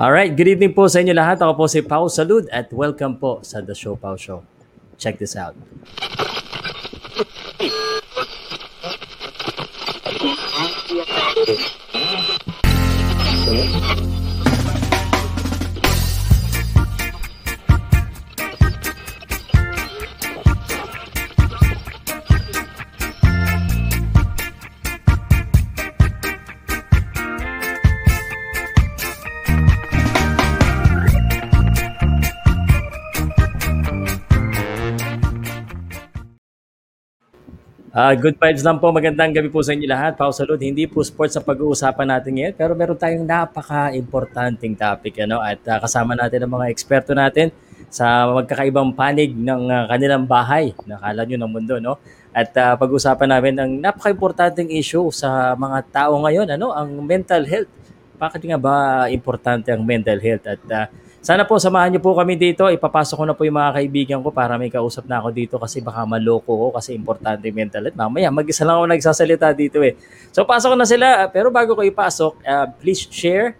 Alright, good evening po sa inyo lahat. Ako po si Pau Salud at welcome po sa The Show Pau Show. Check this out. Uh, good vibes lang po. Magandang gabi po sa inyo lahat. Pau Salud. Hindi po sports sa pag-uusapan natin ngayon, pero meron tayong napaka-importanting topic. Ano? At uh, kasama natin ang mga eksperto natin sa magkakaibang panig ng uh, kanilang bahay. Nakala nyo ng mundo, no? At uh, pag-usapan namin ang napaka-importanting issue sa mga tao ngayon, ano? Ang mental health. Bakit nga ba importante ang mental health? At uh, sana po samahan niyo po kami dito. Ipapasok ko na po yung mga kaibigan ko para may kausap na ako dito kasi baka maloko ko kasi importante mental health. Mamaya mag-isa lang ako nagsasalita dito eh. So pasok na sila. Pero bago ko ipasok, uh, please share,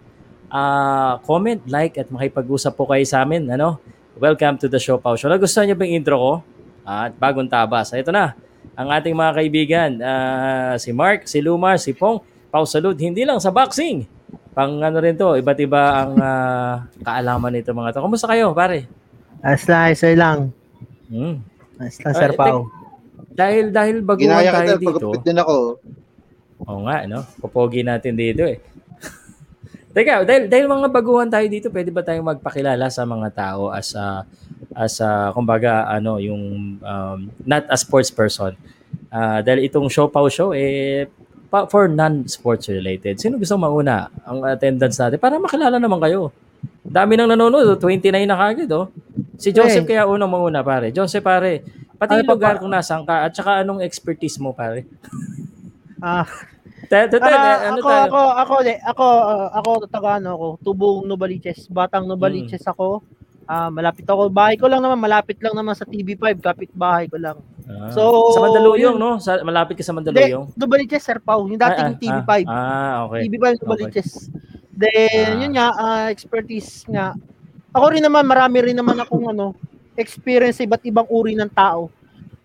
uh, comment, like at makipag-usap po kayo sa amin. Ano? Welcome to the show, Pau Show. Nagustuhan niyo ba yung intro ko? At bagong tabas. Ito na, ang ating mga kaibigan. Uh, si Mark, si Lumar, si Pong, Pau Salud. Hindi lang sa boxing pang ano rin to, iba't iba ang uh, kaalaman nito mga to. Kumusta kayo, pare? As lang, sir lang. Hmm. As lang, Sir Pao. Dahil, dahil baguhan Ginaya tayo dito. Ginaya din ako. Oo nga, no? Popogi natin dito eh. Teka, dahil, dahil mga baguhan tayo dito, pwede ba tayong magpakilala sa mga tao as a, as a, kumbaga, ano, yung, um, not a sports person. Uh, dahil itong show pau show, eh, pa, for non-sports related, sino gusto mauna ang attendance natin para makilala naman kayo? Dami nang nanonood, 29 na kagad, oh. Si Joseph hey. kaya unang mauna, pare. Joseph, pare, pati yung lugar kung nasaan ka at saka anong expertise mo, pare. Ah, tayo, uh, ano ako, tayo? ako, ako, ako, uh, ako, taga ano ako, tubong Novaliches, batang Novaliches hmm. ako. Uh, malapit ako, bahay ko lang naman, malapit lang naman sa TV5, kapit bahay ko lang. Ah, so, sa Mandaluyong, no? Sa, malapit ka sa Mandaluyong? De, Dubaliches, Sir Pau. Yung dating ah, TV5. Ah, ah, okay. TV5, Dubaliches. Okay. Then, ah. yun nga, uh, expertise nga. Ako rin naman, marami rin naman akong ano, experience sa iba't ibang uri ng tao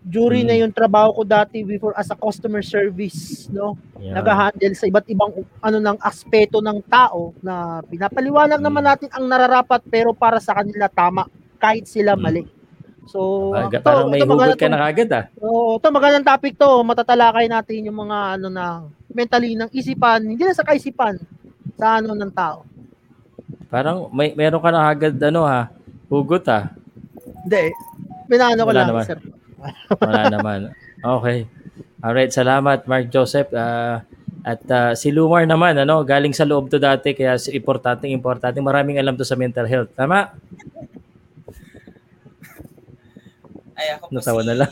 during hmm. na yung trabaho ko dati before as a customer service, no? Yeah. Nag-handle sa iba't ibang ano ng aspeto ng tao na pinapaliwanag hmm. naman natin ang nararapat pero para sa kanila tama kahit sila hmm. mali. So, Baga, to, parang may hugot ka na kagad ah. So, ito magandang topic to. Matatalakay natin yung mga ano na mentally ng isipan, hindi na sa kaisipan, sa ano ng tao. Parang may meron ka na agad ano ha, hugot ah. Hindi. Pinano ko lang, naman. sir. Wala naman. Okay. Alright, salamat Mark Joseph. Uh, at uh, si Lumar naman, ano, galing sa loob to dati, kaya importante, importante. Maraming alam to sa mental health. Tama? Ay, ako po Natawa si na lang.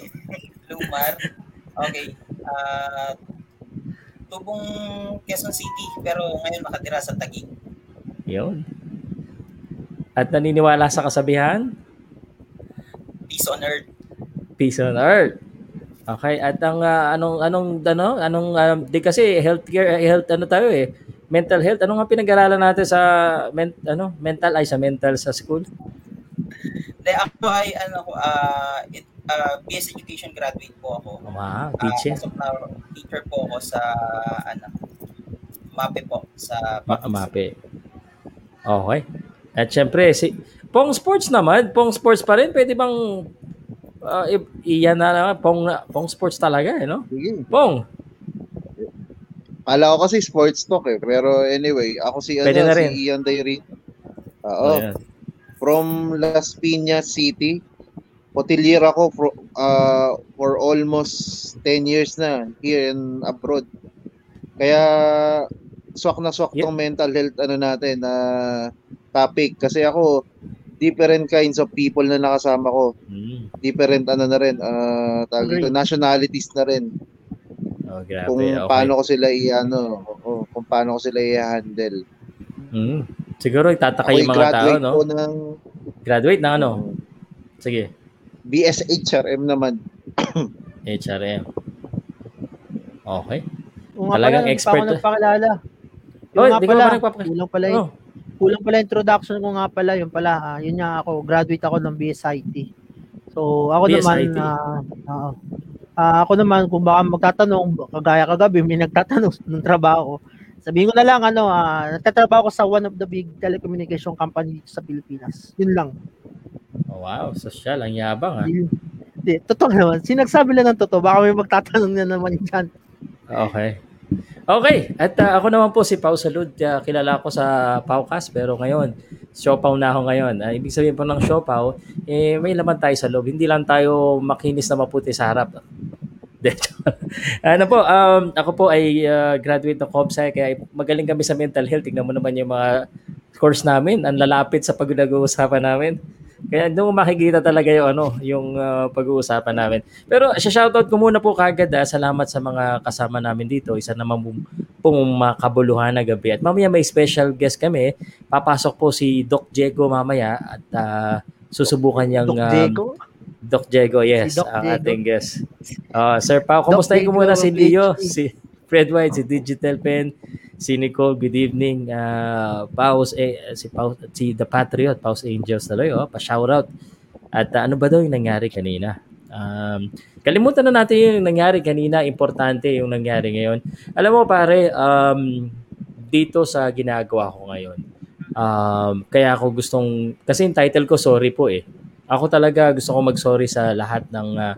Lumar. Okay. Uh, tubong Quezon City, pero ngayon makatira sa Taguig. Yun. At naniniwala sa kasabihan? Peace on Earth. Peace on Earth. Okay, at ang uh, anong anong ano, anong um, di kasi healthcare eh, health ano tayo eh. Mental health. Ano nga pinag-aralan natin sa men, ano, mental ay sa mental sa school? De ako ay ano ko uh, it, uh, BS Education graduate po ako. Wow, teacher. Uh, na, teacher po ako sa ano MAPE po sa Ma- MAPE. Okay. At syempre si Pong Sports naman, Pong Sports pa rin. Pwede bang uh, iyan na naman, pong, pong sports talaga, eh, no? Sige. Pong. Kala ko kasi sports talk eh. Pero anyway, ako si, ano, na rin. si Ian Dairy. Oo. Oh, From Las Piñas City. Hotelier ako for, uh, for almost 10 years na here in abroad. Kaya swak na swak yeah. tong mental health ano natin na uh, topic kasi ako different kinds of people na nakasama ko. Mm. Different ano na rin, uh, tawag dito, nationalities na rin. Oh, grabe. Kung okay. paano ko sila i-ano, oh, kung paano ko sila i-handle. Mm. Siguro itataka yung mga tao, no? Ko ng, graduate ng ano? Sige. BS HRM naman. HRM. Okay. Kung Talagang pala, expert. Ako nagpakilala. Yung oh, nga pala, pala, pala, oh. Kulang pala introduction ko nga pala, yun pala, uh, yun nga ako, graduate ako ng BSIT. So, ako BSIT. naman, uh, uh, uh, ako naman, kung baka magtatanong, kagaya kagabi, may nagtatanong ng trabaho, sabihin ko na lang, ano, uh, nagtatrabaho ko sa one of the big telecommunication company sa Pilipinas. Yun lang. Oh, wow, social, ang yabang ha. Hindi, totoo naman. Sinagsabi lang ng totoo, baka may magtatanong na naman dyan. Okay. Okay, at uh, ako naman po si Pau Salud. Uh, kilala ko sa Paucast pero ngayon, Siopaw na ako ngayon. Uh, ibig sabihin po ng Siopaw, eh, may laman tayo sa loob. Hindi lang tayo makinis na maputi sa harap. ano po, um, ako po ay uh, graduate ng ComSci kaya magaling kami sa mental health. Tingnan mo naman yung mga course namin. Ang lalapit sa pag-uusapan namin. Kaya doon makikita talaga yung ano, yung uh, pag-uusapan namin. Pero shoutout ko muna po kagad ah, salamat sa mga kasama namin dito. Isa naman pong makabuluhan na gabi. At mamaya may special guest kami. Papasok po si Doc Diego mamaya at uh, susubukan niyang Doc Diego? Um, Doc Diego, yes, si Doc ang Diego. ating guest. Uh, Sir Pao, kumustahin ko muna si Leo, si Fred White, si Digital Pen, si Nicole, good evening. Uh, Paus, eh, si, Paus, si The Patriot, Paus Angels tuloy, oh, pa-shoutout. At uh, ano ba daw yung nangyari kanina? Um, kalimutan na natin yung nangyari kanina, importante yung nangyari ngayon. Alam mo pare, um, dito sa ginagawa ko ngayon, um, kaya ako gustong, kasi yung title ko, sorry po eh. Ako talaga gusto ko mag-sorry sa lahat ng uh,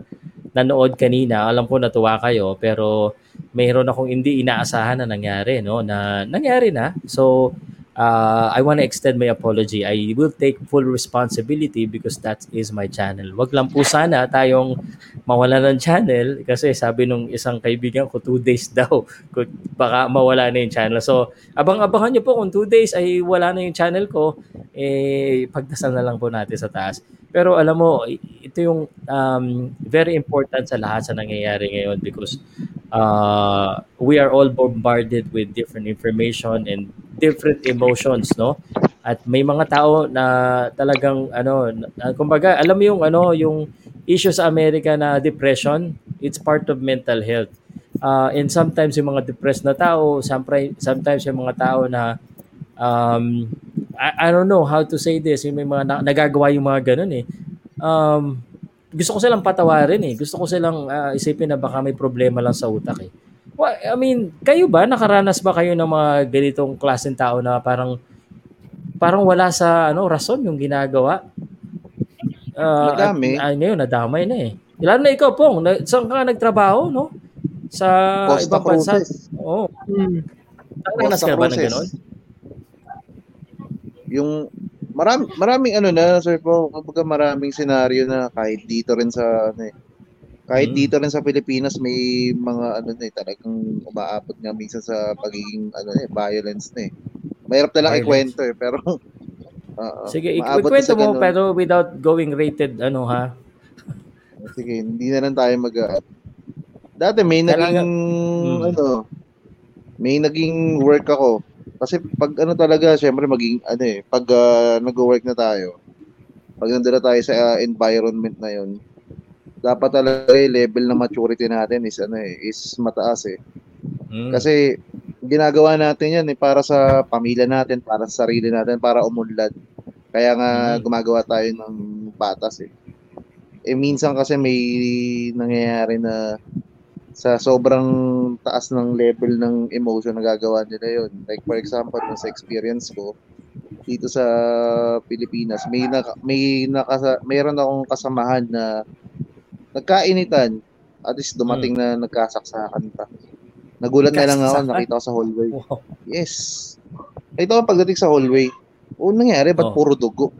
nanood kanina. Alam ko natuwa kayo, pero mayroon akong hindi inaasahan na nangyari, no? Na nangyari na. So, uh, I want to extend my apology. I will take full responsibility because that is my channel. Wag lang po sana tayong mawala ng channel kasi sabi nung isang kaibigan ko, two days daw, baka mawala na yung channel. So, abang-abangan nyo po kung two days ay wala na yung channel ko, eh, pagdasal na lang po natin sa taas. Pero alam mo, ito yung um, very important sa lahat sa nangyayari ngayon because uh, we are all bombarded with different information and different emotions, no? At may mga tao na talagang ano, kumbaga, alam mo yung ano, yung issue sa Amerika na depression, it's part of mental health. Uh, and sometimes yung mga depressed na tao, sometimes, sometimes yung mga tao na um, I, I don't know how to say this, yung may mga na, nagagawa yung mga ganun eh. Um, gusto ko silang patawarin eh. Gusto ko silang uh, isipin na baka may problema lang sa utak eh. Well, I mean, kayo ba nakaranas ba kayo ng mga ganitong klaseng tao na parang parang wala sa ano rason yung ginagawa? Uh, Madami. At, uh, ngayon, nadamay na eh. Lalo na ikaw, Pong. Na, saan ka nagtrabaho, no? Sa Costa ibang bansa. Oo. Oh. Hmm. Nakaranas ka ba na gano'n? Yung marami maraming ano na sir po kapag maraming senaryo na kahit dito rin sa ano eh, kahit hmm. dito rin sa Pilipinas may mga ano na eh, talagang umaabot nga minsan sa pagiging ano eh, violence na eh. Mahirap na lang violence. ikwento eh pero uh, Sige, ikwento mo ganun. pero without going rated ano ha. Sige, hindi na lang tayo mag uh, Dati may naging hmm. ano may naging work ako kasi pag ano talaga, syempre maging ano eh, pag uh, nag-work na tayo, pag nandun na tayo sa uh, environment na 'yon, dapat talaga eh, level ng maturity natin is ano eh, is mataas eh. Mm. Kasi ginagawa natin 'yan eh para sa pamilya natin, para sa sarili natin, para umunlad. Kaya nga mm. gumagawa tayo ng batas eh. Eh minsan kasi may nangyayari na sa sobrang taas ng level ng emotion na gagawa nila yon. Like for example, sa experience ko dito sa Pilipinas, may naka, may nakasa, mayroon akong kasamahan na nagkainitan at least dumating hmm. na nagkasaksakan pa. Nagulat na lang ako, nakita ko sa hallway. Wow. Yes. Ito ang pagdating sa hallway. O nangyari, ba't oh. puro dugo?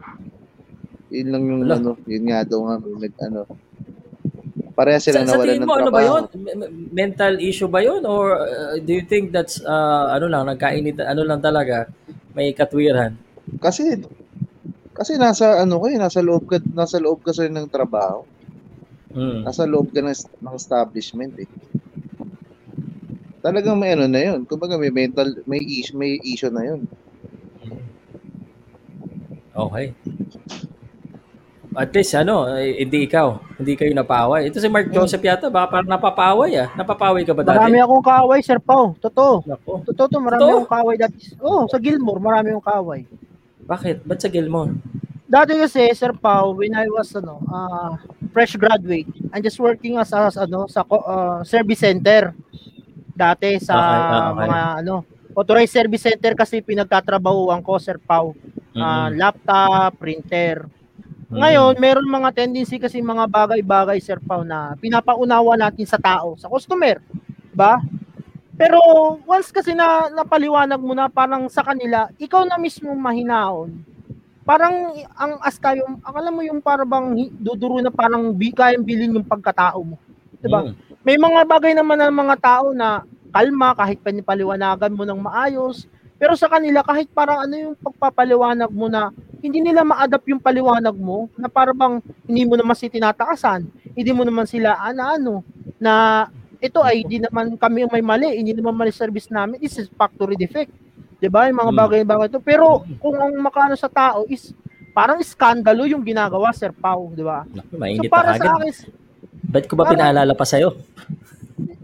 Yun lang yung Wala. ano, yun nga daw nga, may, ano, Pareha sila sa, nawalan ng mo, trabaho. Ano ba yun? Mental issue ba yun? Or uh, do you think that's, uh, ano lang, nagkainit, ano lang talaga, may katwiran? Kasi, kasi nasa, ano ko eh, nasa loob ka, nasa loob ka sa ng trabaho. Hmm. Nasa loob ka ng, ng establishment eh. Talagang may ano na yun. Kumbaga may mental, may issue, may issue na yun. Okay. At least, ano, eh, hindi ikaw. Hindi kayo napaway. Ito si Mark hmm. Joseph yata, baka parang napapaway ah. Napapaway ka ba dati? Marami akong kaaway, Sir Pao. Totoo. Nako. Totoo to, marami Totoo? akong kaaway dati. Oh, sa Gilmore, marami akong kaaway. Bakit? Ba't sa Gilmore? Dati kasi, Sir Pao, when I was ano, uh, fresh graduate, I'm just working as, as ano sa uh, service center. Dati sa okay, okay. mga ano, authorized service center kasi pinagtatrabahuan ko, Sir Pao. Uh, mm-hmm. laptop, printer. Mm-hmm. Ngayon, meron mga tendency kasi mga bagay-bagay, Sir Pao, na pinapaunawa natin sa tao, sa customer. Ba? Pero once kasi na napaliwanag mo na parang sa kanila, ikaw na mismo mahinaon parang ang asta yung, akala mo yung para bang duduro na parang bi, kayang bilin yung pagkatao mo. 'Di ba? Mm. May mga bagay naman ng mga tao na kalma kahit panipaliwanagan mo ng maayos, pero sa kanila kahit parang ano yung pagpapaliwanag mo na hindi nila ma-adapt yung paliwanag mo na para bang hindi mo naman si tinatakasan, hindi mo naman sila ana ano na ito ay hindi naman kami may mali, hindi naman mali service namin, this is factory defect 'Di ba? Yung mga hmm. bagay-bagay to. Pero kung ang makano sa tao is parang iskandalo yung ginagawa Sir Pau, 'di ba? So para sa akin Ba't ko ba pinaalala pa sa'yo?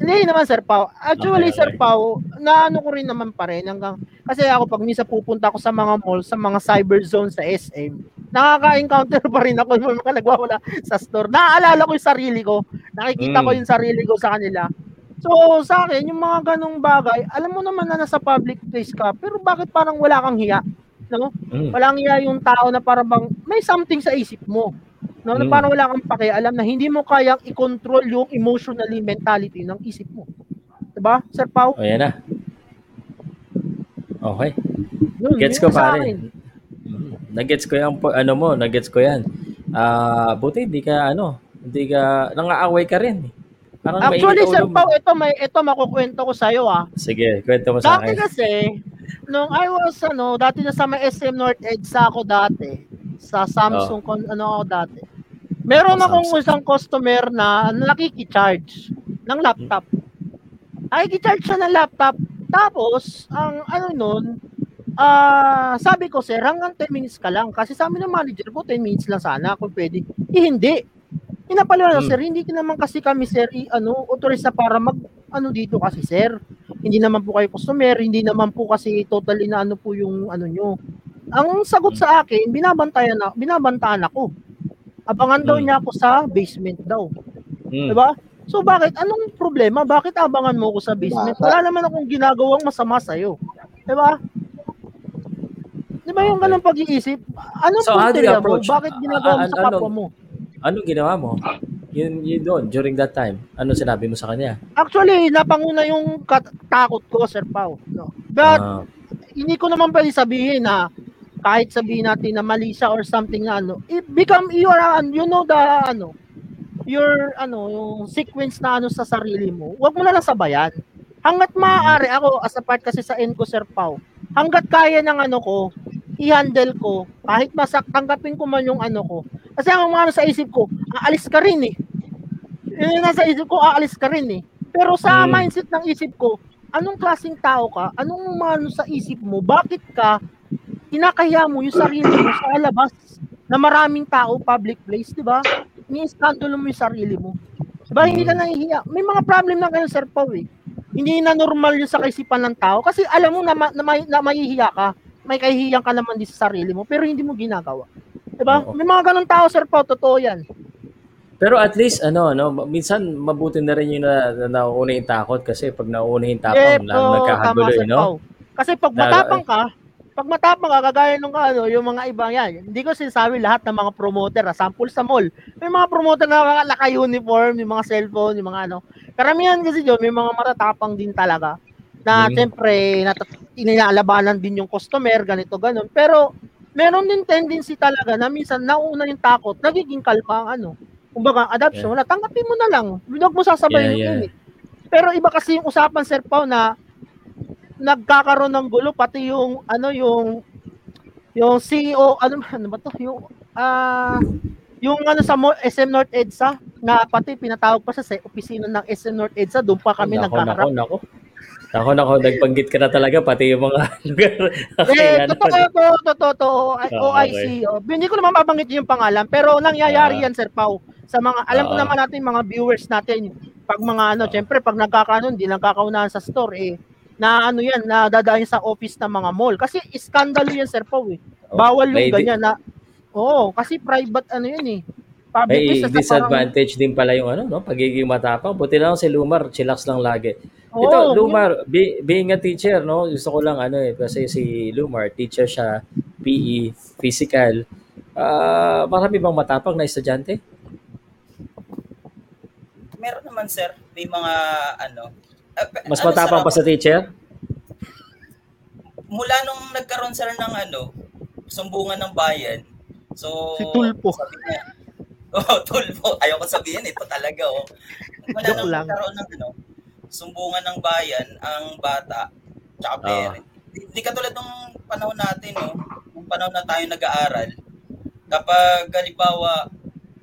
Hindi naman Sir Pau. Actually okay. Sir Pau, naano ko rin naman pa rin hanggang kasi ako pag minsan pupunta ako sa mga mall, sa mga cyber zone sa SM, nakaka-encounter pa rin ako yung mga nagwawala sa store. Naaalala ko yung sarili ko. Nakikita mm. ko yung sarili ko sa kanila. So, sa akin, yung mga ganong bagay, alam mo naman na nasa public place ka, pero bakit parang wala kang hiya? No? Mm. Walang hiya yung tao na parang bang may something sa isip mo. No? Mm. parang wala kang pakialam na hindi mo kayang i-control yung emotionally mentality ng isip mo. 'Di ba? Sir Pau? O yan na. Okay. Yun, Gets ko pa rin. Nagets ko yung ano mo, nagets ko yan. Ah, uh, buti hindi ka ano, hindi ka nangaaway ka rin. Parang Actually, Sir Pao, ito, may, ito makukwento ko sa'yo ah. Sige, kwento mo sa akin. Dati kasi, nung I was, ano, dati na sa may SM North EDSA ako dati, sa Samsung, oh. ano ako dati. Meron akong isang customer na nakikicharge ng laptop. Nakikicharge siya ng laptop. Tapos, ang ano nun, ah uh, sabi ko, sir, hanggang 10 minutes ka lang. Kasi sa amin ng manager ko, 10 minutes lang sana kung pwede. Eh, hindi Pinapaliwanag, hmm. sir, hindi ka naman kasi kami, sir, i, ano, authorized na para mag, ano dito kasi, sir. Hindi naman po kayo customer, hindi naman po kasi totally na ano po yung, ano nyo. Ang sagot sa akin, binabantayan na, binabantaan ako. Abangan daw hmm. niya ako sa basement daw. Hmm. Diba? So bakit? Anong problema? Bakit abangan mo ako sa basement? Wala naman akong ginagawang masama sa'yo. Diba? Di ba yung ganong pag-iisip? Anong so, punto mo? Bakit ginagawa mo uh, sa kapwa mo? Anong ginawa mo? Yun, yun doon, during that time. Ano sinabi mo sa kanya? Actually, napanguna yung kat- takot ko, Sir Pau. No? But, uh, hindi ko naman pwede sabihin na kahit sabihin natin na mali siya or something na ano, it become your, you know the, ano, your, ano, yung sequence na ano sa sarili mo, huwag mo na lang sabayan. Hanggat maaari, ako, as a part kasi sa end ko, Sir Pau, hanggat kaya ng ano ko, i-handle ko, kahit masak, tanggapin ko man yung ano ko. Kasi ang mga sa isip ko, aalis ka rin eh. Yung nasa isip ko, aalis ka rin eh. Pero sa hmm. mindset ng isip ko, anong klaseng tao ka? Anong mga sa isip mo? Bakit ka kinakaya mo yung sarili mo sa labas na maraming tao, public place, di ba? Ni-scandalo mo yung sarili mo. Di ba? Hindi ka hmm. nahihiya. May mga problem na kayo, Sir Pao eh. Hindi na normal yung sa kaisipan ng tao kasi alam mo na, ma- na, may, na mahihiya ka may kahihiyang ka naman din sa sarili mo, pero hindi mo ginagawa. 'Di ba? May mga ganung tao, sir po, totoo 'yan. Pero at least ano ano minsan mabuti na rin yung na, na nauna yung takot kasi pag nauna yung tapang na, nagkakagulo eh, no? Kasi pag matapang ka, pag matapang ka kagaya nung ano, yung mga ibang yan. Hindi ko sinasabi lahat ng mga promoter, ah, sample sa mall. May mga promoter na naka-uniform, yung mga cellphone, yung mga ano. Karamihan kasi yun, may mga matatapang din talaga na mm. siyempre inilalabanan din yung customer, ganito, ganun. Pero meron din tendency talaga na minsan nauna yung takot, nagiging kalma ang ano. Kumbaga, adoption, yeah. wala, tanggapin mo na lang. Huwag mo sasabayin yeah, yeah. Pero iba kasi yung usapan, Sir Pao, na nagkakaroon ng gulo, pati yung, ano, yung, yung CEO, ano, ano ba to? Yung, ah, uh, yung ano sa SM North EDSA, na pati pinatawag pa sa opisina ng SM North EDSA, doon pa kami nako, nagkakarap. Nako, nako. Ako nako, nagbanggit ka na talaga pati yung mga lugar. okay, eh, totoo, totoo, totoo, totoo, OIC. Oh, hindi ko naman mabanggit yung pangalan, pero nangyayari uh, yan, Sir Pau. Sa mga, alam ko uh, naman natin, mga viewers natin, pag mga ano, uh, syempre, pag nagkakaano, hindi nagkakaunahan sa store, eh, na ano yan, na dadaan sa office ng mga mall. Kasi iskandalo yan, Sir Pau eh. Oh, Bawal yung ganyan na, oo, kasi private ano yan eh. Public May disadvantage parang, din pala yung ano, no? pagiging matapang. Buti lang si Lumar, chillax lang lagi. Oh, Ito, Lumar, be, being a teacher, no? Gusto ko lang ano eh, kasi si Lumar, teacher siya, PE, physical. Uh, marami bang matapang na estudyante? Meron naman, sir. May mga ano, Mas ano, matapang pa sa teacher? Mula nung nagkaroon sir ng ano, sumbungan ng bayan. So, si Tulpo. Sabi niya, oh, Tulpo. Ayoko sabihin, ito talaga, oh. Mula nung lang. nagkaroon ng ano, sumbungan ng bayan, ang bata, tsaka oh. parent. Hindi katulad ng panahon natin, no? Nung panahon na tayo nag-aaral, kapag halimbawa,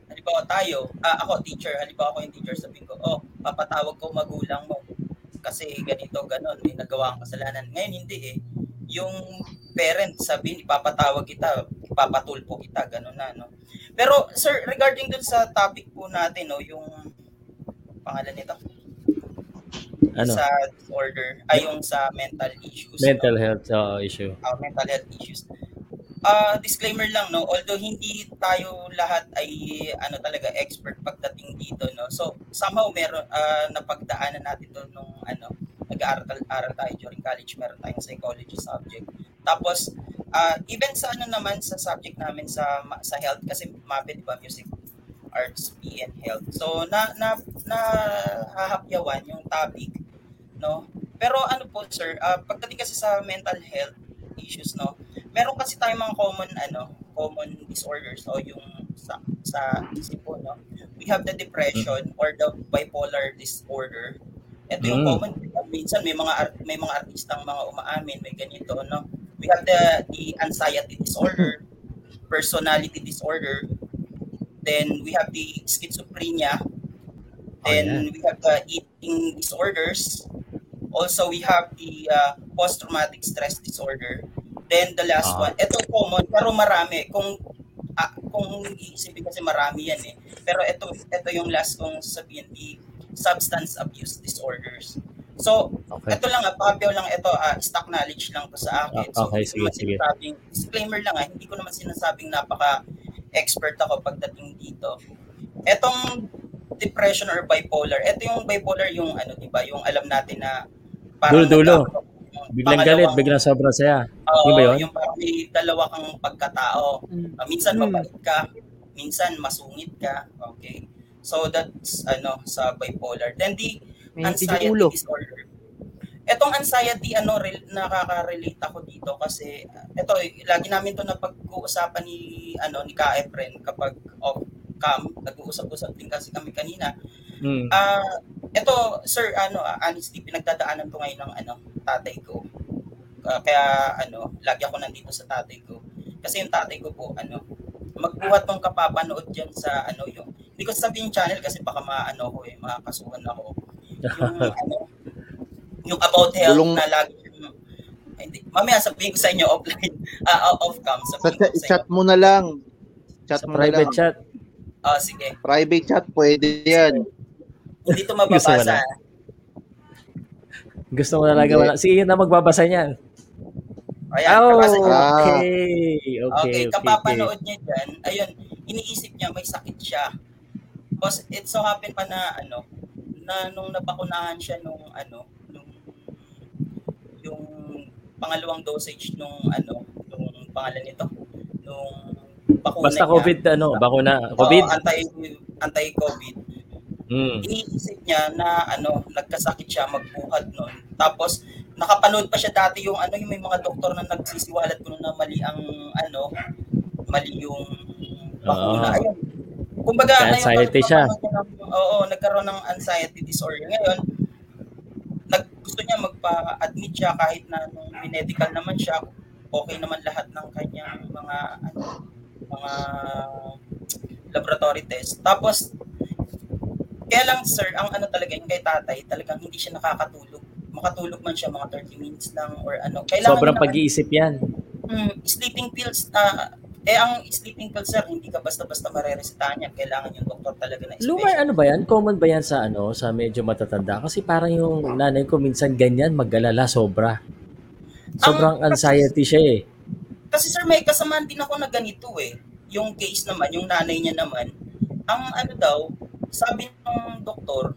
halimbawa tayo, ah, ako teacher, halimbawa ako yung teacher, sabihin ko, oh, papatawag ko magulang mo kasi ganito, ganon, may nagawa kang kasalanan. Ngayon, hindi eh. Yung parent, sabi, ipapatawag kita, ipapatulpo kita, ganon na, no? Pero, sir, regarding dun sa topic po natin, no, yung pangalan nito? Ano? Sa disorder, ay yung sa mental issues. Mental no? health uh, issue. Uh, mental health issues uh, disclaimer lang no? Although hindi tayo lahat ay ano talaga expert pagdating dito no? So somehow meron uh, napagdaanan natin doon nung ano nag-aaral tayo during college. Meron tayong psychology subject. Tapos uh, even sa ano naman sa subject namin sa sa health kasi MAPE di ba music arts P and health. So na na na hahapyawan yung topic no? Pero ano po sir uh, pagdating kasi sa mental health issues no meron kasi tayong mga common ano, common disorders o yung sa sa isip po, no. We have the depression or the bipolar disorder. Ito yung mm. common minsan may mga may mga artistang mga umaamin may ganito no. We have the the anxiety disorder, personality disorder. Then we have the schizophrenia. Then oh, yeah. we have the eating disorders. Also we have the uh, post-traumatic stress disorder Then the last uh, one, ito common pero marami. Kung ah, kung iisipin kasi marami yan eh. Pero ito ito yung last kong sabihin, the substance abuse disorders. So, okay. ito lang, ah, pahabyaw lang ito, uh, stock knowledge lang to sa akin. So, okay, sige, sige. disclaimer lang ah, hindi ko naman sinasabing napaka-expert ako pagdating dito. Etong depression or bipolar, ito yung bipolar yung ano, di ba, yung alam natin na parang dulo, dulo. Biglang galit, biglang sobrang saya. Oo, ba yun? yung parang may dalawa kang pagkatao. Uh, minsan mm. mabait ka, minsan masungit ka. Okay. So that's ano sa bipolar. Then the may anxiety ulo. disorder. Etong anxiety ano re, nakaka-relate ako dito kasi ito lagi namin to na pag-uusapan ni ano ni Ka Efren kapag off cam, nag-uusap-usap din kasi kami kanina. Mm. Uh, ito, sir, ano, uh, honestly, pinagdadaanan ko ngayon ng ano, tatay ko. Uh, kaya, ano, lagi ako nandito sa tatay ko. Kasi yung tatay ko po, ano, magbuhat tong kapapanood dyan sa, ano, yung, hindi ko sabihin channel kasi baka maano ko eh, makakasuhan ako. Yung, ano, yung about health Bulong... na lagi hindi. Mamaya sabihin ko sa inyo offline, uh, off cam. Sa, chat mo na lang. Chat sa mo private na lang. chat. Oh, sige. Private chat, pwede yan. Hindi ito mababasa. Gusto mo talaga wala. Si Ian na magbabasa niyan. Ayan, oh, okay. Okay, okay, kapapanood niya dyan, ayun, iniisip niya may sakit siya. Because it so happen pa na, ano, na nung nabakunahan siya nung, ano, nung, yung pangalawang dosage nung, ano, nung pangalan nito, nung bakuna Basta niya. COVID, ano, bakuna. COVID? Oh, anti, anti-COVID. Mm. Iniisip niya na ano, nagkasakit siya magbuhat noon. Tapos nakapanood pa siya dati yung ano yung may mga doktor na nagsisiwalat ko na mali ang ano, mali yung bakuna. Oh. Ayun. Kumbaga, anxiety siya. Ng, oo, nagkaroon ng anxiety disorder. Ngayon, nag, gusto niya magpa-admit siya kahit na nung medical naman siya, okay naman lahat ng kanyang mga ano, mga laboratory test. Tapos, kaya lang sir, ang ano talaga yung kay tatay, talagang hindi siya nakakatulog. Makatulog man siya mga 30 minutes lang or ano. Kailangan Sobrang pag-iisip yan. Mm, sleeping pills, uh, Eh, ang sleeping pill, sir, hindi ka basta-basta mareresitahan yan. Kailangan yung doktor talaga na special. Lumar, ano ba yan? Common ba yan sa ano sa medyo matatanda? Kasi parang yung nanay ko minsan ganyan, maggalala, sobra. Sobrang ang, anxiety siya eh. Kasi sir, may kasamaan din ako na ganito eh. Yung case naman, yung nanay niya naman, ang ano daw, sabi ng doktor,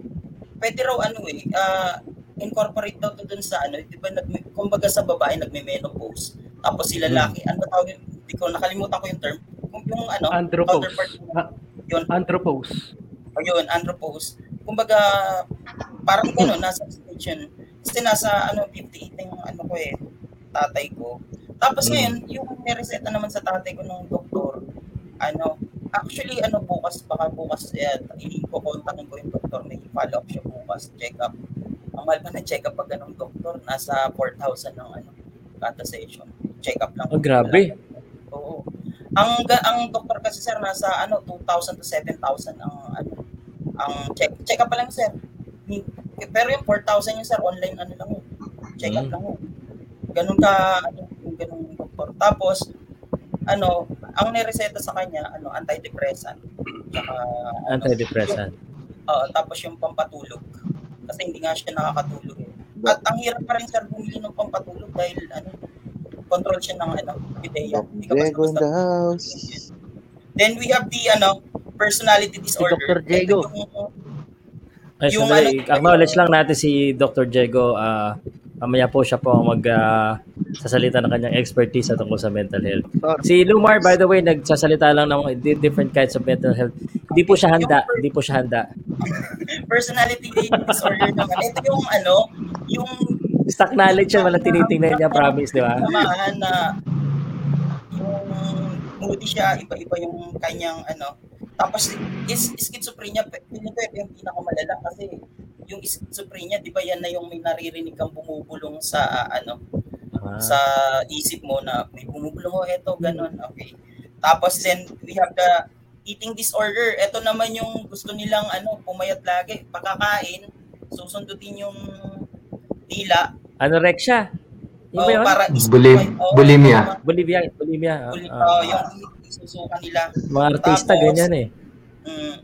pwede raw ano eh, uh, incorporate daw to dun sa ano, di ba, nag, kumbaga sa babae nagme-menopause, tapos si lalaki, hmm. ano tawag hindi ko nakalimutan ko yung term. Yung ano, andropause. Ah, yun. Andropause. O yun, andropause. Kumbaga, parang gano'n, nasa stage Kasi nasa ano, 58 yung ano ko eh, tatay ko. Tapos mm. ngayon, yung nireseta naman sa tatay ko ng doktor, ano, actually, ano bukas, baka bukas, eh, i-contact ko yung doktor, may follow up siya bukas, check up. Ang mahal pa na check up pag ganong doktor, nasa 4,000 ng ano, kada session. Check up lang. Oh, grabe. Lang Oo. Ang ang doktor kasi sir nasa ano 2,000 to 7,000 ang ano ang check check up pa lang sir. Pero yung 4,000 yung sir online ano lang yun. Check up mm. lang yun. Ganun ka ano yung ganung doktor. Tapos ano, ang nireseta sa kanya ano antidepressant. Saka ano, antidepressant. Oo, uh, tapos yung pampatulog. Kasi hindi nga siya nakakatulog. Eh. At ang hirap pa rin sir bumili ng pampatulog dahil ano control siya ng ano, ideya. Diego in the house. Then we have the ano, personality disorder. Si Dr. Diego. Ay, yung, ano, acknowledge lang natin si Dr. Diego. Uh, mamaya po siya po mag uh, sasalita ng kanyang expertise sa tungkol sa mental health. Si Lumar, by the way, nagsasalita lang ng different kinds of mental health. Hindi po siya handa. Hindi po siya handa. Personality disorder naman. Ito yung ano, yung Stock knowledge yan, walang tinitingnan niya, promise, di ba? Samahan na yung moody siya, iba-iba yung kanyang ano. Tapos is schizophrenia, feeling ko yung pinakamalala kasi yung schizophrenia, di ba yan na yung may naririnig kang bumubulong sa uh, ano, ah. sa isip mo na may bumubulong oh, eto, ganun, okay. Tapos then we have the eating disorder. Ito naman yung gusto nilang ano, pumayat lagi, pagkakain, susundutin yung dila. Anorexia. Yung oh, para Bulim, oh, bulimia. Bulimia, bulimia. Bulim, uh, oh, yung isusuka nila. Mga artista Tapos, ganyan eh. Mm,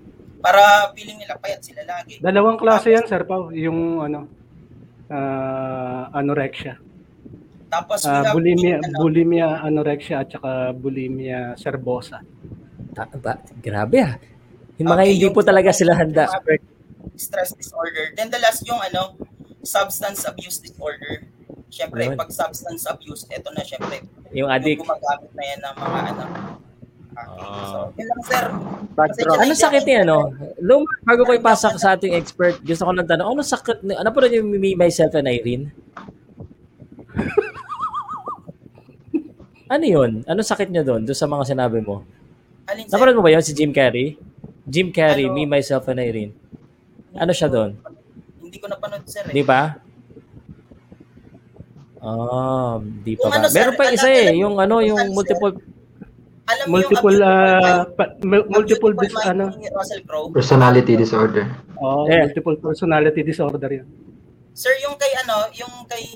para feeling nila payat sila lagi. Dalawang klase Tapos, yan, Sir Pao. Yung ano, uh, anorexia. Tapos uh, bulimia, ano, bulimia anorexia at saka bulimia serbosa. Ta- ba, grabe ah. Yung mga okay, hindi yung, po talaga sila handa. Stress disorder. Then the last yung ano, substance abuse disorder. Siyempre, Ayun. pag substance abuse, ito na siyempre. Yung addict. Yung gumagamit na yan ng mga ano. Okay. So, yun lang sir. Ano sakit niya, no? Lum, bago ko ipasok sa ating expert, gusto ko lang tanong, ano sakit, ano po rin yung Me, Myself, and Irene? ano yun? Ano sakit niya doon, doon sa mga sinabi mo? Alin, Napanood mo ba yun si Jim Carrey? Jim Carrey, ano? Me, Myself, and Irene. Ano siya doon? Hindi ko napanood, sir. Eh. Di ba? Ah, di pa ba? Ano, Meron pa isa eh, yung ano, yung multiple alam multiple yung, uh, pa, multiple dis, ano personality disorder. Oh, yeah. multiple personality disorder 'yan. Sir, yung kay ano, yung kay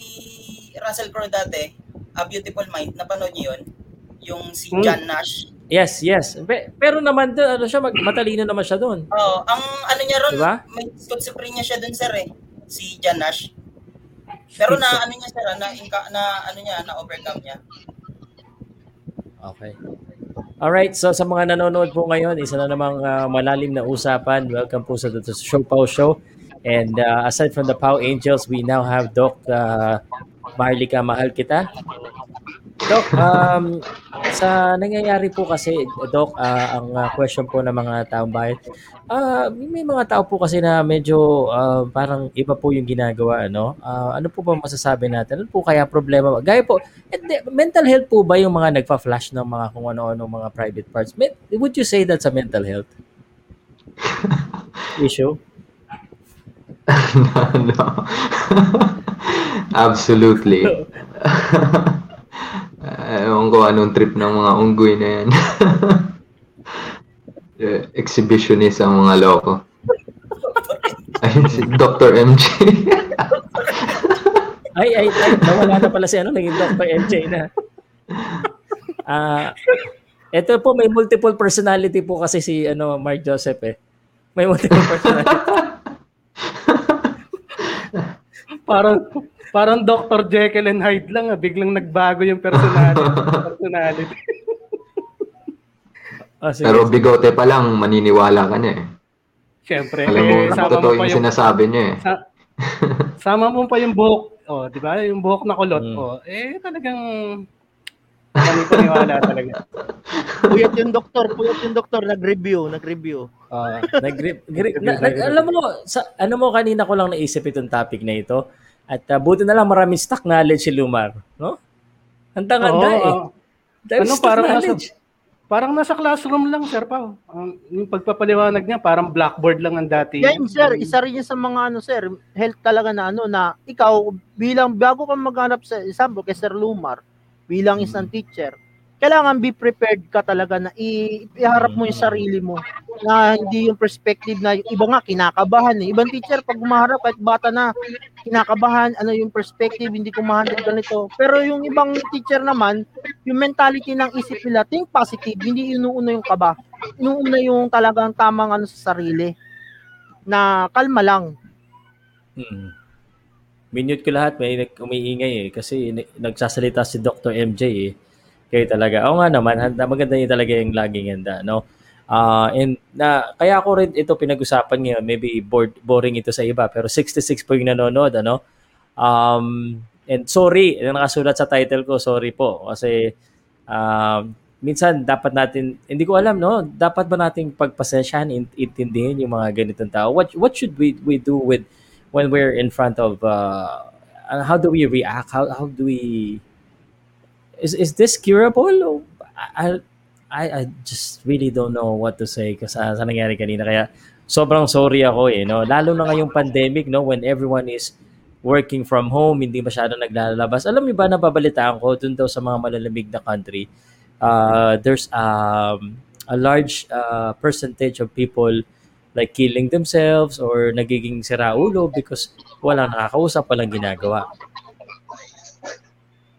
Russell Crowe dati, A Beautiful Mind, napanood niyo 'yon? Yung si hmm. John Nash. Yes, yes. Pero naman doon, ano siya, mag, matalino naman siya doon. Oo, oh, ang ano niya ron, diba? may schizophrenia siya doon, sir eh. Si John Nash. Pero na ano niya sir, na, na ano niya, na overcome niya. Okay. All right, so sa mga nanonood po ngayon, isa na namang uh, malalim na usapan. Welcome po sa The Show Pau Show. And uh, aside from the Pau Angels, we now have Doc uh, Marlika Mahal Kita. Doc, um, sa nangyayari po kasi, Doc, uh, ang uh, question po ng mga taong bayan, uh, may mga tao po kasi na medyo uh, parang iba po yung ginagawa, ano? Uh, ano po ba masasabi natin? Ano po kaya problema? Gaya po, mental health po ba yung mga nagpa-flash ng mga kung ano-ano mga private parts? Would you say that's a mental health issue? no, no. Absolutely. Ewan ko anong trip ng mga unggoy na yan. Exhibitionist ang mga loko. Ayun si Dr. MJ. ay, ay, ay, nawala na pala si ano, naging Dr. MJ na. Ah, uh, Ito po, may multiple personality po kasi si ano Mark Joseph eh. May multiple personality. parang parang Dr. Jekyll and Hyde lang, ah. biglang nagbago yung personality. personality. oh, Pero bigote pa lang, maniniwala ka na eh. Siyempre. Alam mo, eh, sama totoo mo pa yung, yung sinasabi niya eh. Sa, sama mo pa yung buhok, oh, di ba? Yung buhok na kulot, mm. oh, eh talagang Panipaniwala talaga. Puyat yung doktor, puyat yung doktor, nag-review, nag-review. Uh, nag, na, nag alam mo, sa, ano mo kanina ko lang naisip itong topic na ito. At uh, buti na lang maraming stock knowledge si Lumar, no? Handa-handa oh, eh. Uh, ano parang knowledge. nasa, parang nasa classroom lang, Sir Pao. Um, yung pagpapaliwanag niya, parang blackboard lang ang dati. Yeah, sir, isa rin sa mga ano, sir, health talaga na ano, na ikaw, bilang bago ka maghanap sa example kay Sir Lumar, bilang isang teacher, kailangan be prepared ka talaga na i- iharap mo yung sarili mo na hindi yung perspective na yung iba nga kinakabahan eh. Ibang teacher pag umaharap kahit bata na kinakabahan, ano yung perspective, hindi ko ma-handle ganito. Pero yung ibang teacher naman, yung mentality ng isip nila, think positive, hindi inuuna yung kaba. Inuuna yung talagang tamang ano sa sarili na kalma lang. Hmm minute ko lahat, may umiingay eh. Kasi nagsasalita si Dr. MJ eh. Kaya talaga, oo nga naman, handa, maganda yun talaga yung laging handa, no? Uh, and na, kaya ako rin ito pinag-usapan ngayon, maybe bored, boring ito sa iba, pero 66 po yung nanonood, ano? Um, and sorry, yung nakasulat sa title ko, sorry po. Kasi um, minsan dapat natin, hindi ko alam, no? Dapat ba nating pagpasensyahan, intindihin yung mga ganitong tao? What, what should we, we do with when we're in front of uh, uh, how do we react how, how do we is is this curable? I, I I just really don't know what to say kasi sa, sa nangyari kanina. Kaya sobrang sorry ako eh no? Lalo na ngayong pandemic no? When everyone is working from home hindi masyado naglalabas. Alam niyo ba nababalitaan ko dun daw sa mga malalamig na country uh, there's um, a large uh, percentage of people like killing themselves or nagiging siraulo because walang nakakausap, walang ginagawa.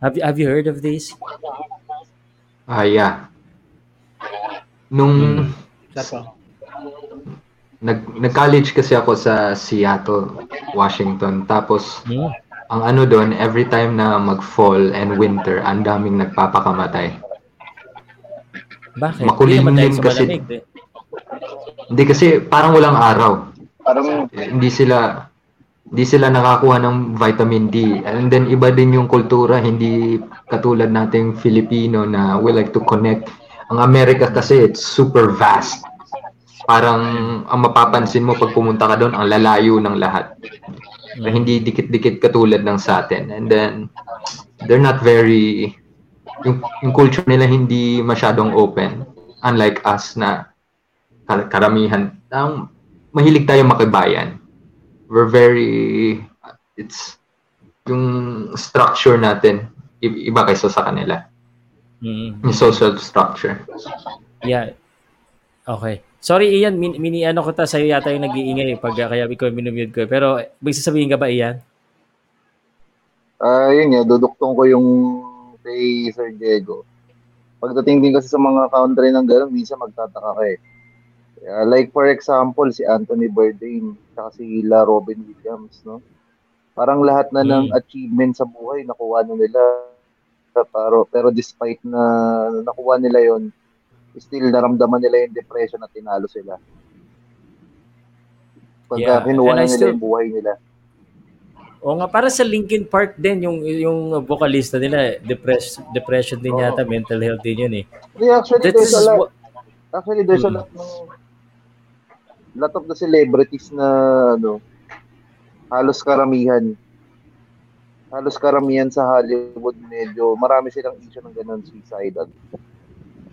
Have you, have you heard of this? Ah, uh, yeah. Nung hmm. nag nag-college kasi ako sa Seattle, Washington. Tapos hmm. ang ano doon, every time na mag-fall and winter, ang daming nagpapakamatay. Bakit? Makulimlim kasi. Malamig, hindi kasi parang walang araw. Parang hindi sila hindi sila nakakuha ng vitamin D. And then iba din yung kultura, hindi katulad nating Filipino na we like to connect. Ang Amerika kasi it's super vast. Parang ang mapapansin mo pag pumunta ka doon, ang lalayo ng lahat. Na hindi dikit-dikit katulad ng sa atin. And then they're not very yung, yung culture nila hindi masyadong open unlike us na karamihan, um, mahilig tayo makibayan. We're very, it's, yung structure natin, iba kaysa sa kanila. Mm-hmm. Yung social structure. Yeah. Okay. Sorry, Ian, mini, mini ano ko ta sa'yo yata yung nag-iingay pag kaya ko minumute ko. Pero may sasabihin ka ba, Ian? Ah, uh, yun nga, duduktong ko yung kay Sir Diego. Pagdating din kasi sa mga country ng gano'n, minsan magtataka ka eh Uh, like for example, si Anthony Bourdain at si La Robin Williams, no? Parang lahat na mm. ng achievement sa buhay nakuha na nila. Pero, pero despite na nakuha nila yon still naramdaman nila yung depression at tinalo sila. Pagka yeah. kinuha na nila still... yung buhay nila. O nga, para sa Linkin Park din, yung yung vocalista nila, depress, depression din oh. yata, mental health din yun eh. Yeah, actually, That there's a lot, what... actually, there's hmm. a lot ng lot of the celebrities na ano halos karamihan halos karamihan sa Hollywood medyo marami silang issue ng ganun suicidal.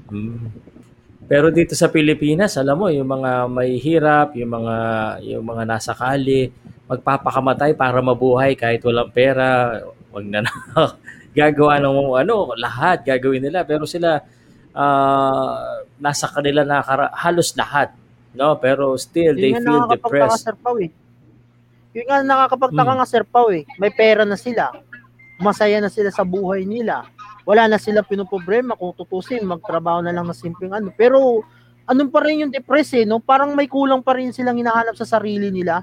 Hmm. Pero dito sa Pilipinas, alam mo, yung mga may hirap, yung mga yung mga nasa kali, magpapakamatay para mabuhay kahit walang pera, wag na na gagawa ng ano, lahat gagawin nila pero sila uh, nasa kanila na halos lahat No, pero still, Yun they feel depressed. Sir Pao, eh. Yun nga nakakapagtaka hmm. nga Sir Pao eh. May pera na sila. Masaya na sila sa buhay nila. wala na silang pinoproblema kung tutusin, magtrabaho na lang na simpleng ano. Pero anong pa rin yung depress eh, no? Parang may kulang pa rin silang hinahanap sa sarili nila.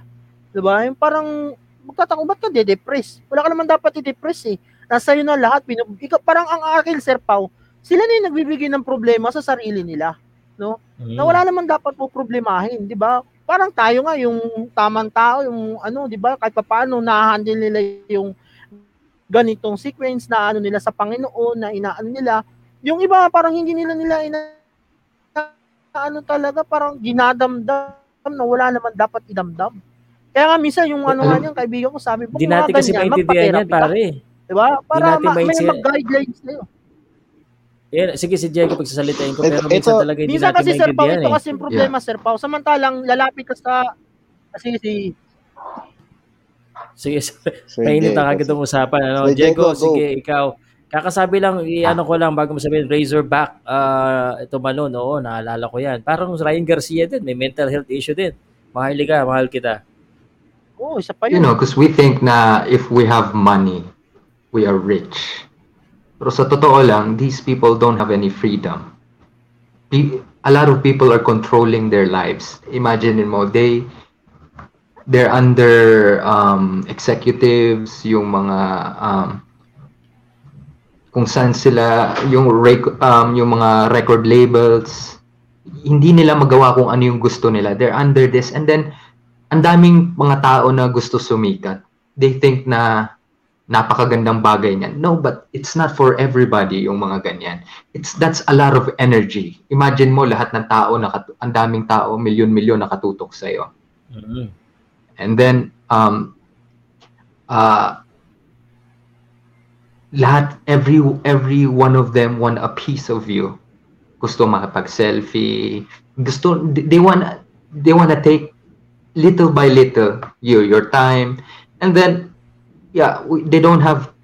'Di ba? Yung parang magtatako ba't ka de-depress? Wala ka naman dapat i-depress eh. Nasa iyo na lahat. Pinub- ikaw, parang ang akin, Sir Pau, sila na yung nagbibigay ng problema sa sarili nila. No? Mm. Na wala naman dapat po problemahin, 'di ba? Parang tayo nga yung tamang tao, yung ano, 'di ba? Kahit paano na-handle nila yung ganitong sequence na ano nila sa Panginoon na inaano nila. Yung iba parang hindi nila nila ina ano talaga parang ginadamdam na wala naman dapat idamdam. Kaya nga minsan yung ano nga niyan kaibigan ko sabi mo, hindi natin kasi maintindihan yan pare. Di ba? Para ma- may mag-guidelines na yun. Yeah, sige si Diego pagsasalitain ko pero minsan talaga hindi minsan natin kasi Sir Pao, ito eh. kasi yung problema yeah. Sir Pao. Samantalang lalapit ka sa kasi si Sige, mainit na kagad ang usapan. Ano? Sir Diego, Diego sige, ikaw. Kakasabi lang, i-ano ko lang bago mo sabihin, Razorback, uh, ito Malone, oo, naalala ko yan. Parang Ryan Garcia din, may mental health issue din. Mahal ka, mahal kita. Oh, isa pa yun. You know, because we think na if we have money, we are rich. Pero sa totoo lang, these people don't have any freedom. A lot of people are controlling their lives. Imagine mo, they they're under um, executives, yung mga um, kung saan sila yung rec- um, yung mga record labels hindi nila magawa kung ano yung gusto nila they're under this and then ang daming mga tao na gusto sumikat they think na napakagandang bagay niyan no but it's not for everybody yung mga ganyan it's that's a lot of energy imagine mo lahat ng tao na ang daming tao milyon-milyon nakatutok sa iyo mm-hmm And then, um, uh, lahat, every, every one of them want a piece of you. Gusto makapag-selfie. Gusto, they want, they want to take little by little you, your time. And then, yeah, they don't have,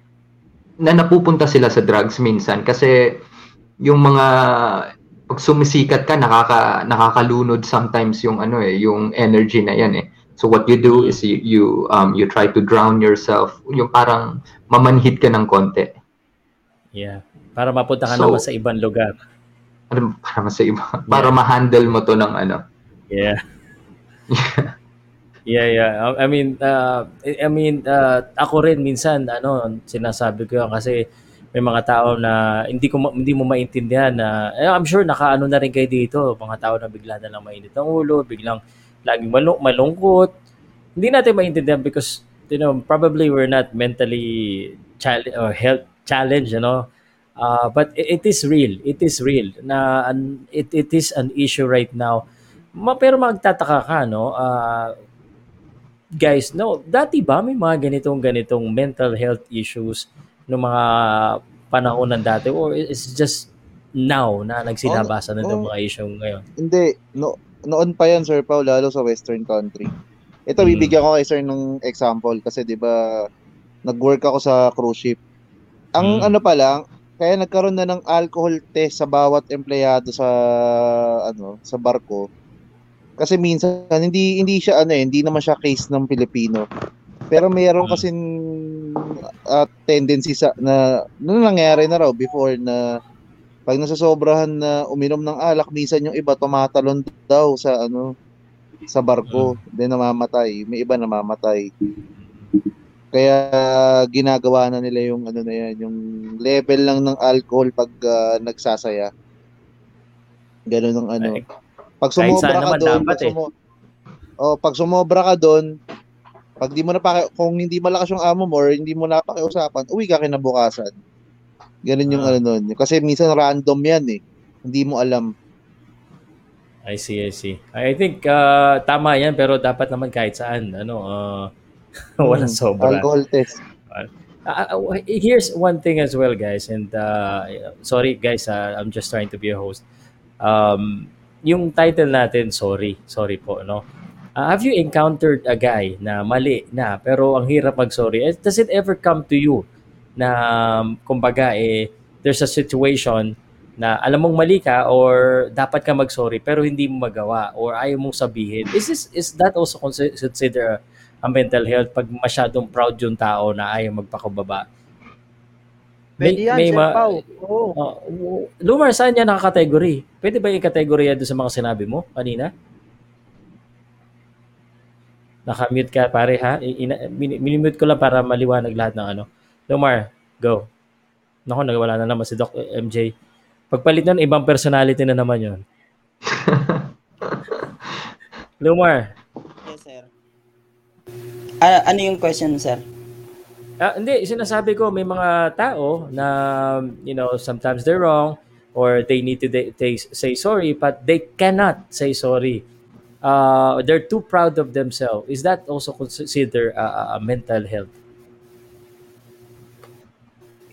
na napupunta sila sa drugs minsan kasi yung mga pag sumisikat ka nakaka nakakalunod sometimes yung ano eh yung energy na yan eh So what you do is you you um you try to drown yourself, yung parang mamanhid ka ng konti. Yeah. Para mapunta ka so, naman sa ibang lugar. Para, para sa iba, yeah. para ma-handle mo to ng ano. Yeah. yeah, yeah. I mean, uh, I mean, uh, ako rin minsan ano, sinasabi ko yan kasi may mga tao na hindi ko hindi mo maintindihan na eh, I'm sure nakaano na rin kayo dito, mga tao na bigla na lang mainit ang ulo, biglang laging malung malungkot. Hindi natin maintindihan because you know, probably we're not mentally challenge or health challenge, you know. Uh, but it, it is real. It is real na an, it, it is an issue right now. Ma, pero magtataka ka, no? Uh, guys, no, dati ba may mga ganitong ganitong mental health issues no mga panahon ng dati or it's just now na nagsilabasa oh, na oh, mga issue ngayon? Hindi, no, noon pa yan, Sir Paul, lalo sa western country. Ito, hmm. bibigyan ko kay Sir ng example kasi 'di ba nag-work ako sa cruise ship. Ang hmm. ano pa lang, kaya nagkaroon na ng alcohol test sa bawat empleyado sa ano, sa barko. Kasi minsan hindi hindi siya ano eh, hindi naman siya case ng Pilipino. Pero mayroon hmm. kasi uh, tendency sa na ano nangyari na raw before na pag nasasobrahan na uminom ng alak, minsan yung iba tumatalon daw sa ano sa barko, mm. then namamatay. May iba namamatay. Kaya ginagawa na nila yung ano na yan, yung level lang ng alcohol pag uh, nagsasaya. Ganun ng ano. Pag sumobra ka doon, pag, eh. sumo- oh, pag sumobra ka doon, pag di mo na pa kung hindi malakas yung amo mo or hindi mo na pakiusapan, uwi ka kinabukasan. Ganun yung uh, ano nun. Kasi minsan random yan eh. Hindi mo alam. I see, I see. I think uh, tama yan pero dapat naman kahit saan ano uh, walang hmm, sobra. Alcohol test. Uh, uh, here's one thing as well guys and uh, sorry guys uh, I'm just trying to be a host. Um, yung title natin sorry, sorry po no. Uh, have you encountered a guy na mali na pero ang hirap mag-sorry? Does it ever come to you na kumbaga eh there's a situation na alam mong mali ka or dapat ka mag-sorry pero hindi mo magawa or ayaw mong sabihin. Is this is that also consider a mental health pag masyadong proud yung tao na ayaw magpakubaba? Pwede yan, may, ma- Pao. Oo. Uh, Lumar, saan yan nakakategory? Pwede ba yung kategory yan sa mga sinabi mo kanina? Nakamute ka pare ha? Ina, minimute ko lang para maliwanag lahat ng ano. Lumar, go. Naku, nagwala na naman si Doc MJ. Pagpalit nun, ibang personality na naman yon. Lumar. Yes, sir. Uh, ano yung question, sir? Ah, hindi, sinasabi ko may mga tao na you know, sometimes they're wrong or they need to they, they say sorry but they cannot say sorry. Uh, they're too proud of themselves. Is that also considered uh, uh, mental health?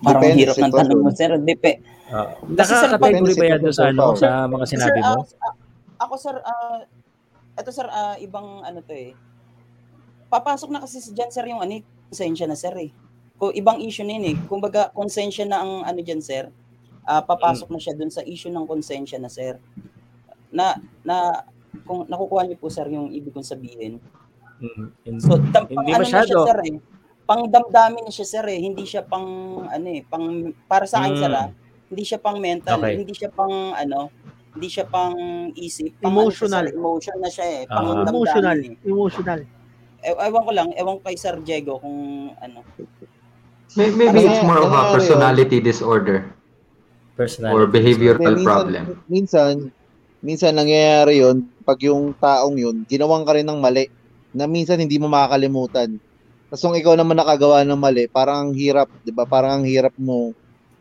Parang Depende hirap ng tanong mo, sir. Depe. Uh, Nakaka-category ba yan sa, ano, sa mga sinabi mo? Sir, uh, ako, sir, uh, ito, sir, uh, ibang ano to eh. Papasok na kasi dyan, sir, yung ano, konsensya na sir eh. Kung ibang issue na yun eh. Kumbaga, konsensya na ang ano dyan, sir. Uh, papasok mm. na siya dun sa issue ng konsensya na, sir. Na, na, kung nakukuha niyo po, sir, yung ibig kong sabihin. Mm. So, tam, hindi ano masyado. siya, sir, eh. Pang damdamin na siya, sir, eh. Hindi siya pang, ano eh, pang, para sa akin, mm. sir, ah, hindi siya pang mental, okay. hindi siya pang, ano, hindi siya pang isip, pang emotional. Ano siya, emotion na siya eh. Pang uh, emotional, eh. emotional e- ewan ko lang, ewan ko kay Sir Diego kung ano. Maybe it's more of a personality disorder. Personality or behavioral minsan, problem. Minsan, minsan nangyayari yon pag yung taong yun, ginawang ka rin ng mali na minsan hindi mo makakalimutan. Tapos kung ikaw naman nakagawa ng mali, parang ang hirap, 'di ba? Parang ang hirap mo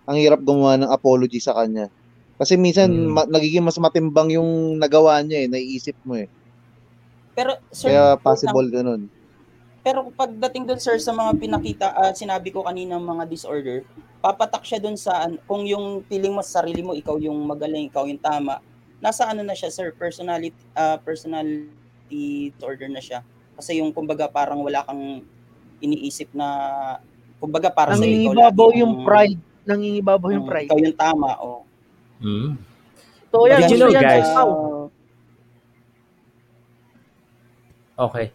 ang hirap gumawa ng apology sa kanya. Kasi minsan hmm. ma- nagiging mas matimbang yung nagawa niya eh, naiisip mo eh. Pero sir, Kaya possible lang, ganun. Pero pagdating doon sir sa mga pinakita, uh, sinabi ko kanina mga disorder, papatak siya doon sa kung yung feeling mo sa sarili mo ikaw yung magaling, ikaw yung tama. Nasa ano na siya sir, personality uh, personality disorder na siya. Kasi yung kumbaga parang wala kang iniisip na kumbaga para sa ikaw Nangingibabaw yung pride, nangingibabaw yung hmm, pride. Ikaw yung tama, oh. Mm. So yan, Did you know guys? Uh, Okay.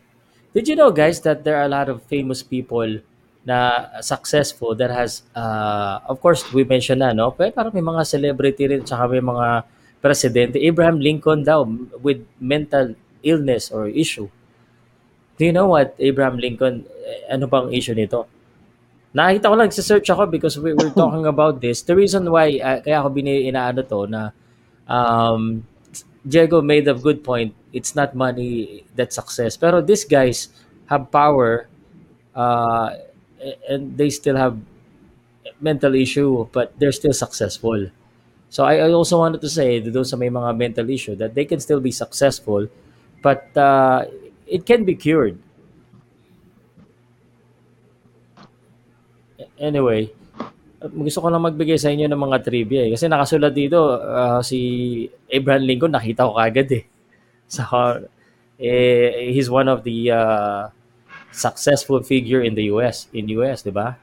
Did you know guys that there are a lot of famous people na successful that has uh, of course we mentioned na no? Pero parang may mga celebrity rin tsaka may mga presidente. Abraham Lincoln daw with mental illness or issue. Do you know what Abraham Lincoln eh, ano bang issue nito? Nakita ko lang search ako because we were talking about this. The reason why uh, kaya ako bini inaano to na um, Diego made a good point it's not money that's success. Pero these guys have power uh, and they still have mental issue but they're still successful. So I, I also wanted to say to those sa may mga mental issue that they can still be successful but uh, it can be cured. Anyway, gusto ko lang magbigay sa inyo ng mga trivia eh. Kasi nakasulat dito, uh, si Abraham Lincoln, nakita ko kagad eh. So, eh, he's one of the uh, successful figure in the US, in US, di ba?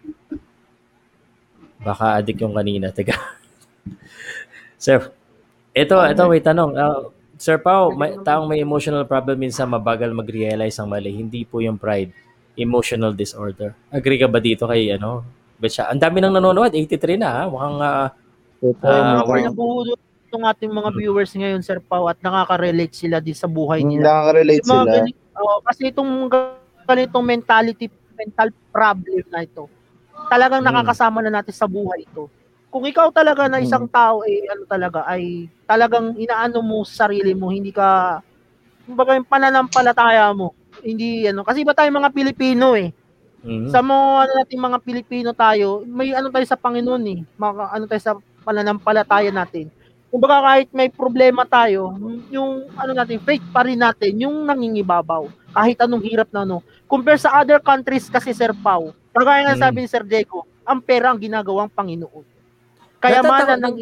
Baka adik yung kanina. Teka. Sir, ito, ito, may tanong. Uh, Sir Pao, may, taong may emotional problem minsan mabagal mag-realize ang mali. Hindi po yung pride. Emotional disorder. Agree ka ba dito kay ano? Betcha? Ang dami nang nanonood, 83 na ha. Mukhang uh, uh, uh, itong ating mga viewers ngayon, Sir Pau, at nakaka-relate sila din sa buhay nila. Nakaka-relate sila. Ganit, oh, kasi itong ganitong mentality, mental problem na ito, talagang hmm. nakakasama na natin sa buhay ito. Kung ikaw talaga na isang hmm. tao, eh, ano talaga, ay talagang inaano mo sa sarili mo, hindi ka, kumbaga yung pananampalataya mo, hindi ano, kasi ba tayo mga Pilipino eh, Mm-hmm. Sa mga ano natin mga Pilipino tayo, may ano tayo sa Panginoon eh. Mga, ano tayo sa pananampalataya natin kumbaga kahit may problema tayo, yung ano natin, faith pa rin natin, yung nangingibabaw. Kahit anong hirap na ano. Compare sa other countries kasi Sir Pau, kagaya nga hmm. sabi ni Sir Diego, ang pera ang ginagawang Panginoon. Kaya man nang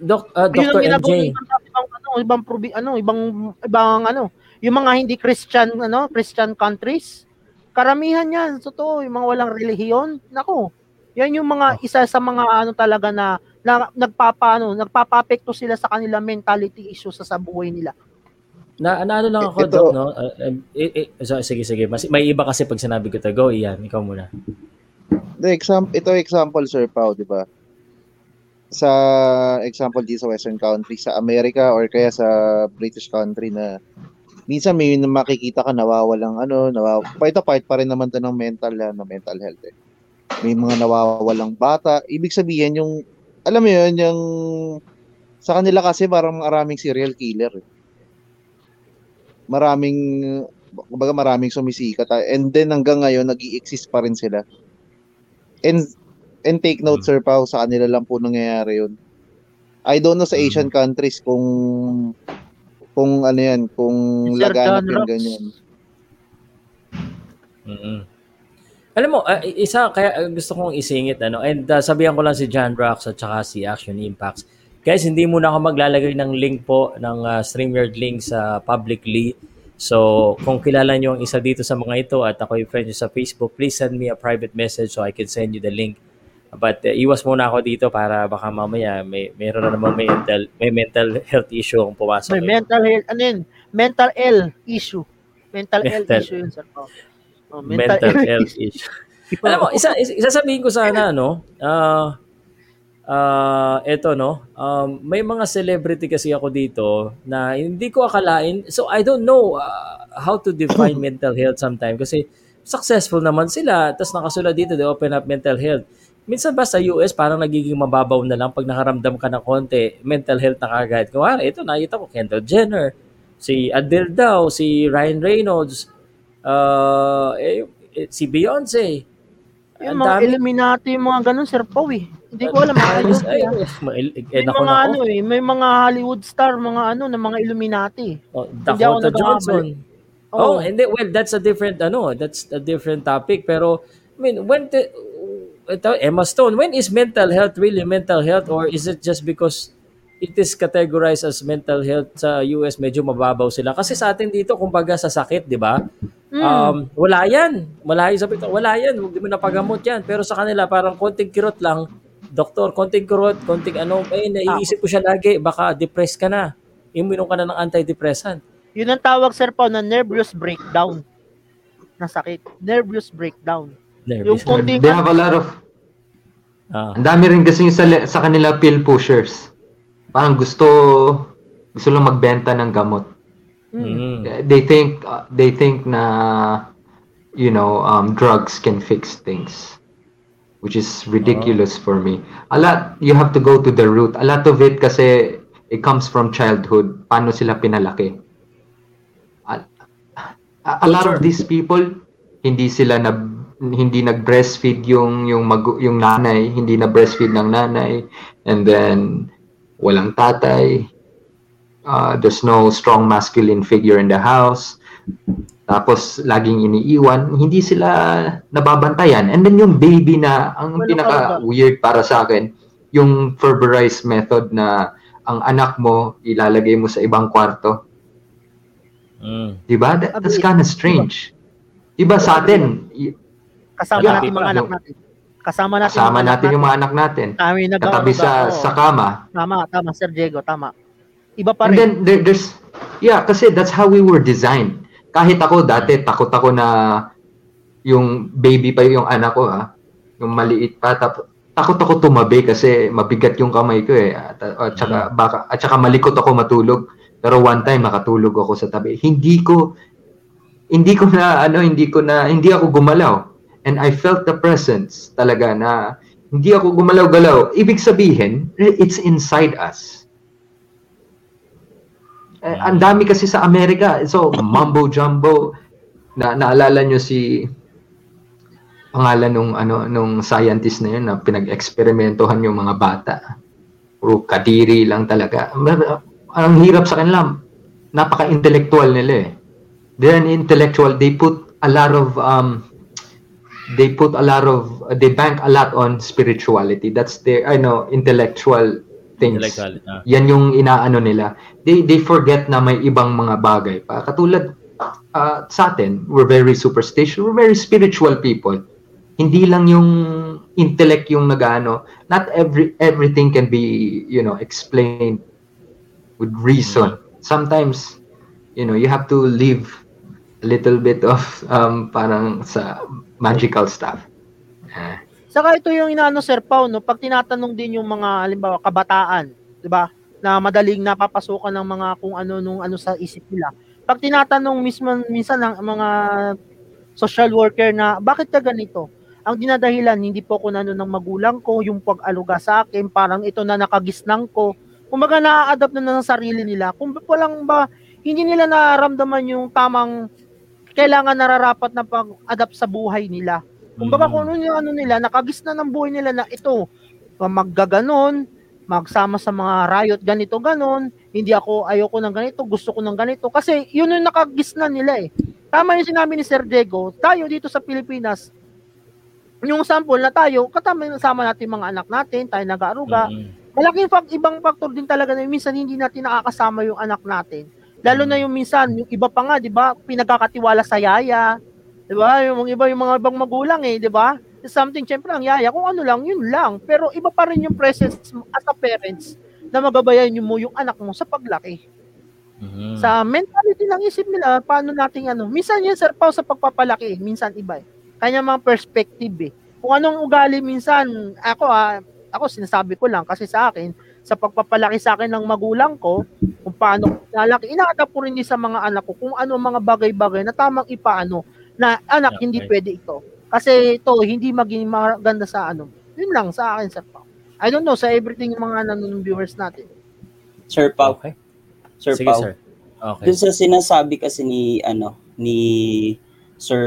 Doc, uh, Dr. MJ. Ibang, ano, ibang probi, ano, ibang ibang ano, yung mga hindi Christian ano, Christian countries, karamihan yan, totoo, yung mga walang relihiyon, nako. Yan yung mga oh. isa sa mga ano talaga na na nagpapaano, nagpapapekto sila sa kanila mentality issues sa, sa buhay nila. Na, na ano lang ako, Ito, Doc, no? Uh, uh, eh, eh, sige, sige. Mas, may iba kasi pag sinabi ko to, go, iyan, ikaw muna. The example, ito example, Sir Pao, di ba? Sa example dito sa Western country, sa Amerika or kaya sa British country na minsan may makikita ka nawawalang ano, nawaw part part pa rin naman to ng mental na mental health eh. May mga nawawalang bata. Ibig sabihin yung alam mo yun, yung sa kanila kasi parang maraming serial killer. Eh. Maraming kumbaga maraming sumisikat and then hanggang ngayon nag-exist pa rin sila. And and take note hmm. Sir Pao sa kanila lang po nangyayari yun. I don't know sa hmm. Asian countries kung kung ano yan, kung laganap yung ganyan. Mm-hmm. Alam mo, uh, isa kaya gusto kong isingit ano and uh, sabihan ko lang si John Rocks at saka si Action Impacts. Guys, hindi muna ako maglalagay ng link po ng uh, StreamYard link sa publicly. So, kung kilala niyo ang isa dito sa mga ito at ako yung friend niyo sa Facebook, please send me a private message so I can send you the link. But uh, iwas muna ako dito para baka mamaya may meron na naman may mental may mental health issue ang pumasok. May mental health ano yun? Mental L issue. Mental, mental health issue yun, sir. Oh, mental, mental health issue. Alam mo, isa, isa, isasabihin ko sana, no, uh, uh, eto, no, um, may mga celebrity kasi ako dito na hindi ko akalain, so I don't know uh, how to define mental health sometimes kasi successful naman sila, tapos nakasulat dito, they open up mental health. Minsan ba sa US, parang nagiging mababaw na lang pag nakaramdam ka ng konti, mental health na kagad. Kung ito, nakita ko, Kendall Jenner, si Adele daw, si Ryan Reynolds, uh, eh, eh, si Beyonce. Yung mga dami. Illuminati, yung mga ganun, Sir Pau eh. Hindi ko alam. Mga ayos, ay, eh, may mga ano eh, may mga Hollywood star, mga ano, ng mga Illuminati. Oh, Dakota Johnson. Oh. oh, and then, well, that's a different, ano, that's a different topic. Pero, I mean, when the, ito, Emma Stone, when is mental health really mental health or is it just because it is categorized as mental health sa US medyo mababaw sila kasi sa atin dito kumbaga sa sakit, 'di ba? Mm. Um, wala 'yan. Malayo sa pito. Wala 'yan. Huwag mo na pagamot 'yan. Pero sa kanila parang konting kirot lang, doktor, konting kirot, konting ano, eh naiisip ko siya lagi, baka depressed ka na. Iminom ka na ng antidepressant. Yun ang tawag sir po na nervous breakdown. Na sakit. Nervous breakdown. Nervous. Yung konting They have a lot of Ah. Ang dami rin kasi sa, sa kanila pill pushers parang gusto gusto lang magbenta ng gamot. Mm. They think uh, they think na you know um, drugs can fix things which is ridiculous oh. for me. A lot you have to go to the root. A lot of it kasi it comes from childhood. Paano sila pinalaki? A, a, a lot sure. of these people hindi sila na hindi nag-breastfeed yung yung mag, yung nanay, hindi na breastfeed ng nanay and then walang tatay, uh, there's no strong masculine figure in the house, tapos laging iniiwan, hindi sila nababantayan. And then yung baby na, ang pinaka-weird para sa akin, yung Ferberized method na ang anak mo, ilalagay mo sa ibang kwarto. Mm. Diba? That, that's kind of strange. Diba sa atin, kasama natin mga anak natin. Kasama natin, Kasama natin, natin yung mga anak natin. Kami Katabi sa, sa kama. Tama, tama, Sir Diego, tama. Iba pa rin. And then there, there's, yeah, kasi that's how we were designed. Kahit ako dati, takot ako na yung baby pa yung anak ko, ha? Yung maliit pa. Tap, takot ako tumabi kasi mabigat yung kamay ko eh. At, at, saka, mm. baka, at saka malikot ako matulog. Pero one time nakatulog ako sa tabi. Hindi ko hindi ko na ano, hindi ko na hindi ako gumalaw And I felt the presence talaga na hindi ako gumalaw-galaw. Ibig sabihin, it's inside us. Eh, ang dami kasi sa Amerika. So, mumbo jumbo. Na naalala nyo si pangalan nung ano nung scientist na yun na pinag-eksperimentohan yung mga bata. Puro kadiri lang talaga. Ang hirap sa kanila. Napaka-intellectual nila eh. They're an intellectual. They put a lot of um, they put a lot of they bank a lot on spirituality that's their I know intellectual things. Intellectual, uh. yan yung inaano nila. They they forget na may ibang mga bagay pa. Katulad uh, sa atin we're very superstitious. We're very spiritual people. Hindi lang yung intellect yung nagano not every everything can be you know explained with reason. Sometimes you know you have to live a little bit of um, parang sa magical stuff. Uh, Saka ito yung inaano Sir Pao, no, pag tinatanong din yung mga halimbawa kabataan, 'di ba? Na madaling napapasukan ng mga kung ano nung ano sa isip nila. Pag tinatanong mismo minsan ng mga social worker na bakit ka ganito? Ang dinadahilan, hindi po ako nano ng magulang ko, yung pag-aluga sa akin, parang ito na nakagisnang ko. Kumbaga na-adapt na ng sarili nila. Kung walang ba, hindi nila nararamdaman yung tamang kailangan nararapat na pag-adapt sa buhay nila. Kumbaga kung ano yung ano nila, nakagisna ng buhay nila na ito, maggaganon, magsama sa mga riot, ganito, ganon, hindi ako, ayoko ng ganito, gusto ko ng ganito. Kasi yun yung nakagisna nila eh. Tama yung sinabi ni Sir Diego, tayo dito sa Pilipinas, yung sample na tayo, katama sama natin mga anak natin, tayo nag-aaruga. Mm-hmm. Malaking fact, ibang factor din talaga na minsan hindi natin nakakasama yung anak natin. Lalo na yung minsan, yung iba pa nga, di ba, pinagkakatiwala sa yaya, di ba, yung iba yung mga ibang magulang eh, di ba? Something, syempre, ang yaya, kung ano lang, yun lang. Pero iba pa rin yung presence as a parents na magabayan mo yung anak mo sa paglaki. Mm-hmm. Sa mentality ng isip nila, paano nating ano, minsan yan, sir, pa sa pagpapalaki, minsan iba eh kanya mga perspective eh. Kung anong ugali minsan, ako ah, ako sinasabi ko lang kasi sa akin, sa pagpapalaki sa akin ng magulang ko, kung paano nalaki, ina-adapt ko rin sa mga anak ko kung ano mga bagay-bagay na tamang ipaano na anak okay. hindi pwede ito. Kasi ito hindi maging maganda sa ano. Yun lang sa akin sir Pao. I don't know sa everything yung mga nanonood viewers natin. Sir Pao. Okay. Sir Sige, Pao. Sir. Okay. Dun sa sinasabi kasi ni ano ni Sir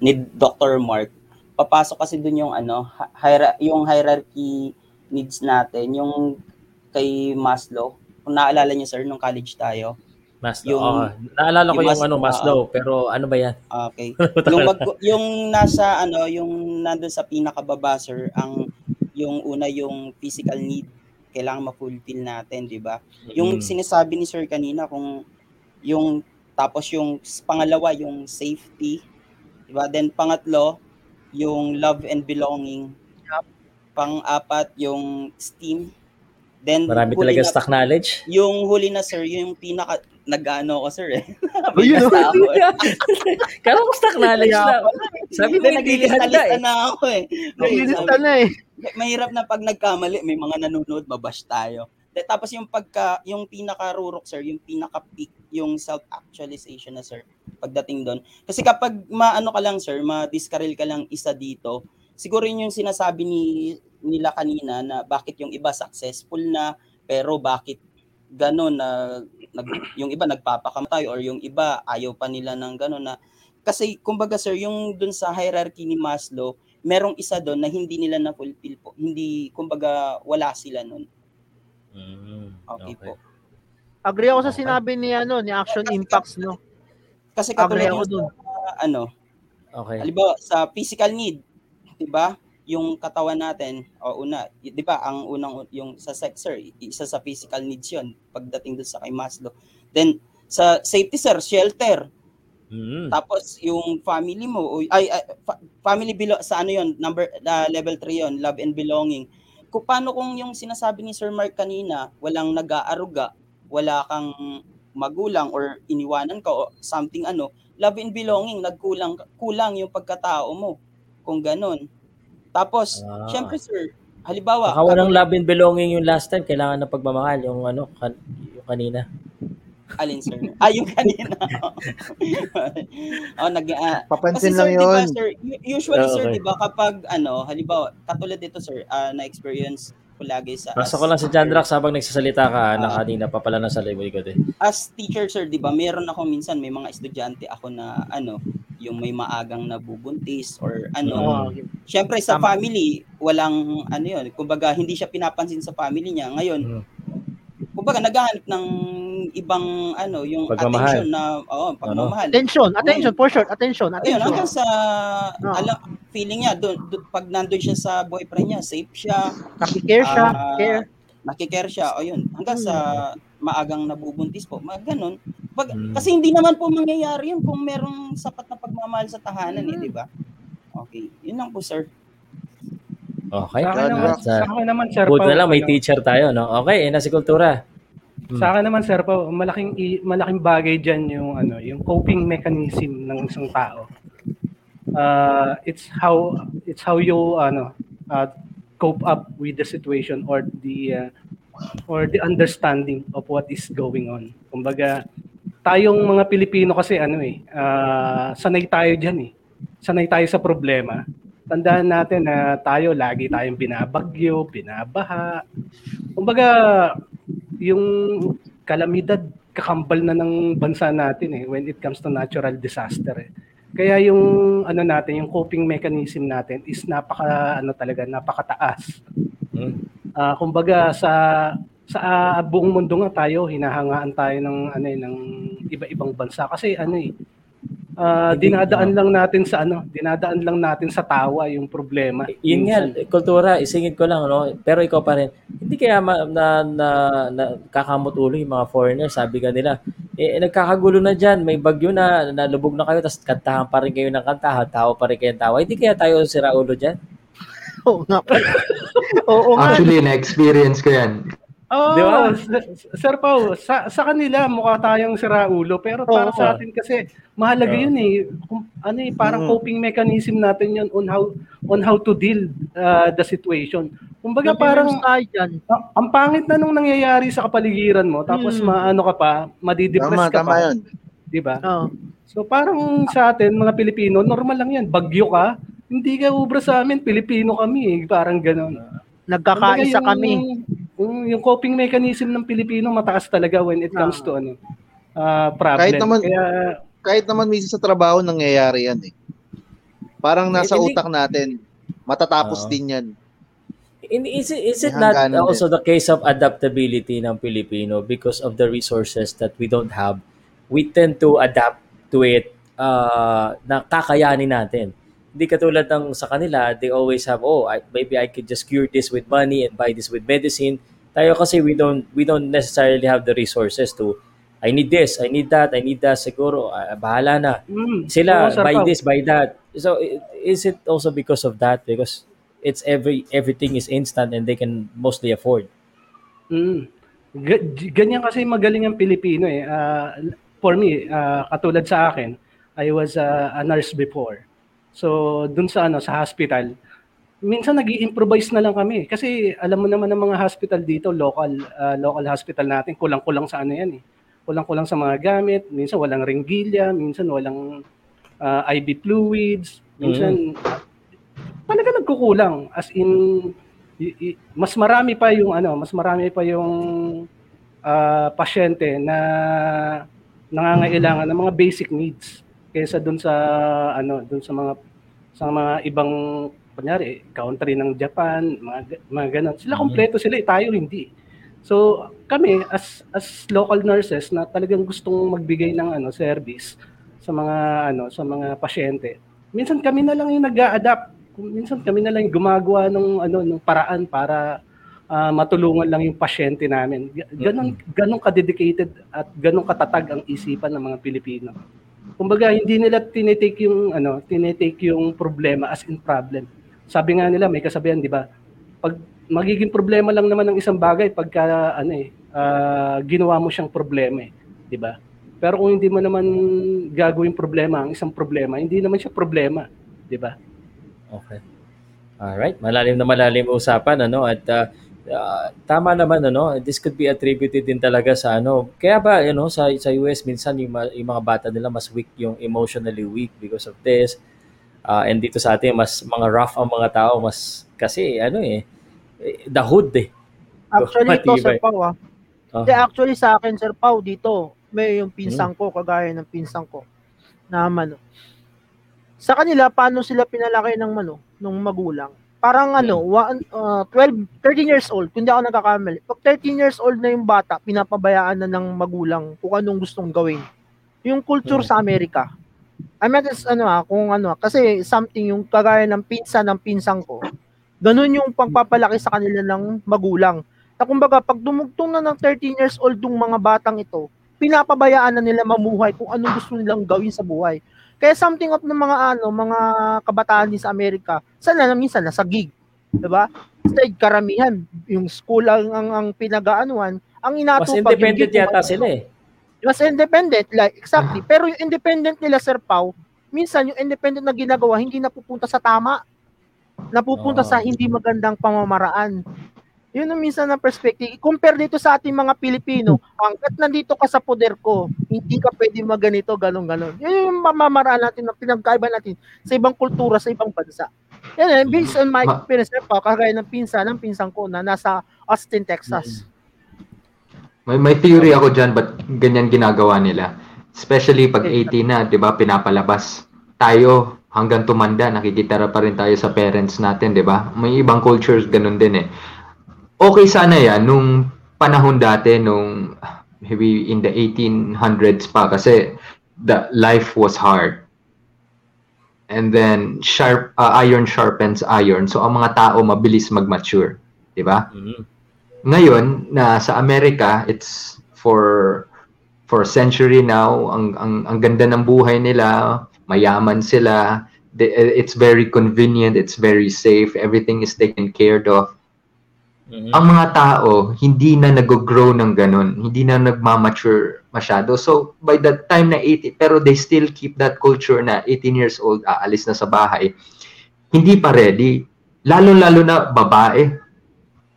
ni Dr. Mark, papasok kasi dun yung ano, hier- yung hierarchy needs natin, yung kay Maslow. Kung naalala niyo sir nung college tayo. Maslow. Yung, oh, naalala ko yung, yung ano Maslow, uh, pero ano ba 'yan? Okay. yung mag, yung nasa ano, yung nandoon sa pinakababa sir, ang yung una yung physical need kailangan ma-fulfill natin, 'di ba? Yung mm. sinasabi ni sir kanina kung yung tapos yung pangalawa, yung safety. Diba? Then pangatlo, yung love and belonging. Yep. Pang-apat, yung steam. Then, Marami talaga na, stock knowledge. Yung huli na, sir, yung pinaka, nag-ano ko, sir, eh. Yun, Kala ko stock knowledge na. Sabi ko, naglilista eh. na ako, eh. Naglilista na eh. Mahirap na pag nagkamali, may mga nanonood, babash tayo. Tapos yung pagka, yung pinaka-rurok, sir, yung pinaka-peak, yung self-actualization na, sir, pagdating doon. Kasi kapag maano ka lang, sir, ma-discarrel ka lang isa dito, siguro yun yung sinasabi ni nila kanina na bakit yung iba successful na, pero bakit gano'n na nag, yung iba nagpapakamatay or yung iba ayaw pa nila ng gano'n na kasi kumbaga sir yung dun sa hierarchy ni Maslow merong isa doon na hindi nila na fulfill po hindi kumbaga wala sila noon Mm, okay, okay po. Agree ako sa okay. sinabi ni ano ni Action Impacts no. Kasi katulad ako dun. Sa, ano. Okay. Halimbawa sa physical need, 'di ba? Yung katawan natin, o una, 'di ba, ang unang yung sa sex sir, isa sa physical needs 'yon pagdating doon sa kay Maslow. Then sa safety sir, shelter. Mm. Tapos yung family mo ay, ay family below sa ano 'yon, number uh, level 3 'yon, love and belonging kung paano kung yung sinasabi ni Sir Mark kanina, walang nag-aaruga, wala kang magulang or iniwanan ka o something ano, love and belonging, nagkulang kulang yung pagkatao mo. Kung ganun. Tapos, ah. syempre sir, halimbawa, Baka walang love and belonging yung last time, kailangan ng pagmamahal yung ano, kan, yung kanina. Alin, sir? Ah, yung kanina. oh, nag uh, Papansin kasi, lang sir, yun. Diba, sir, usually, oh, okay. sir, di ba, kapag, ano, halimbawa, katulad dito, sir, uh, na-experience ko lagi sa... Basta ko lang si John Drax habang nagsasalita ka, uh, na kanina pa pala nasa live ko eh. As teacher, sir, di ba, meron ako minsan, may mga estudyante ako na, ano, yung may maagang nabubuntis or ano. Oh, Siyempre sa Tama. family, walang ano yun, kumbaga hindi siya pinapansin sa family niya. Ngayon, mm kumbaga naghahanap ng ibang ano, yung pagmamahal. attention na oh, pagmamahal. Attention, attention for short, attention, attention. Ayun, hanggang sa no. alam feeling niya doon pag nandoon siya sa boyfriend niya, safe siya. Nakikare siya, uh, care. Nakikare siya. O yun, hanggang hmm. sa maagang nabubuntis po. Mga ganun. Pag, hmm. Kasi hindi naman po mangyayari yun kung merong sapat na pagmamahal sa tahanan hmm. eh, di ba? Okay, yun lang po sir. Okay. Sa akin naman, sa, sa akin naman sir Buti na lang may ano, teacher tayo, no? Okay, eh, nasa kultura. Hmm. Sa akin naman sir po, malaking malaking bagay diyan yung ano, yung coping mechanism ng isang tao. Uh, it's how it's how you ano, uh, cope up with the situation or the uh, or the understanding of what is going on. Kumbaga, tayong mga Pilipino kasi ano eh, uh, sanay tayo diyan eh. Sanay tayo sa problema. Tandaan natin na tayo lagi tayong binabagyo, binabaha. Kumbaga, yung kalamidad kakambal na ng bansa natin eh when it comes to natural disaster eh. Kaya yung ano natin, yung coping mechanism natin is napaka ano talaga, napakataas. Uh, kumbaga sa sa uh, buong mundo nga tayo hinahangaan tayo ng ano eh, ng iba-ibang bansa kasi ano eh uh, dinadaan lang natin sa ano, dinadaan lang natin sa tawa yung problema. Yun nga, kultura, isingit ko lang, no? pero ikaw pa rin, hindi kaya ma, na, na, na kakamot ulo yung mga foreigner, sabi ka nila, eh, nagkakagulo na dyan, may bagyo na, nalubog na kayo, tapos kantahan pa rin kayo ng kantahan, tao pa rin kayo tawa. Hindi kaya tayo sira ulo dyan? Oo nga. Oo nga. Actually, na-experience ko yan. Oh, Di ba? Sir Pau, sa, sa kanila mukha tayong siraulo pero para oh, sa atin kasi mahalaga oh. yun eh. Kung, ano eh parang mm. coping mechanism natin yun on how on how to deal uh, the situation. Kumbaga parang yan. Uh, ang pangit na nung nangyayari sa kapaligiran mo tapos mm. maano ka pa, madidepress tama, ka tama pa. Yun. 'Di ba? Oh. So parang sa atin mga Pilipino, normal lang 'yan. Bagyo ka, hindi ka ubra sa amin, Pilipino kami eh. Parang ganoon. Nagkakaisa yung, kami. Yung, yung coping mechanism ng Pilipino mataas talaga when it comes to ano uh, problem. Kahit naman Kaya, kahit naman minsan sa trabaho nangyayari yan eh. Parang nasa hindi, utak natin, matatapos uh, din yan. Is it, is it not also din. the case of adaptability ng Pilipino because of the resources that we don't have? We tend to adapt to it uh, na kakayanin natin hindi katulad ng sa kanila, they always have, oh, I, maybe I could just cure this with money and buy this with medicine. Tayo kasi we don't we don't necessarily have the resources to I need this, I need that, I need that siguro, uh, bahala na. Mm, Sila oh, buy this, buy that. So is it also because of that because it's every everything is instant and they can mostly afford. Mm. Ganyan kasi magaling ang Pilipino eh. Uh, for me, uh, katulad sa akin, I was uh, a nurse before. So, dun sa ano sa hospital, minsan nag improvise na lang kami kasi alam mo naman ng mga hospital dito, local uh, local hospital natin, kulang-kulang sa ano 'yan eh. Kulang-kulang sa mga gamit, minsan walang ringgilya, minsan walang uh, ah, IV fluids, minsan mm. talaga nagkukulang as in y- y- mas marami pa yung ano, mas marami pa yung uh, pasyente na nangangailangan ng mga basic needs kaysa doon sa ano doon sa mga sa mga ibang kunyari country ng Japan mga mga ganun sila kompleto sila eh, tayo hindi. So kami as as local nurses na talagang gustong magbigay ng ano service sa mga ano sa mga pasyente minsan kami na lang yung nag-a-adapt. Minsan kami na lang yung gumagawa ng ano ng paraan para uh, matulungan lang yung pasyente namin. Ganun ganun ka-dedicated at ganun katatag ang isipan ng mga Pilipino Kumbaga hindi nila tinetake yung ano, tinetake yung problema as in problem. Sabi nga nila may kasabihan, 'di ba? Pag magiging problema lang naman ng isang bagay pagka ano eh, uh, ginawa mo siyang problema eh, 'di ba? Pero kung hindi mo naman gagawin problema ang isang problema, hindi naman siya problema, 'di ba? Okay. All right, malalim na malalim usapan ano at uh, uh, tama naman ano, this could be attributed din talaga sa ano. Kaya ba you know, sa sa US minsan yung, yung mga bata nila mas weak yung emotionally weak because of this. Uh, and dito sa atin mas mga rough ang mga tao mas kasi ano eh the hood eh. Actually ito Sir Pau ah. Uh-huh. actually sa akin Sir Pau dito may yung pinsang hmm. ko kagaya ng pinsang ko na mano. Sa kanila paano sila pinalaki ng mano nung magulang parang ano, one, uh, 12, 13 years old, kung di ako nagkakamali. Pag 13 years old na yung bata, pinapabayaan na ng magulang kung anong gustong gawin. Yung culture sa Amerika. I mean, it's, ano ah, kung ano, kasi something yung kagaya ng pinsa ng pinsang ko, ganun yung pagpapalaki sa kanila ng magulang. Na kumbaga, pag dumugtong na ng 13 years old yung mga batang ito, pinapabayaan na nila mamuhay kung anong gusto nilang gawin sa buhay. Kaya something of ng mga ano, mga kabataan din sa Amerika, sana na minsan nasa gig, 'di ba? Instead karamihan yung school ang ang, ang pinagaanuan, ang inatupag Mas independent yung yata sila eh. Mas independent, like exactly. Pero yung independent nila Sir Pau, minsan yung independent na ginagawa hindi napupunta sa tama. napupunta oh. sa hindi magandang pamamaraan. Yun ang minsan ng perspective. Compare dito sa ating mga Pilipino, hanggat nandito ka sa poder ko, hindi ka pwede maganito, ganun, ganun. Yun yung mamamaraan natin, na pinagkaiba natin sa ibang kultura, sa ibang bansa. Yan, eh, based on my experience, pa, kagaya ng pinsan, ng pinsan ko na nasa Austin, Texas. May, may theory ako dyan, but ganyan ginagawa nila. Especially pag 18 na, di ba, pinapalabas. Tayo, hanggang tumanda, nakikitara pa rin tayo sa parents natin, di ba? May ibang cultures, ganun din eh okay sana yan nung panahon dati nung maybe in the 1800s pa kasi the life was hard. And then sharp uh, iron sharpens iron. So ang mga tao mabilis mag-mature, 'di ba? Mm-hmm. Ngayon na sa Amerika, it's for for a century now ang ang ang ganda ng buhay nila, mayaman sila. It's very convenient, it's very safe, everything is taken care of Mm-hmm. Ang mga tao, hindi na nag-grow ng ganun. Hindi na nagmamature masyado. So, by the time na 80, pero they still keep that culture na 18 years old, aalis na sa bahay. Hindi pa ready. Lalo-lalo na babae,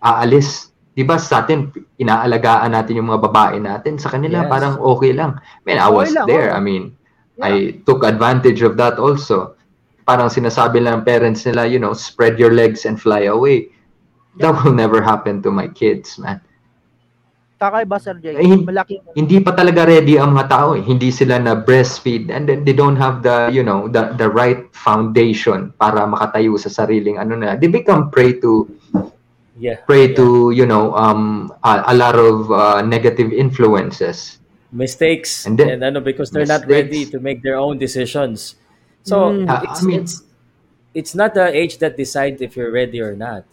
aalis. Di ba sa atin, inaalagaan natin yung mga babae natin. Sa kanila, yes. parang okay lang. Man, I was okay there. I mean, yeah. I took advantage of that also. Parang sinasabi lang ng parents nila, you know, spread your legs and fly away That will never happen to my kids, man. Takay ba, Sir Jay? Eh, Malaki. Hindi pa talaga ready ang mga tao. Eh. Hindi sila na breastfeed and then they don't have the, you know, the the right foundation para makatayo sa sariling ano na. They become prey to yeah, prey yeah. to, you know, um a, a lot of uh, negative influences. Mistakes and, then, and ano because they're mistakes. not ready to make their own decisions. So mm. it's, I mean, it's it's not the age that decides if you're ready or not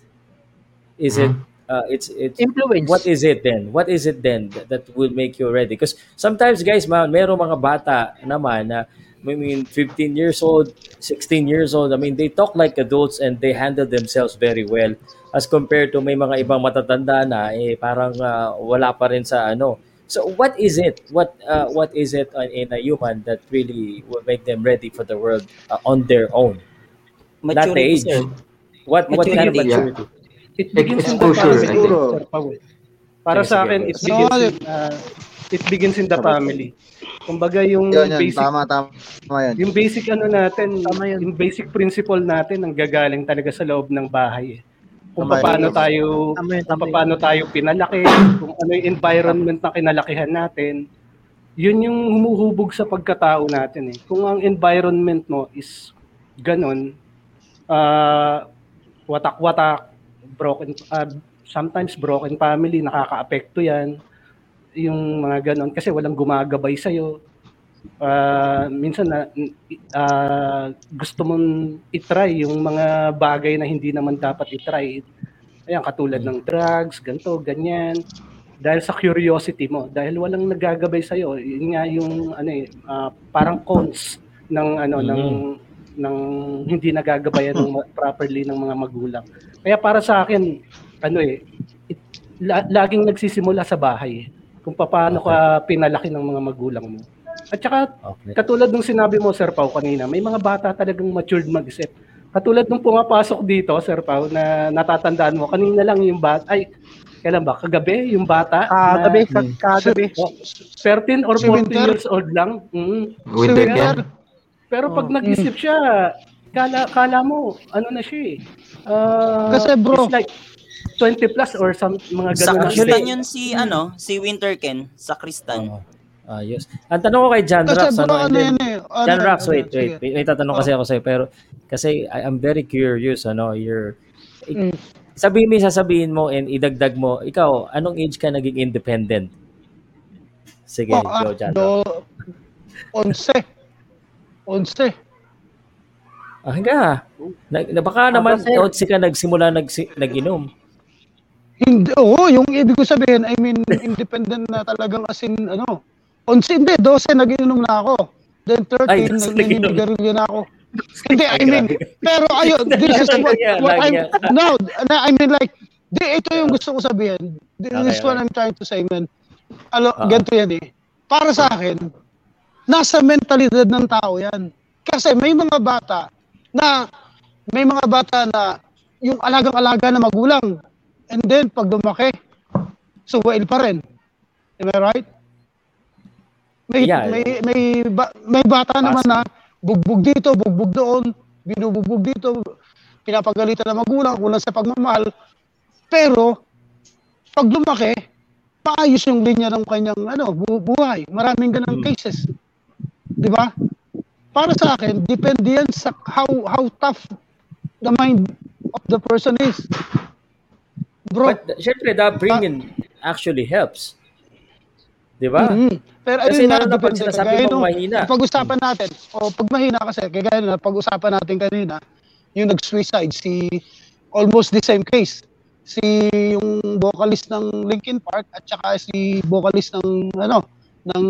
is mm-hmm. it uh, it's it's influence. what is it then? What is it then that, that will make you ready? Because sometimes guys man meron mga bata naman na I mean 15 years old 16 years old I mean they talk like adults and they handle themselves very well. As compared to may mga ibang matatanda na eh parang uh, wala pa rin sa ano. So what is it? What uh, what is it in a human that really will make them ready for the world uh, on their own? Maturity, not the age. sir. what maturity, what kind of maturity. yeah. It begins in the family. Sir Para sa akin, it begins in, uh, it begins in the family. Kumbaga yung yan, yan. basic tama tama yan. Yung basic ano natin, tama yan. yung basic principle natin ang gagaling talaga sa loob ng bahay. Eh. Kung tama paano yan. tayo tama yan, tama kung paano tayo pinalaki, kung ano yung environment na kinalakihan natin. Yun yung humuhubog sa pagkatao natin eh. Kung ang environment mo is ganun, uh, watak-watak, broken uh, sometimes broken family nakakaapekto 'yan. Yung mga ganon. Kasi walang gumagabay sa iyo uh, minsan na uh, gusto mong i-try yung mga bagay na hindi naman dapat i-try. Ayan katulad ng drugs ganto ganyan. Dahil sa curiosity mo. Dahil walang nagagabay sa iyo yun nga yung ano eh uh, parang cons ng ano mm-hmm. ng ng hindi nagagabayan ng properly ng mga magulang. Kaya para sa akin, ano eh, it, la, laging nagsisimula sa bahay. Eh, kung paano okay. ka pinalaki ng mga magulang mo. At saka, okay. katulad ng sinabi mo, Sir Pau, kanina, may mga bata talagang matured mag-isip. Katulad nung pumapasok dito, Sir Pau, na natatandaan mo, kanina lang yung bata, ay, kailan ba? Kagabi, yung bata. Kagabi, na, kagabi. 13 or 14 years old lang. Mm. Winter pero pag oh. nag-isip siya, kala, kala mo, ano na siya eh. Uh, Kasi bro, it's like 20 plus or some mga ganun. Sa Kristan yun si, ano, si Winterken, sa Kristan. Oh. Ayos. Ah, Ang tanong ko kay John Rax, ano, ano, then, eh, ano, John Rax, wait, wait, wait, may tatanong kasi ako sa'yo, pero kasi I, I'm very curious, ano, you're, mm. sabihin mo, sasabihin mo, and idagdag mo, ikaw, anong age ka naging independent? Sige, oh, go, John. Do, 11. 11. Ah, hangga. Na, na baka naman 11 ka nagsimula nag nag-inom. Hindi, oo, yung ibig ko sabihin, I mean, independent na talagang as in, ano, 11, hindi, 12, nag-inom na ako. Then 13, naninigarilyo na ako. hindi, I mean, pero ayun, this is what, what I'm, no, I mean like, di, ito yung gusto ko sabihin. This okay, is what okay. I'm trying to say, man. Alo, uh-huh. ganito yan eh. Para sa akin, nasa mentalidad ng tao yan. Kasi may mga bata na may mga bata na yung alagang-alaga na magulang. And then, pag lumaki, suwail pa rin. Am I right? May, yeah. may, may, ba, may bata Pass. naman na bugbog dito, bugbog doon, binubugbog dito, pinapagalitan ng magulang, kulang sa pagmamahal. Pero, pag lumaki, paayos yung linya ng kanyang ano, buhay. Maraming ganang hmm. cases. Di ba? Para sa akin, depende yan sa how, how tough the mind of the person is. Bro, But syempre, that bringing uh, actually helps. Di ba? Mm-hmm. Pero kasi ayun na, depende. Sinasabi mong mahina. Pag-usapan natin, o pag mahina kasi, kagaya na pag-usapan natin kanina, yung nag-suicide, si almost the same case. Si yung vocalist ng Linkin Park at saka si vocalist ng ano ng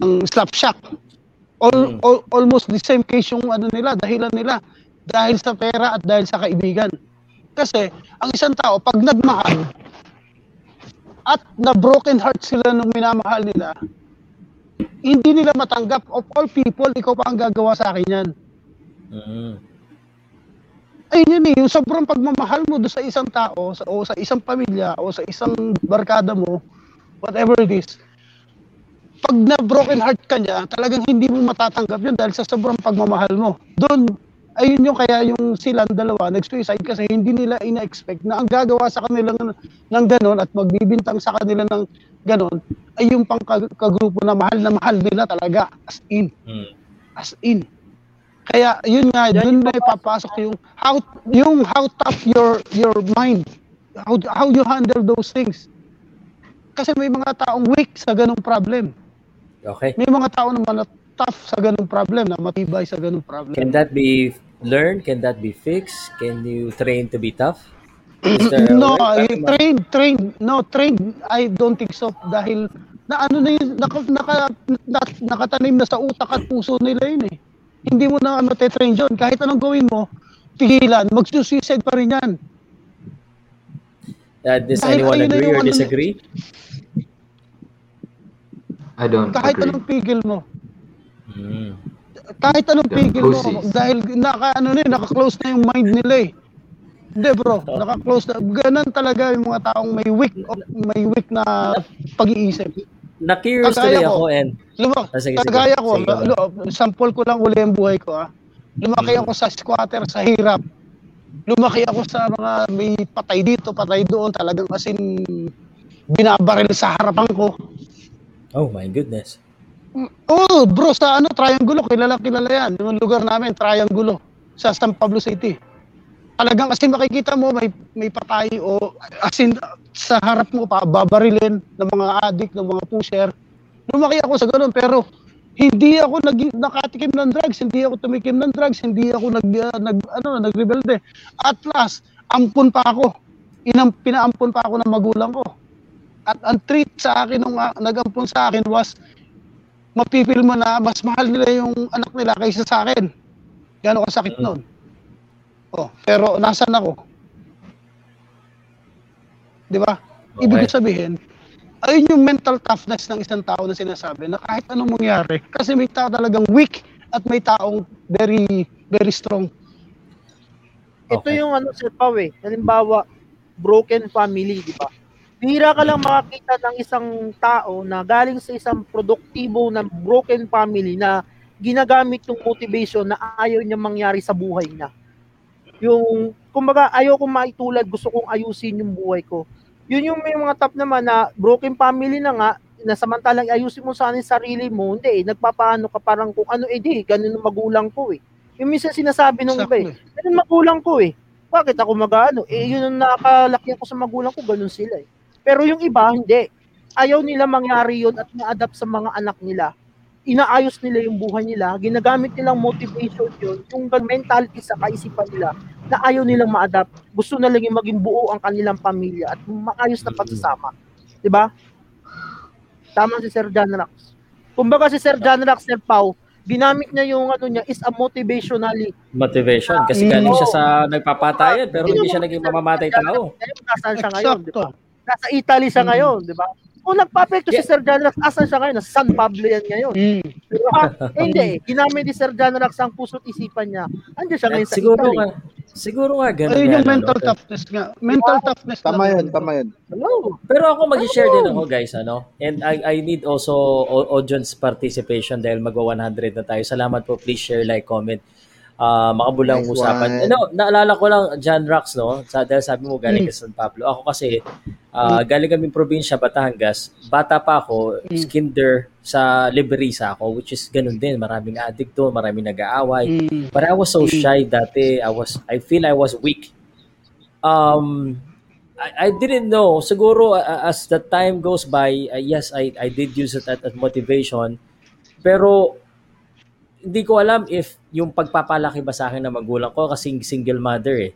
ng Slapshot. All, mm. all, almost the same case yung ano nila, dahilan nila dahil sa pera at dahil sa kaibigan. Kasi ang isang tao pag nagmahal at na broken heart sila nung minamahal nila, hindi nila matanggap of all people, ikaw pa ang gagawa sa akin yan. Mm. Ayun yun eh, yung sobrang pagmamahal mo do sa isang tao sa, o sa isang pamilya o sa isang barkada mo, whatever it is, pag na broken heart ka niya, talagang hindi mo matatanggap yun dahil sa sobrang pagmamahal mo. Doon, ayun yung kaya yung silang dalawa nag-suicide kasi hindi nila ina-expect na ang gagawa sa kanila ng, ng ganon at magbibintang sa kanila ng ganon ay yung pang kagrupo na mahal na mahal nila talaga as in. Hmm. As in. Kaya yun nga, Yan doon na ipapasok yung how yung how tough your your mind. How how you handle those things. Kasi may mga taong weak sa ganong problem. Okay. May mga tao naman na tough sa ganung problem, na matibay sa ganung problem. Can that be learned? Can that be fixed? Can you train to be tough? no, train, train, no, train, I don't think so. Dahil na ano na yun, naka, naka, na, nakatanim na sa utak at puso nila yun eh. Hindi mo na ano, train yun. Kahit anong gawin mo, pigilan, mag-suicide pa rin yan. Uh, does Dahil anyone agree or ano disagree? I don't Kahit agree. anong pigil mo. Mm. Kahit anong pigil mo, dahil naka, ano na, naka-close na yung mind nila eh. Hindi bro, naka-close na. Ganun talaga yung mga taong may weak, may weak na pag-iisip. Na-curious tuloy ako, and... Luma, ah, sige, kagaya ko, sige, sample ko lang uli ang buhay ko ah. Lumaki hmm. ako sa squatter, sa hirap. Lumaki ako sa mga may patay dito, patay doon, talagang asin binabaril sa harapan ko. Oh my goodness. Oh, bro, sa ano, Triangulo, kilala kilala yan. Yung lugar namin, Triangulo, sa San Pablo City. Talagang kasi makikita mo may may patay o asin sa harap mo pa babarilin ng mga addict, ng mga pusher. Lumaki ako sa ganun pero hindi ako nag nakatikim ng drugs, hindi ako tumikim ng drugs, hindi ako nag, uh, nag ano nagrebelde. At last, ampun pa ako. Inam, pinaampun pa ako ng magulang ko. At ang treat sa akin nung uh, nagampun sa akin was mapipil mo na mas mahal nila yung anak nila kaysa sa akin. Gano'ng kasakit mm. noon. Oh, pero nasan ako? 'Di ba? Okay. Ibig sabihin, ayun yung mental toughness ng isang tao na sinasabi na kahit anong mangyari, kasi may tao talagang weak at may taong very very strong. Okay. Ito yung ano Sir Pao eh. Halimbawa, broken family, di ba? Bira ka lang makakita ng isang tao na galing sa isang produktibo na broken family na ginagamit yung motivation na ayaw niya mangyari sa buhay niya. Yung, kumbaga, ayaw kong maitulad, gusto kong ayusin yung buhay ko. Yun yung may mga top naman na broken family na nga, na samantalang ayusin mo sana yung sarili mo, hindi eh, nagpapaano ka parang kung ano, eh di, ganun ang magulang ko eh. Yung minsan sinasabi nung exactly. iba eh, ganun magulang ko eh. Bakit ako mag-ano? Eh, yun ang nakalaki ko sa magulang ko, ganun sila eh. Pero yung iba, hindi. Ayaw nila mangyari yun at ma-adapt sa mga anak nila. Inaayos nila yung buhay nila. Ginagamit nilang motivation yun, yung mentality sa kaisipan nila na ayaw nilang ma-adapt. Gusto na lang yung maging buo ang kanilang pamilya at maayos na pagsasama. Di ba? Tama si Sir John Rax. Kumbaga si Sir John Rax, Sir Pau, ginamit niya yung ano niya is a motivationally. Motivation kasi galing siya sa nagpapatayan pero hindi siya naging mamamatay tao. Nasaan siya ngayon, di ba? Nasa Italy sa ngayon, di ba? Kung nagpa-apekto yeah. si Sir John Rax, asan siya ngayon? San Pablo yan ngayon. Mm. Pero, ah, eh, hindi eh. Ginamit ni Sir John Rax ang puso't isipan niya. Andiyan siya ngayon sa siguro Italy. Nga, siguro nga ganun. Ayun yung mental no? toughness nga. Mental wow. toughness. Tama yun, tama yun. Hello. Pero ako mag-share din ako guys, ano? And I, I need also audience participation dahil magwa 100 na tayo. Salamat po. Please share, like, comment uh, makabulang nice usapan. One. Ano, naalala ko lang, John Rax, no? Sa, dahil sabi mo galing ka San Pablo. Ako kasi, uh, galing kami probinsya, Batangas. Bata pa ako, mm. skinder sa Liberisa ako, which is ganun din. Maraming addict doon, maraming nag-aaway. Mm. But I was so shy dati. I was, I feel I was weak. Um, I, I didn't know. Siguro, uh, as the time goes by, uh, yes, I, I did use it as, as motivation. Pero hindi ko alam if yung pagpapalaki ba sa akin ng magulang ko kasi single mother eh.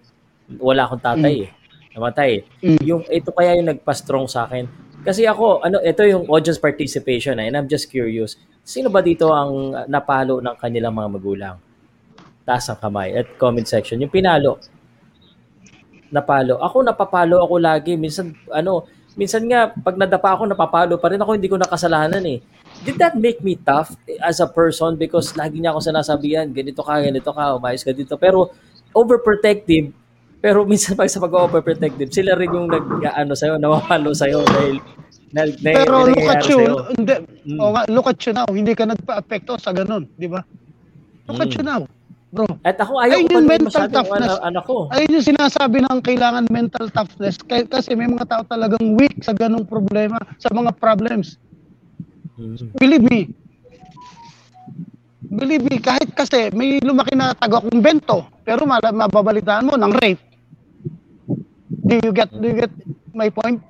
Wala akong tatay mm. eh. Namatay. Mm. Yung ito kaya yung nagpa-strong sa akin. Kasi ako, ano, ito yung audience participation eh, and I'm just curious. Sino ba dito ang napalo ng kanilang mga magulang? Taas ang kamay at comment section. Yung pinalo. Napalo. Ako napapalo ako lagi. Minsan, ano, minsan nga, pag nadapa ako, napapalo pa rin ako. Hindi ko nakasalanan eh did that make me tough as a person because lagi niya ako sinasabihan, ganito ka, ganito ka, umayos ka dito. Pero overprotective, pero minsan pag sa pag-overprotective, sila rin yung nag, ano sa'yo, nawawalo sa'yo dahil na, na, Pero look at you, hindi, mm. oh, look at you now, hindi ka nagpa-apekto sa ganun, di ba? Look mm. at you now, bro. At ako, ayaw ayun yung mental toughness. Ano, anak ko. Ayun yung sinasabi ng kailangan mental toughness kasi may mga tao talagang weak sa ganung problema, sa mga problems. Mm. Believe me. Believe me, kahit kasi may lumaki na taga-kumbento, pero mababalitaan mo ng rape. Do you get, do you get my point?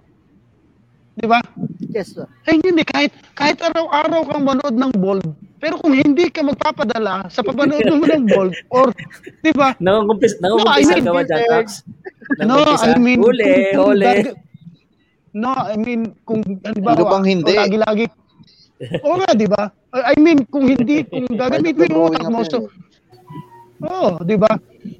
Di ba? Yes, sir. Eh, hindi, kahit, kahit araw-araw kang manood ng bold, pero kung hindi ka magpapadala sa papanood mo ng bold, or, di ba? Nangungumpis, nangungumpis no, I mean, ka ba dyan, Tax? No, I mean, huli, huli. No, I mean, kung, ano bang hindi? lagi-lagi, Oo nga, di ba? I mean, kung hindi, kung gagamitin mo yung utak mo, so, Oo, oh, di ba?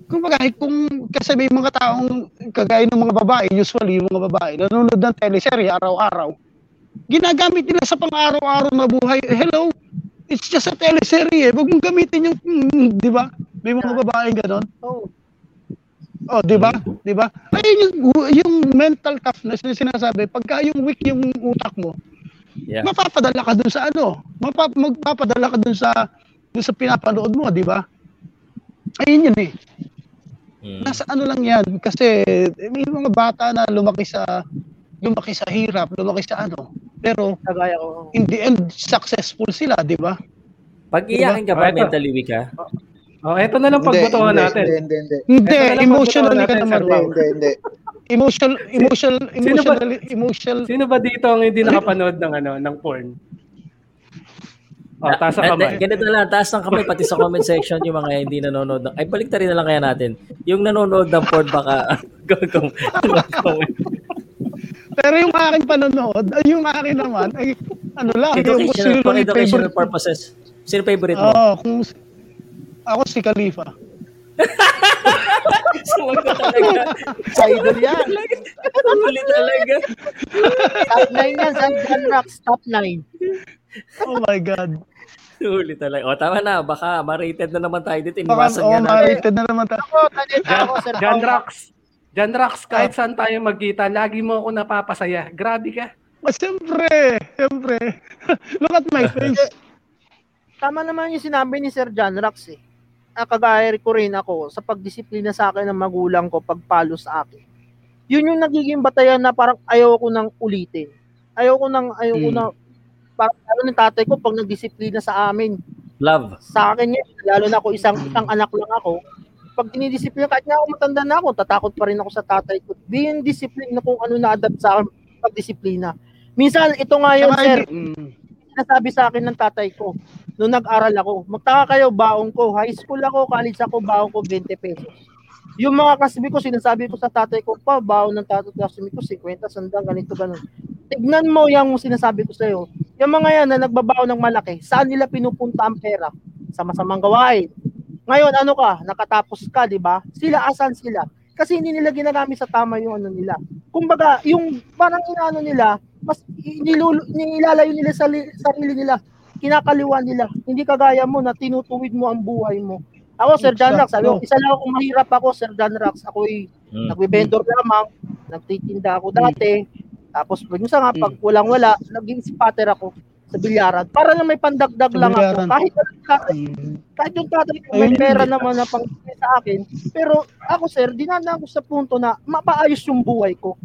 Kung bagay, kung kasi may mga taong kagaya ng mga babae, usually yung mga babae, nanonood ng teleserye araw-araw, ginagamit nila sa pang-araw-araw na buhay. Hello, it's just a teleserye. Huwag mong gamitin yung, mm, di ba? May mga babae ganon. Oh. Oh, di ba? Di ba? Ayun yung, yung mental toughness na sinasabi, pagka yung weak yung utak mo, Yeah. Mapapadala ka dun sa ano, mapap magpapadala ka dun sa dun sa pinapanood mo, di ba? Ayun yun eh. Mm. Nasa ano lang yan kasi may mga bata na lumaki sa lumaki sa hirap, lumaki sa ano. Pero kagaya ko. In the end successful sila, di ba? Pag iyakin ka ba, oh, mentally weak ka? Oh, eto na lang pagbotohan natin. Hindi, hindi, hindi. Hindi, emotionally ka naman. Hindi, hindi, hindi. Emotional, emotional, emotional, emotional. Sino ba dito ang hindi nakapanood ng ano, ng porn? Oh, taas ang kamay. Ganito na lang, taas ng kamay pati sa comment section yung mga hindi nanonood. Ng, ay, balik rin na lang kaya natin. Yung nanonood ng porn baka kung, Pero yung aking panonood, yung akin naman, ay ano lang, educational, yung for educational favorite. purposes. Sino favorite mo? Oh, kung ako si Khalifa. Sumagot talaga. Sa idol yan. Huli talaga. Top 9 yan. Sa John Rocks, top 9. Oh my God. Huli talaga. O, tama na. Baka ma-rated na naman tayo dito. Iniwasan oh, ma-rated na naman tayo. Ako, ako, Sir John Rocks. John Rocks, kahit saan tayo magkita, lagi mo ako napapasaya. Grabe ka. Oh, siyempre. Siyempre. Look at my face. Tama naman yung sinabi ni Sir John Rocks eh kagaya ko rin ako sa pagdisiplina sa akin ng magulang ko pagpalo sa akin. Yun yung nagiging batayan na parang ayaw ko nang ulitin. Ayaw ko nang ayaw ko hmm. na parang ano ng tatay ko pag nagdisiplina sa amin. Love. Sa akin yan, lalo na ako isang isang anak lang ako. Pag dinidisiplina, kahit nga ako matanda na ako, tatakot pa rin ako sa tatay ko. Yung discipline na kung ano na-adapt sa akin pagdisiplina. Minsan, ito nga yun, sir. Mm. Nasabi sa akin ng tatay ko nung nag-aral ako. Magtaka kayo, baong ko. High school ako, college ako, baong ko 20 pesos. Yung mga kasbi ko, sinasabi ko sa tatay ko pa, baon ng tatay kasbi ko, 50, sandang, ganito, ganun. Tignan mo yung sinasabi ko sa'yo. Yung mga yan na nagbabaon ng malaki, saan nila pinupunta ang pera? Sa masamang gawain. Ngayon, ano ka, nakatapos ka, di ba? Sila, asan sila? Kasi hindi nila ginagamit sa tama yung ano nila. Kumbaga, yung parang inaano nila, mas nilulu, nilalayo nila sa sarili nila, kinakaliwa nila. Hindi kagaya mo na tinutuwid mo ang buhay mo. Ako, Sir Dan Rax, sabi ko, isa lang akong mahirap ako, Sir Dan Rax. Ako'y mm. nagbe-vendor lamang, nagtitinda ako dati. Tapos, minsan nga, pag walang-wala, naging spotter ako sa bilyaran. Para lang may pandagdag sa lang bilyaran. ako. Kahit, kahit, kahit yung tatay ko may pera naman na pang sa akin. Pero ako, sir, dinadaan ko sa punto na mapaayos yung buhay ko.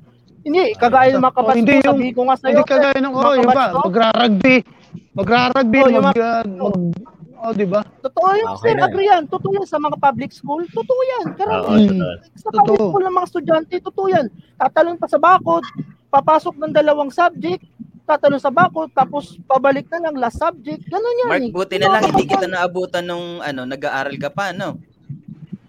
Hindi, kagaya ng mga kabatch hindi yung, sabi ko nga sa'yo. Hindi kagaya ng, oh, yung ba, magra-rugby. Magra-rugby, oh, mag, uh, mag, oh, di ba? Totoo yan, okay sir, na. agree yan. Totoo yan sa mga public school. Totoo yan. Karami. Oh, sa public school ng mga estudyante, totoo yan. Tatalon pa sa bakod, papasok ng dalawang subject, tatanong sa bakod, tapos pabalik na lang last subject. Ganun yan. Mark, buti na lang, hindi kita naabutan nung ano, nag-aaral ka pa, no?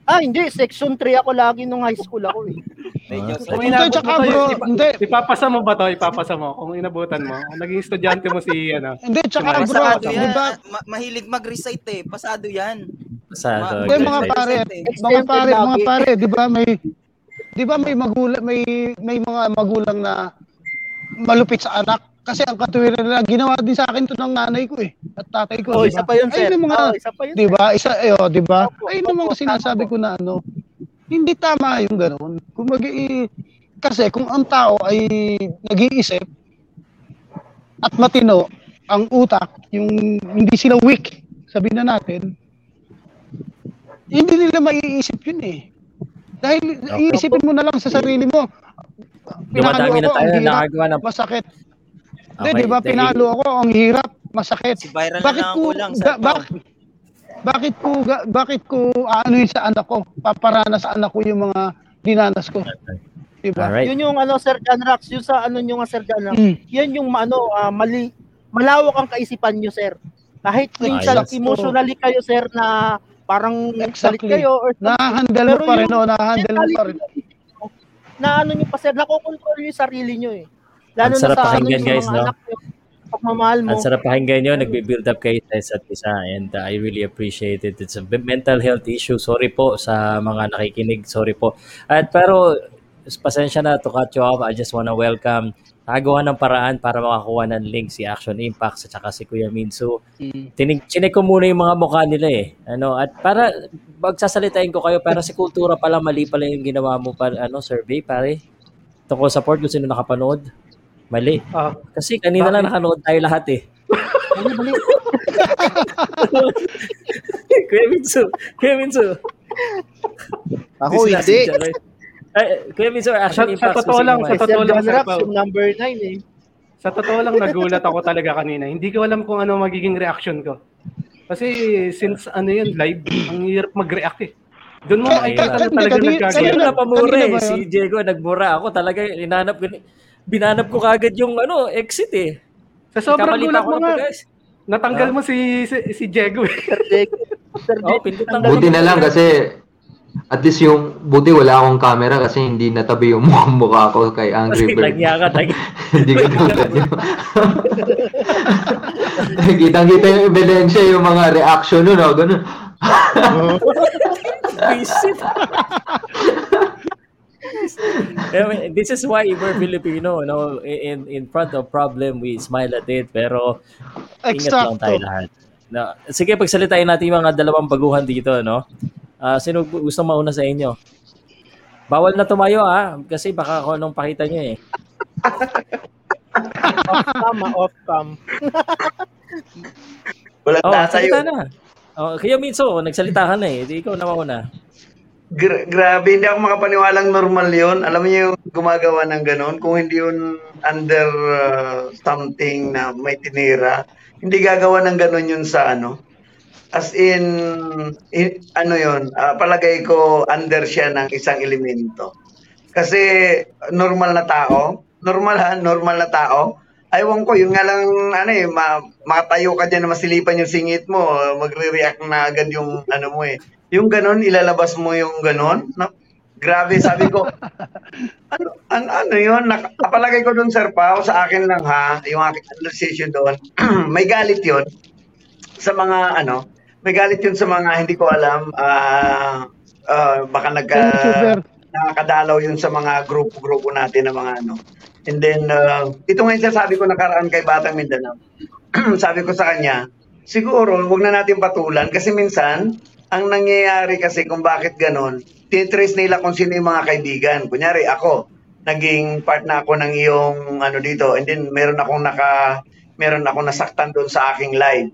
Ah, hindi. Section 3 ako lagi nung high school ako eh. Ah, kung inabot mo to, hindi. Ipapasa mo ba to? Ipapasa mo. Kung inabutan mo. Naging estudyante mo si, ano. Hindi, tsaka bro. Pasado yan. Diba? Ma- mahilig mag-recite eh. Pasado yan. Pasado. Hindi, mga pare. Mga pare, mga pare. Di ba may, di ba may magulang, may, may mga magulang na malupit sa anak kasi ang katuwiran nila, ginawa din sa akin to ng nanay ko eh. At tatay ko. Oh, diba? isa pa yun, sir. Ay, mga, oh, isa pa yun. Di ba? Isa, eh, oh, di ba? Ay, yung mga sinasabi ko na ano, hindi tama yung ganoon. Kung mag kasi kung ang tao ay nag-iisip at matino ang utak, yung hindi sila weak, sabihin na natin, hindi nila maiisip yun eh. Dahil okay. iisipin mo na lang sa sarili mo. Pinakalo ako, ang hirap, masakit. Hindi, di ba pinalo ako, ang hirap, masakit. Si Byron bakit na ko, lang sa ba, bakit ko bakit ko ano sa anak ko? Paparana sa anak ko yung mga dinanas ko. Diba? Alright. Yun yung ano Sir John Rax, yun sa ano yung Sir John Rax. Mm. Yan yung ano uh, mali malawak ang kaisipan niyo Sir. Kahit minsan Ay, emotionally kayo Sir na parang exactly. kayo or na-handle mo pa rin, no, na-handle mo pa rin. Na ano niyo pa Sir, nakokontrol niyo yung sarili niyo eh. Lalo Ang sarap na sa pakinggan ano, guys, no? Anak, pagmamahal mo. Ang sarap pakinggan yun, nagbe-build up kayo sa isa't isa and uh, I really appreciate it. It's a mental health issue. Sorry po sa mga nakikinig. Sorry po. At pero pasensya na to cut you off. I just wanna welcome nagawa ng paraan para makakuha ng link si Action Impact at saka si Kuya Minsu. Mm. Tinig, chinek ko muna yung mga mukha nila eh. Ano, at para magsasalitain ko kayo, para si kultura pala mali pala yung ginawa mo pa, ano, survey, pare. Tungkol sa port, kung sino nakapanood. Mali. Ah. Kasi kanina Bakit? lang nakanood tayo lahat eh. Mali, mali. Kuya Minso. Kuya Minso. Ako hindi. Ay, Kuya Minso, actually, sa, sa totoo lang, sa totoo lang, sa number 9 eh. Sa totoo lang, nagulat ako talaga kanina. Hindi ko alam kung ano magiging reaction ko. Kasi since ano yun, live, ang hirap mag-react eh. Doon mo makikita na talaga nagkagaya. Sa'yo na pamura eh. Si Diego nagmura. Ako talaga, inanap ko binanap ko kagad yung ano, exit eh. Sa sobrang gulat mo nga, natanggal uh, mo si, si, si Diego eh. Sir Diego. Sir Diego. Oh, buti na lang kasi at least yung buti wala akong camera kasi hindi natabi yung mukha, mukha ko kay Angry Bird. Tagya ka, tagya. hindi ko tulad yun. Kitang-kita yung ebidensya, yung mga reaction nun, no? ganun. Visit. This is why we're Filipino, no? In in front of problem, we smile at it. Pero ingat lang tayo lahat. No, sige, pagsalitain natin yung mga dalawang baguhan dito, no? Uh, sino gusto mauna sa inyo? Bawal na tumayo, ha? Kasi baka ako anong pakita nyo, eh. off cam, off cam. Wala oh, tayo. na. Oh, kaya Mitso, nagsalita ka na eh. Di ikaw na mauna. Gra- grabe, hindi ako makapaniwalang normal yon Alam niyo yung gumagawa ng ganon, kung hindi yun under uh, something na may tinira, hindi gagawa ng ganon yun sa ano. As in, in ano yun, uh, palagay ko under siya ng isang elemento. Kasi normal na tao, normal ha, normal na tao, aywan ko, yun nga lang, ano eh, ma- makatayo ka dyan na masilipan yung singit mo, magre-react na agad yung ano mo eh yung ganon, ilalabas mo yung ganon. No? Grabe, sabi ko, ano, ano, ano yun? Napalagay ko doon, Sir Pao, sa akin lang ha, yung aking conversation doon. may galit yon sa mga, ano, may galit yun sa mga hindi ko alam, uh, uh, baka nagka, nakakadalaw yun sa mga grupo-grupo natin ng mga ano. And then, uh, ito nga yung sabi ko nakaraan kay Batang Mindanao. sabi ko sa kanya, siguro, huwag na natin patulan kasi minsan, ang nangyayari kasi kung bakit ganon, titrace nila kung sino yung mga kaibigan. Kunyari, ako, naging part na ako ng iyong ano dito, and then meron akong naka, meron akong nasaktan doon sa aking live.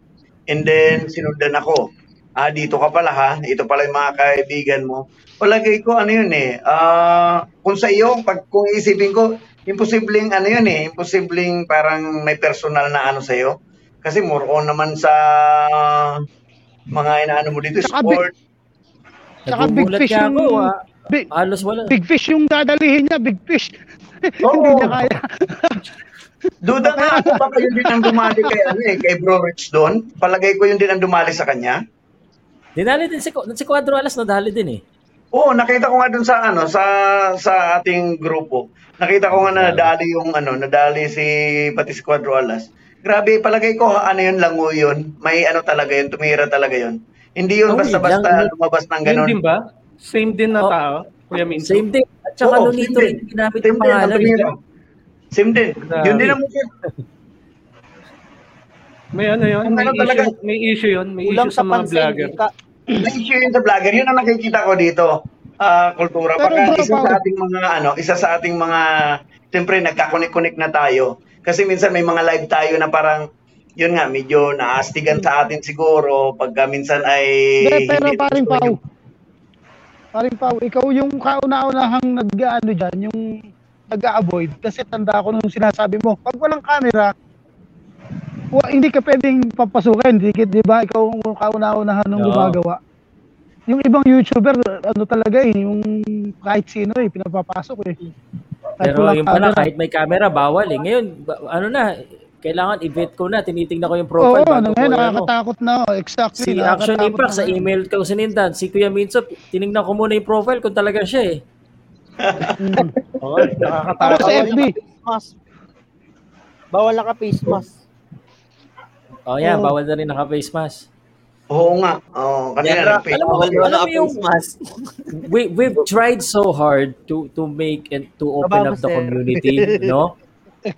And then, sinundan ako. Ah, dito ka pala ha, ito pala yung mga kaibigan mo. Palagay ko, ano yun eh, uh, kung sa iyo, pag, kung isipin ko, imposibleng ano yun eh, imposibleng parang may personal na ano sa'yo. Kasi more on naman sa mga inaano mo dito, Tsaka sport. Big, tsaka big fish yung, ako, ah. big, halos wala. Big fish yung dadalihin niya, big fish. Oh. Hindi niya kaya. Duda na ako baka yun din ang dumali kay, ano eh, kay Bro Rich doon. Palagay ko yun din ang dumali sa kanya. Dinali din si, si Quadro Alas, nadali din eh. Oo, nakita ko nga dun sa ano sa sa ating grupo. Nakita ko nga na nadali yung ano, nadali si pati si Quadro Alas. Grabe, palagay ko ano yun lango yun. May ano talaga yun, tumira talaga yun. Hindi yun basta-basta lumabas ng ganun. Same din ba? Same din na oh, tao, Kuya Minso? Same din. At saka Oo, Lolito rin ginamit ang pangalan. Same din. Yun din ang. May ano yun? May, ano issue, talaga? may issue yun. May issue sa mga vlogger. Ka, na-issue yun sa vlogger. Yun ang nakikita ko dito. Uh, kultura. Baka isa sa ating mga, ano, isa sa ating mga, siyempre, nagkakunik-kunik na tayo. Kasi minsan may mga live tayo na parang, yun nga, medyo naastigan sa atin siguro pagka minsan ay... De, pero paring Pao, paring Pao, ikaw yung kauna-unahang nag-ano dyan, yung nag-avoid kasi tanda ko nung sinasabi mo, pag walang camera, wa, hindi ka pwedeng papasukin, di, di ba? Ikaw ang kauna-unahan ng gumagawa. Yung ibang YouTuber, ano talaga eh, yung kahit sino eh, pinapapasok eh. Kahit Pero yung pala, kahit may camera, bawal eh. Ngayon, ano na, kailangan i-vet ko na, tinitingnan ko yung profile. Oo, ano, ngayon, nakakatakot na. Oh, exactly. Si Action Impact, sa email ko sinindan, si Kuya Minso, tinignan ko muna yung profile kung talaga siya eh. Oo, nakakatakot. Sa FB. Bawal naka face mask. Oh, yan, oh. bawal na rin naka-face mask. Oo nga. Oh, kanina yeah, alam mo, alam mo yung mask. we we've tried so hard to to make and to open up the community, no?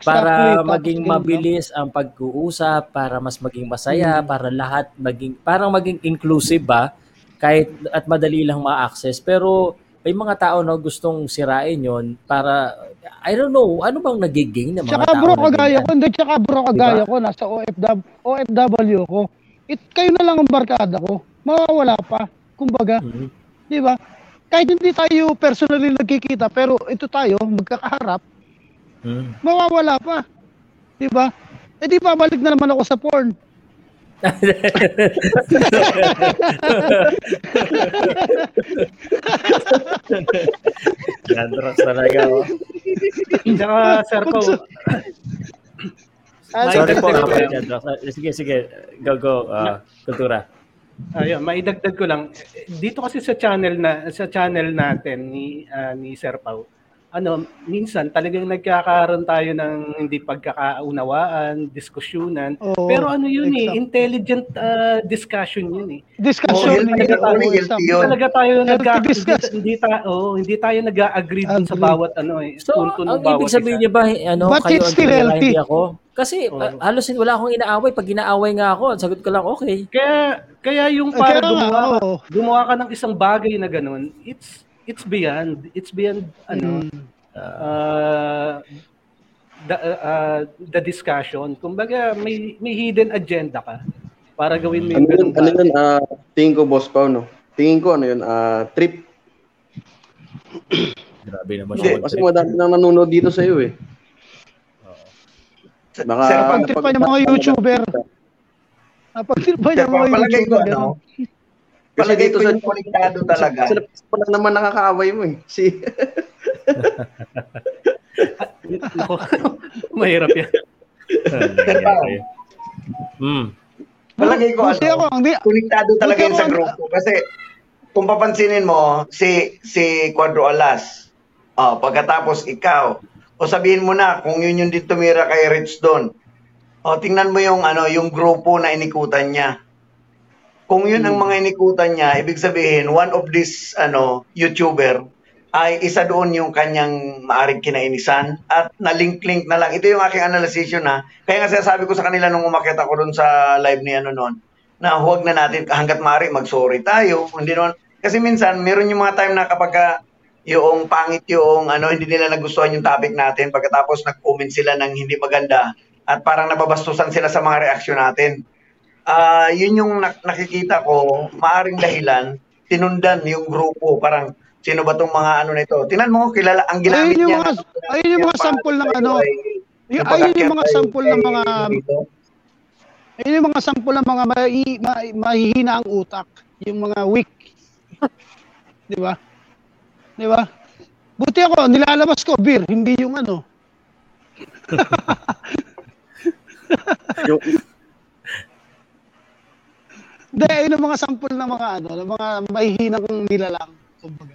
para maging mabilis ang pag-uusap, para mas maging masaya, hmm. para lahat maging parang maging inclusive ba kahit at madali lang ma-access. Pero may mga tao na gustong sirain yon para I don't know, ano bang nagiging ng mga tsaka tao? Bro, kagaya ko, hindi, tsaka bro, kagaya diba? ko, nasa OFW, OFW ko, it, kayo na lang ang barkada ko, mawawala pa, kumbaga, mm-hmm. di ba? Kahit hindi tayo personally nagkikita, pero ito tayo, magkakaharap, mm-hmm. mawawala pa, di ba? Eh di ba, balik na naman ako sa porn. Gandros talaga, oh. Tsaka, sir po. Sorry po, Gandros. Sige, sige. Go, go. Uh, kultura. Ayun, maidagdag ko lang. Dito kasi sa channel na sa channel natin ni uh, ni Sir Pau ano, minsan talagang nagkakaroon tayo ng hindi pagkakaunawaan, diskusyunan. Oo, Pero ano yun eh, exactly. eh, intelligent uh, discussion yun eh. Discussion. Oh, talaga, tayo, talaga tayo nag hindi, tayo, oh, hindi tayo nag-agree dun sa bawat ano eh, so, punto ng bawat ibig sabihin niyo ba, ano, But kayo ang hindi ako? Kasi oh. uh, halos wala akong inaaway. Pag inaaway nga ako, sagot ko lang, okay. Kaya, kaya yung para gumawa, oh. gumawa ka ng isang bagay na ganun, it's it's beyond it's beyond ano mm. uh, the uh, the discussion. Kumbaga may may hidden agenda ka para gawin mo yung ano, ano yun? Uh, tingin ko boss pa no? Tingin ko ano yun? Uh, trip. Grabe naman Hindi, kasi madami nang nanonood dito sa iyo eh Baka Sir, pagtripan ng mga YouTuber. Napagtripan ng mga YouTuber. Ano, Palagay ko sa konektado talaga. Sa, sa lang naman nakakaaway mo eh. Si mahirap yan. hmm. Palagay ko, ano, ako, hindi, konektado talaga yun sa grupo. Kasi, kung papansinin mo, si, si Quadro Alas, oh, pagkatapos ikaw, o sabihin mo na, kung yun yung din tumira kay Rich doon, o tingnan mo yung, ano, yung grupo na inikutan niya kung yun ang hmm. mga inikutan niya, ibig sabihin, one of this ano YouTuber, ay isa doon yung kanyang maaring kinainisan at na-link-link na lang. Ito yung aking analysis yun ha. Kaya nga sinasabi ko sa kanila nung umakit ako doon sa live ni ano noon, na huwag na natin hanggat maaari mag-sorry tayo. Hindi naman, kasi minsan meron yung mga time na kapag ka, yung pangit yung ano hindi nila nagustuhan yung topic natin pagkatapos nag-comment sila ng hindi maganda at parang nababastusan sila sa mga reaksyon natin. Uh, yun yung nakikita ko, maaring dahilan, tinundan yung grupo, parang Sino ba tong mga ano nito? Tinan mo, kilala ang ginamit ayun yung niya. Mga, na, ayun yung mga sample ng ano. Yung, ayun yung mga sample ng mga Ayun yung mga sample ng mga may, may, mahihina ang utak, yung mga weak. 'Di ba? 'Di ba? Buti ako, nilalabas ko beer, hindi yung ano. yung Hindi, ayun ang mga sample ng mga ano, ng mga mahihinang nilalang. Kumbaga.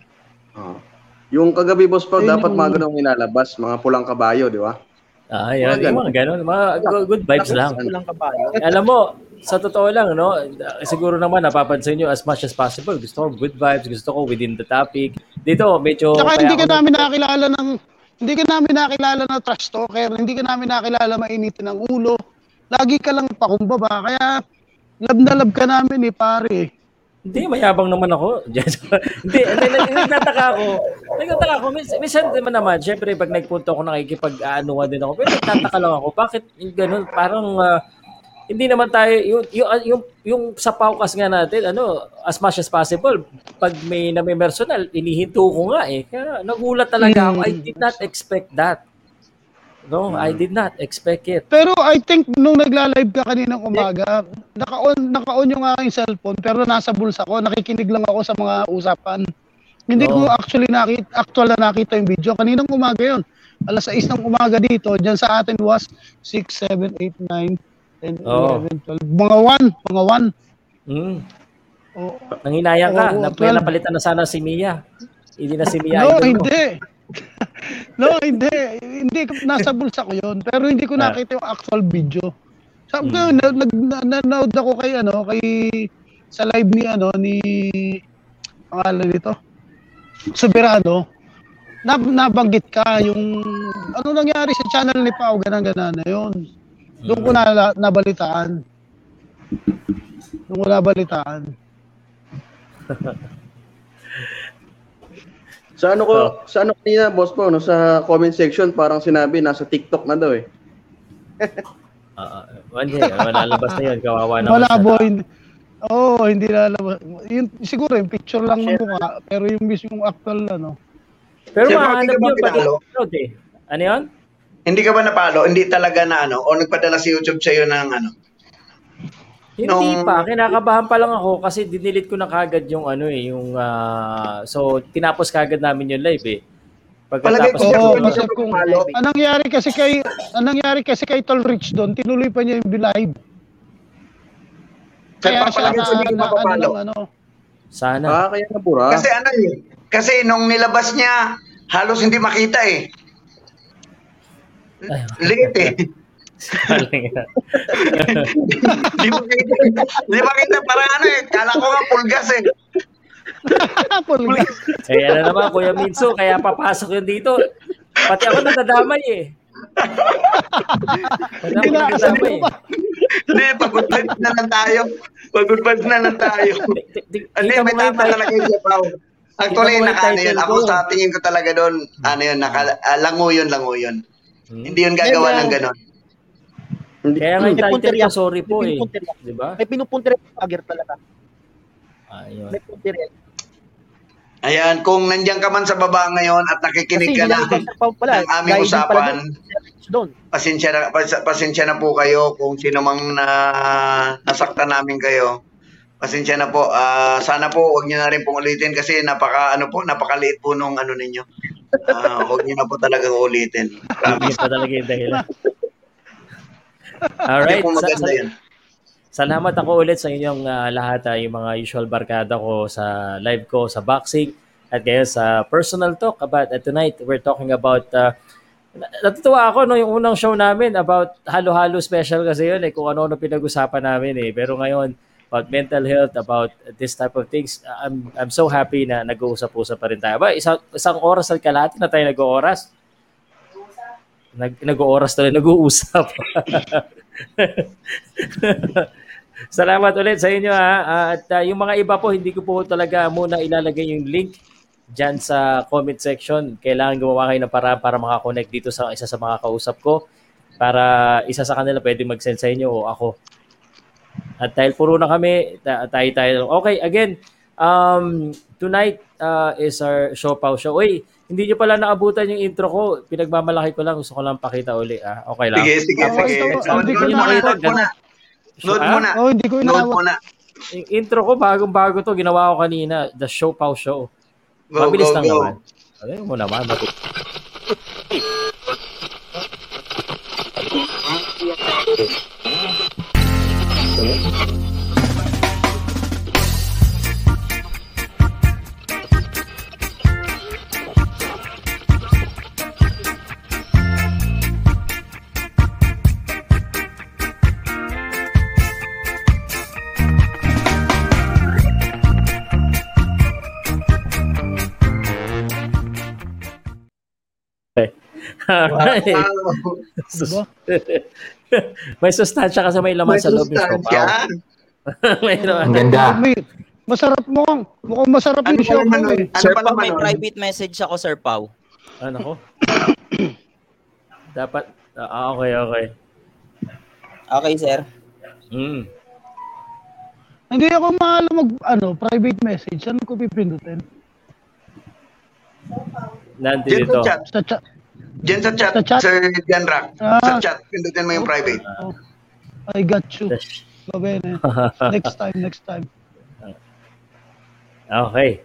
Oh. Yung kagabi boss pa, dapat yung... mga ganun inalabas, mga pulang kabayo, di ba? Ah, yan, mga, mga ganun, mga good vibes lang. Pulang kabayo. Alam mo, sa totoo lang, no, siguro naman napapansin nyo as much as possible. Gusto ko good vibes, gusto ko within the topic. Dito, medyo... Saka hindi ka namin nakakilala ng hindi ka namin nakilala na trash talker, hindi ka namin nakilala mainitin ng ulo. Lagi ka lang pakumbaba, kaya love na love ka namin eh, pare. Hindi, mayabang naman ako. hindi, nagtataka ako. Nagtataka ako. Minsan, minsan naman naman, syempre, pag nagpunto ako, nakikipag-aanuhan din ako. Pero nagtataka lang ako, bakit ganun? Parang, uh, hindi naman tayo, yung, yung, yung, yung sa paukas nga natin, ano, as much as possible, pag may namimersonal, inihinto ko nga eh. Kaya nagulat talaga ako. I did not expect that. No, hmm. I did not expect it. Pero I think nung nagla-live ka kaninang umaga, naka-on naka-on yung aking cellphone pero nasa bulsa ko, nakikinig lang ako sa mga usapan. Hindi oh. ko actually nakita actual na nakita yung video kaninang umaga yon. Alas 6 ng umaga dito, diyan sa atin was 6 7 8 9 10 oh. 11 12 mga 1, mga 1. Mm. Oh. Nanginayang ka, oh, na, napalitan na sana si Mia. Hindi na si Mia. No, hindi. no, hindi. Hindi, nasa bulsa ko yun. Pero hindi ko ah. nakita yung actual video. Sabi ko, hmm. nag, nanood ako kay, ano, kay, sa live ni, ano, ni, pangalan nito, Soberano, na, nabanggit ka yung, ano nangyari sa channel ni Pao, ganang-ganan na yun. Doon ko na, nabalitaan. Doon ko nabalitaan. Sa ano ko, oh. sa ano kanina, boss po, no, sa comment section, parang sinabi, nasa TikTok na daw eh. Uh, hindi, malalabas na yun, kawawa na. Wala boy. Oo, oh, hindi lalabas. Yun, siguro yung picture lang ng mukha, pero yung mismo actual ano. Pero mahanap yun pag upload eh. Ano yun? Hindi ka ba napalo? Hindi talaga na ano? O nagpadala si YouTube sa'yo ng ano? Hindi nung... pa, kinakabahan pa lang ako kasi dinilit ko na kagad yung ano eh, yung uh, so tinapos kagad namin yung live eh. Pagkatapos ko, oh, kasi kung anong nangyari kasi kay anong nangyari kasi kay Tol Rich doon, tinuloy pa niya yung live. Kaya siya na, sa na, ano, ano, Sana. Ah, kaya nabura. Kasi ano eh, kasi nung nilabas niya, halos hindi makita eh. Late eh. Di ba kita, di ba kita parang ano eh, kala ko nga pulgas eh. pulgas. eh, ano naman, Kuya Minso, kaya papasok yun dito. Pati ako nadadamay eh. Pati ako nadadamay eh. Hindi, pagod na lang tayo. Pagod na lang tayo. Hindi, may tama talaga yung Pao. Actually, naka, ano yun, ako sa tingin ko talaga doon, ano yun, naka, uh, lango yun, lango yun. Hmm. Hindi yun gagawa ng ganon. Kaya nga yung title ko, sorry po eh. Di ba? May pinupuntir yung agir talaga. Ayun. May puntir yan. Ayan, kung nandiyan ka man sa baba ngayon at nakikinig ka na pala, ng aming usapan, doon. Pasensya na, pas, pasensya na po kayo kung sino mang na, nasaktan namin kayo. Pasensya na po. Uh, sana po wag niyo na rin pong ulitin kasi napaka ano po, napakaliit po nung ano ninyo. Uh, wag niyo na po talaga ulitin. Hindi pa talaga yung dahilan. Alright. Sa, sa, salamat ako ulit sa inyong uh, lahat, uh, yung mga usual barkada ko sa live ko sa boxing at kaya sa personal talk about uh, tonight we're talking about uh, natutuwa ako no yung unang show namin about halo-halo special kasi yun eh kung ano-ano pinag-usapan namin eh pero ngayon about mental health, about this type of things. I'm I'm so happy na nag-uusap-usap pa rin tayo. Ba, isang, isang oras at kalahati na tayo nag-ooras. Nag, nag-ooras tayo, nag-uusap. Salamat ulit sa inyo ha. At uh, yung mga iba po, hindi ko po talaga muna ilalagay yung link dyan sa comment section. Kailangan gumawa kayo ng para para makakonect dito sa isa sa mga kausap ko para isa sa kanila pwede mag-send sa inyo o ako. At dahil puro na kami, tayo tayo. Okay, again, um, tonight uh, is our show pau show. Uy, hindi nyo pala naabutan yung intro ko. Pinagmamalaki ko lang. Gusto ko lang pakita uli. Ah. Okay lang. Sige, sige, sige. Hindi ko nakita. Note mo na. Oh, hindi ko Note mo na. Yung intro ko, bagong-bago to. Ginawa ko kanina. The show pau show. Go, Mabilis go, lang go. naman. Ano mo naman. Mabilis. Alright. Wow. may sustansya kasi may laman may sa loob yung siopaw. may laman. Ang ganda. masarap mo. Mukhang masarap ano yung siopaw. Ano, eh. Sir Pao, may private message ako, Sir Pao. Ano ko? Dapat, ah, okay, okay. Okay, sir. Mm. Hindi ako mahal mag, ano, private message. Ano ko pipindutin? Nandito. Sa chat. Diyan sa chat, sa chat? Sir Janrak. Ah. Sa chat, pindutin mo yung private. Oh. I got you. Babene. next time, next time. Okay.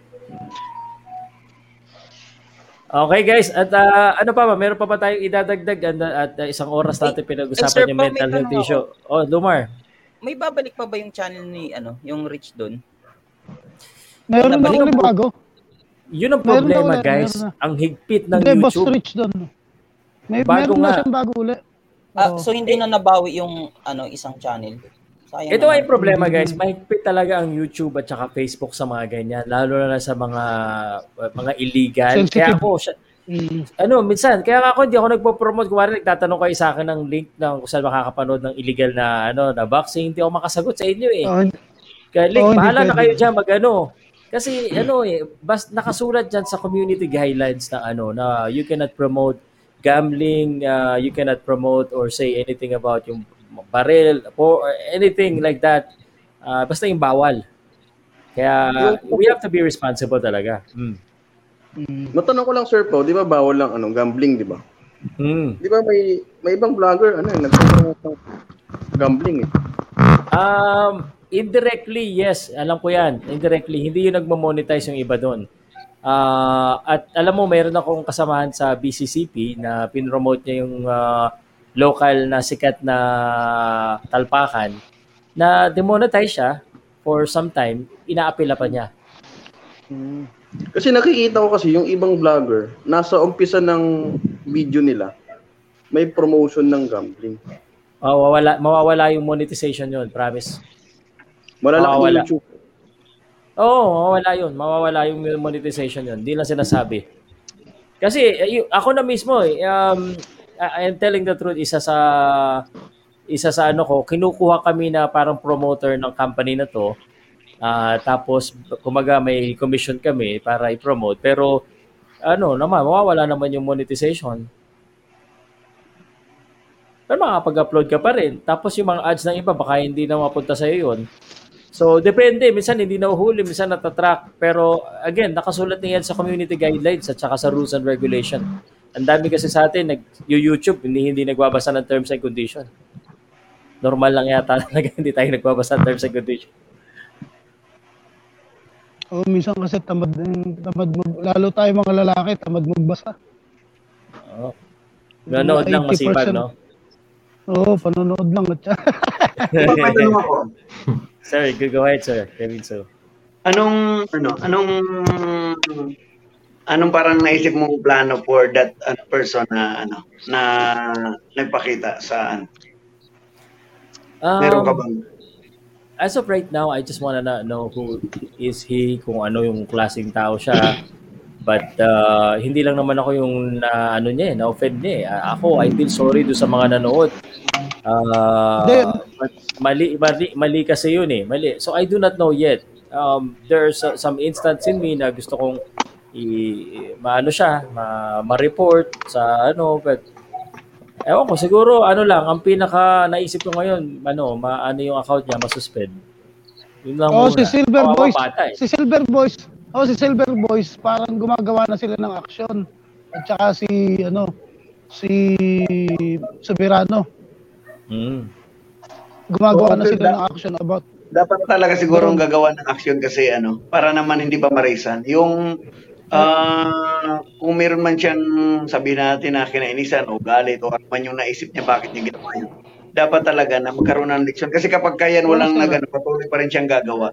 Okay guys, at uh, ano pa ba? Meron pa ba tayong idadagdag at, at uh, isang oras natin pinag-usapan yung mental health issue. Oh, Lumar. May babalik pa ba yung channel ni ano, yung Rich doon? Meron na ulit bago. Yun ang problema, guys. Ang higpit ng Hindi, YouTube. Boss Rich doon. May bago meron nga. na siyang bago ulit. Ah, so hindi na nabawi yung ano isang channel. Sayang Ito ay problema guys, mahigpit talaga ang YouTube at saka Facebook sa mga ganyan, lalo na sa mga mga illegal. Sensitive. Kaya ako, mm. ano, minsan, kaya ako hindi ako nagpo-promote. Kung nagtatanong kayo sa akin ng link ng kung saan makakapanood ng illegal na ano na boxing, hindi ako makasagot sa inyo eh. Oh, kaya link, oh, bahala na kayo diyan magano. Kasi ano eh, bas nakasulat diyan sa community guidelines na ano na you cannot promote gambling, uh, you cannot promote or say anything about yung barrel or anything like that. Uh, basta yung bawal. Kaya we have to be responsible talaga. Mm. Mm. Matanong ko lang sir po, 'di ba bawal lang ano gambling, 'di ba? Mm. 'Di ba may may ibang vlogger ano nagpo gambling eh. Um indirectly yes, alam ko 'yan. Indirectly hindi 'yung nagmo-monetize yung iba doon. Uh, at alam mo, mayroon akong kasamahan sa BCCP na pinromote niya yung uh, local na sikat na talpakan na demonetize siya for some time, inaapila pa niya. Hmm. Kasi nakikita ko kasi yung ibang vlogger, nasa umpisa ng video nila, may promotion ng gambling. Oh, mawawala, mawawala yung monetization yon promise. Malalaki yung YouTube. Oo, oh, mawawala yun. Mawawala yung monetization yun. Hindi lang sinasabi. Kasi y- ako na mismo, eh, um, I am telling the truth, isa sa isa sa ano ko, kinukuha kami na parang promoter ng company na to. Uh, tapos kumaga may commission kami para i-promote pero ano naman mawawala naman yung monetization. Pero makapag-upload ka pa rin. Tapos yung mga ads ng iba baka hindi na mapunta sa iyo 'yon. So, depende. Minsan hindi nahuhuli, minsan natatrack. Pero, again, nakasulat na yan sa community guidelines at saka sa rules and regulation. Ang dami kasi sa atin, nag-YouTube, hindi, hindi nagbabasa ng terms and condition. Normal lang yata talaga, hindi tayo nagbabasa ng terms and condition. Oh, minsan kasi tamad din, tamad mag, lalo tayo mga lalaki, tamad magbasa. Oo. Oh. Nanonood lang masipag, no? Oo, oh, panonood lang. At ako. Sorry, go ahead, sir. Kevin, so. Anong, ano, anong, anong parang naisip mong plano for that uh, person na, ano, na nagpakita sa, ano? Um, Meron ka bang? as of right now, I just wanna know who is he, kung ano yung klaseng tao siya. But uh, hindi lang naman ako yung na ano niya, eh, na-offend niya. Eh. Ako, I feel sorry do sa mga nanood. Uh, mali, mali, mali kasi yun eh. Mali. So I do not know yet. Um, there's uh, some instance in me na gusto kong i, maano siya, ma, ma-report sa ano, but ewan ko, siguro ano lang, ang pinaka naisip ko ngayon, ano, maano yung account niya, masuspend. Yun lang oh, muna. si Silver oh, Boys, eh. si Silver Boys, oh, si Silver Boys, parang gumagawa na sila ng action. At saka si, ano, si Soberano. Mm. Gumagawa oh, na sila ng action about dapat talaga siguro ang gagawa ng action kasi ano, para naman hindi pa marisan. Yung uh, kung meron man siyang sabihin natin na kinainisan o galit o ano man yung naisip niya bakit niya ginawa yun. Dapat talaga na magkaroon ng leksyon. Kasi kapag kaya walang na gano'n, patuloy pa rin siyang gagawa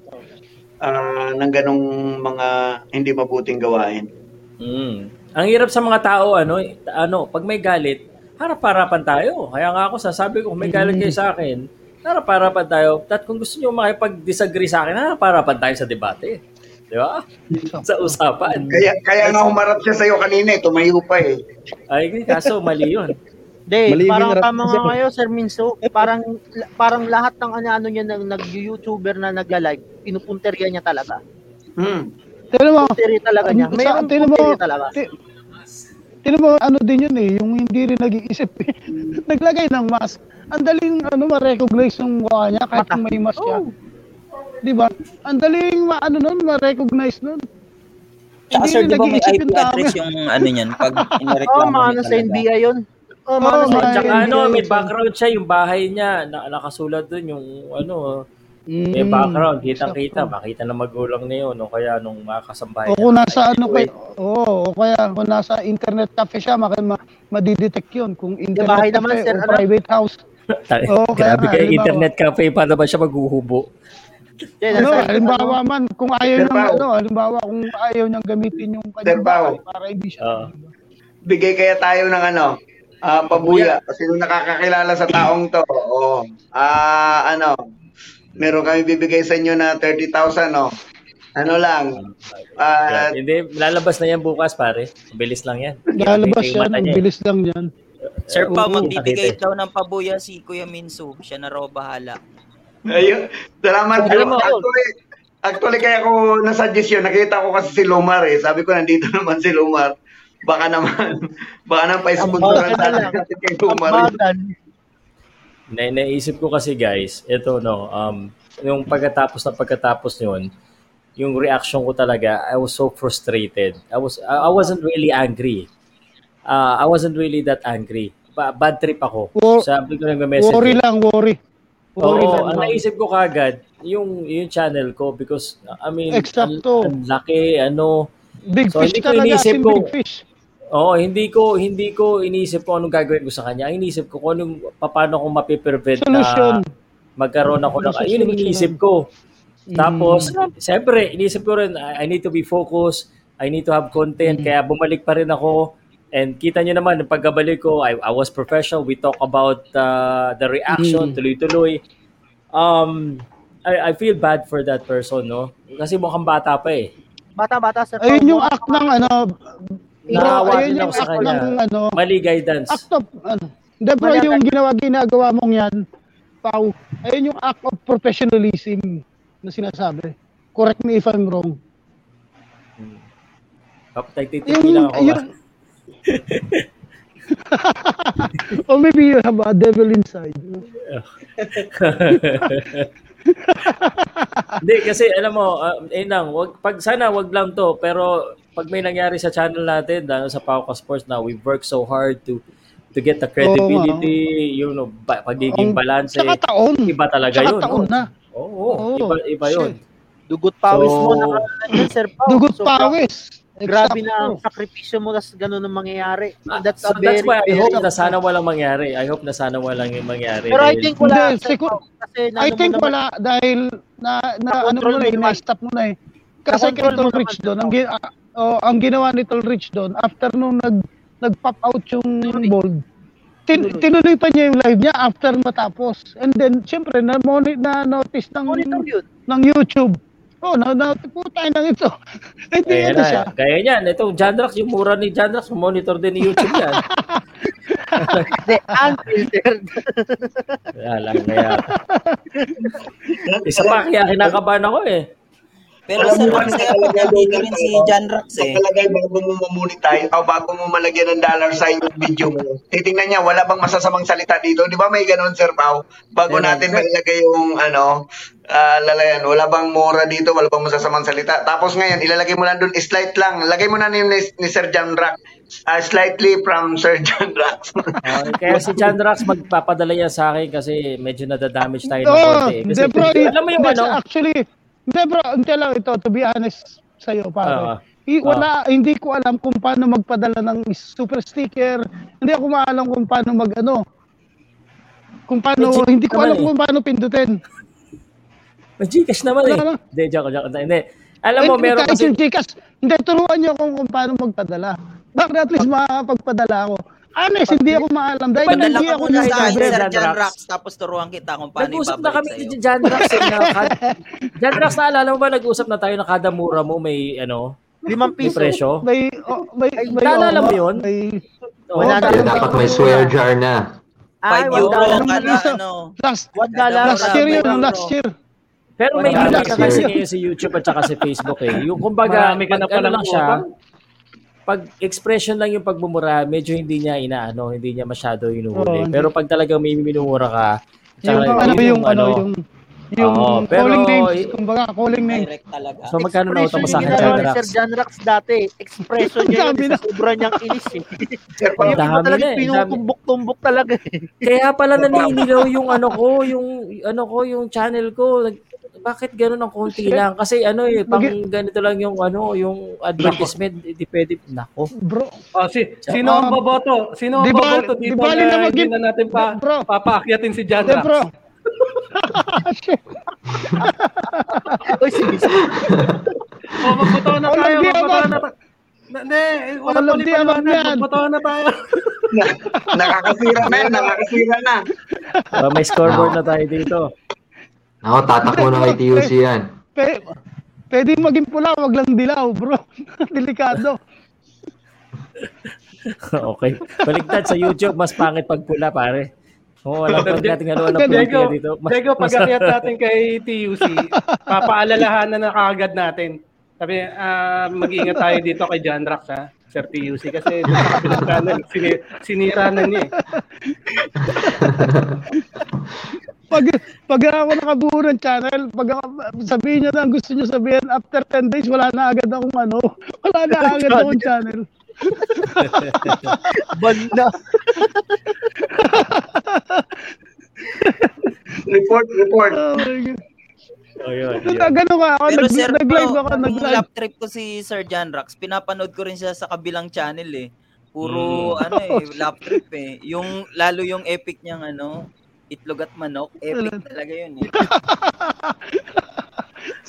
uh, ng ganong mga hindi mabuting gawain. Mm. Ang hirap sa mga tao, ano, ano, pag may galit, harap-harapan tayo. Kaya nga ako sasabi ko, kung may galit kayo sa akin, harap-harapan tayo. At kung gusto niyo makipag-disagree sa akin, harap-harapan tayo sa debate. Di ba? sa usapan. Kaya, kaya nga humarap siya sa'yo kanina eh, tumayo pa eh. Ay, kaso mali yun. Hindi, parang tama nga kayo, Sir Minso. Parang parang lahat ng ano-ano niya ng nag-YouTuber na nagla-live, pinupunteriya niya talaga. Hmm. Tignan mo. Punteriya talaga niya. Mayroon punteriya talaga. Tignan mo, ano din yun eh, yung hindi rin nag-iisip. Naglagay ng mask ang daling ano ma-recognize yung mukha niya kahit Mata. may mask siya. Oh. 'Di ba? Ang daling ma ano nun, ma-recognize nun. Tsaka sir, di ba may IP address yung ano niyan pag inireklamo oh, maano sa NBI yun. Oh, maano oh, sa Tsaka ano, may background siya, yung bahay niya, na, nakasulat dun yung ano, Mm, may background, kita-kita, makita na magulang niyo no kaya nung makasambahay. O kung nasa ano kay Oo, o kaya kung nasa internet cafe siya, maka ma, madidetect 'yun kung internet bahay cafe naman, sir, o ano? private house. oh, Grabe kaya internet cafe para ba siya maghuhubo? Yeah, ano, halimbawa man, kung ayaw niyang, ano, halimbawa kung ayaw niyang gamitin yung kanyang bahay para hindi siya. Uh, bigay kaya tayo ng ano, uh, pabuya. Kasi nung nakakakilala sa taong to, oh, ah, uh, ano, meron kami bibigay sa inyo na 30,000, no? Ano lang. Uh, Hindi, lalabas na yan bukas, pare. Bilis lang yan. Lalabas yan, ang bilis lang yan. Sir Pa, magbibigay daw ng pabuya si Kuya Minsu. Siya na raw bahala. Ayun. Salamat. Alam mo, actually, actually, kaya ko nasuggest yun. Nakita ko kasi si Lumar eh. Sabi ko, nandito naman si Lumar. Baka naman, baka naman pa-sponsoran natin kay Lumar. Na naisip ko kasi guys, ito no, um, yung pagkatapos na pagkatapos yun, yung reaction ko talaga, I was so frustrated. I was I wasn't really angry. Uh, I wasn't really that angry. Ba- bad trip ako. War, Sabi ko nang message. Worry lang, worry. Worry Oo, lang. Ang naisip ko kagad, yung yung channel ko because I mean, Exacto. Ang, ang laki, ano. Big so, fish talaga, inisip ko, big fish. Oo, hindi ko hindi ko iniisip ko anong gagawin ko sa kanya. Ang iniisip ko kung anong paano ko mapiprevent na magkaroon ako ng yun ang iniisip ko. Mm. Tapos, siyempre, iniisip ko rin, I need to be focused, I need to have content, mm. kaya bumalik pa rin ako. And kita nyo naman, pagkabalik ko, I, I was professional. We talk about uh, the reaction, mm. tuloy-tuloy. Um, I, I feel bad for that person, no? Kasi mukhang bata pa eh. Bata-bata sa Ayun yung act ng ano, Naawa din ako sa kanya. Ng, ano, Mali guidance. Act of, ano, hindi bro, yung ginawa, ginagawa mong yan, Pau, ayun yung act of professionalism na sinasabi. Correct me if I'm wrong. Hmm. Tagtitiki lang ako. Yung, or maybe you have a devil inside. Hindi kasi alam mo, uh, eh wag pag sana wag lang to, pero pag may nangyari sa channel natin, dahil sa Pauka Sports na we work so hard to to get the credibility, oh, you know, ba, pagiging balance. Saka taon. Iba talaga Saka yun. taon no? na. Oo, oh, iba, iba yun. Dugot pawis so, mo na Sir Pao. Dugot so, pawis. Grabe na ang sakripisyo mo tas ganun ang mangyayari. That's, so very, that's why I hope na sana walang mangyari. I hope na sana walang yung mangyari. Pero I think wala. Hindi, kasi I think wala dahil na, na ano mo na, na-stop mo na eh. Kasi kay Tol Rich doon, ang, oh, ang ginawa ni Tol Rich doon, after nung nag, nag-pop out yung bold, tin- tinuloy pa niya yung live niya after matapos. And then, syempre, na, na notice ng, ng YouTube. Oh, na, na, puta na ito. Hindi eh, ito siya. Kaya yan, itong Jandrax, yung mura ni Jandrax, monitor din ni YouTube yan. Unfiltered. Kaya lang, kaya. Isa pa, kaya kinakabahan ako eh. Pero sa masaya pag nandito rin si John Rax eh. Nakalagay bago mo mamonetize o bago mo malagyan ng dollar sign yung video mo. Titingnan niya, wala bang masasamang salita dito? Di ba may ganun, Sir Pao? Bago yeah, natin malagay yung ano, uh, lalayan, wala bang mura dito, wala bang masasamang salita. Tapos ngayon, ilalagay mo lang doon, slight lang. Lagay mo na ni, ni Sir John Rax. Uh, slightly from Sir John Rax. uh, kaya si John Rax magpapadala yan sa akin kasi medyo nadadamage tayo ng konti. Kasi, alam mo yung ano? Actually, hindi bro, hindi lang ito, to be honest sa'yo, pare. Uh, I, wala, uh, hindi ko alam kung paano magpadala ng super sticker. Hindi ako maalam kung paano mag ano. Kung paano, May hindi ko alam eh. kung paano pindutin. Gcash naman eh. Hindi, joke, joke. Hindi. Alam mo, eh, meron kasi... Gcash, hindi, turuan niyo kung, kung paano magpadala. Bakit at least makakapagpadala ako. Honest, hindi ako maalam. Dahil Padala hindi ako na sa akin, Sir John Rax, tapos turuan kita kung paano Nag-usap na kami ni John Rax. Eh, na, John Rax, naalala mo ba, nag-usap na tayo na kada mura mo may, ano, limang piso. May presyo? May, oh, may, may, naalala mo yun? May, oh, kaya dapat may swear jar na. Ay, 5 euro kada, ano. Last, last year yun, last year. Pero may limit ka kasi sa YouTube at saka sa Facebook eh. Yung kumbaga, pag ano lang siya, pag expression lang yung pagbumura, medyo hindi niya inaano, hindi niya masyado inuhuli. Oh, Pero pag talagang may minumura ka, yung, yung, ano, yung, ano, yung, yung oh, pero, calling names, kumbaga calling names. talaga. So magkano na utang mo sa akin, John Rax? Sir John Rax dati, expression niya yun, sa sobra niyang inis eh. Ang dami na eh. Pinutumbok-tumbok talaga eh. Kaya pala naninilaw yung ano ko, yung ano ko, yung channel ko bakit gano'n ang konti lang? Kasi ano eh, pang ganito lang yung ano, yung advertisement, hindi pwede, nako. Bro, oh, si, sino ang boboto? Sino ang boboto dito na, na hindi na natin pa, bro. papaakyatin si John Rax? Bro. Uy, sige. oh, magboto na tayo, magboto na tayo. Hindi, wala pa ni Magboto na tayo. nakakasira na yan, nakakasira na. Uh, may scoreboard na tayo dito. Ako, tatakbo na kay TUC yan. P- pwede maging pula, wag lang dilaw, bro. Delikado. okay. Baligtad sa YouTube, mas pangit pag pula, pare. Oo, oh, alam ko natin ano ng Diego, dito. Mas, Diego, pag akyat natin kay TUC, papaalalahanan na kagad natin. Sabi, uh, mag-ingat tayo dito kay John Rax, ha? Sir TUC kasi kabilang channel, sinira na niya eh pag pag ako nakabuo ng channel, pag sabihin niyo na gusto niyo sabihin after 10 days wala na agad akong ano, wala na agad akong channel. Banda. report, report. Oh my God. Oh, yun, yun. Ganun ka ako, Pero nag, sir, nag-live ako, nag-live. lap trip ko si Sir John Rax, pinapanood ko rin siya sa kabilang channel eh. Puro mm. ano eh, lap trip eh. Yung lalo yung epic niyang ano, itlog at manok, epic talaga yun eh.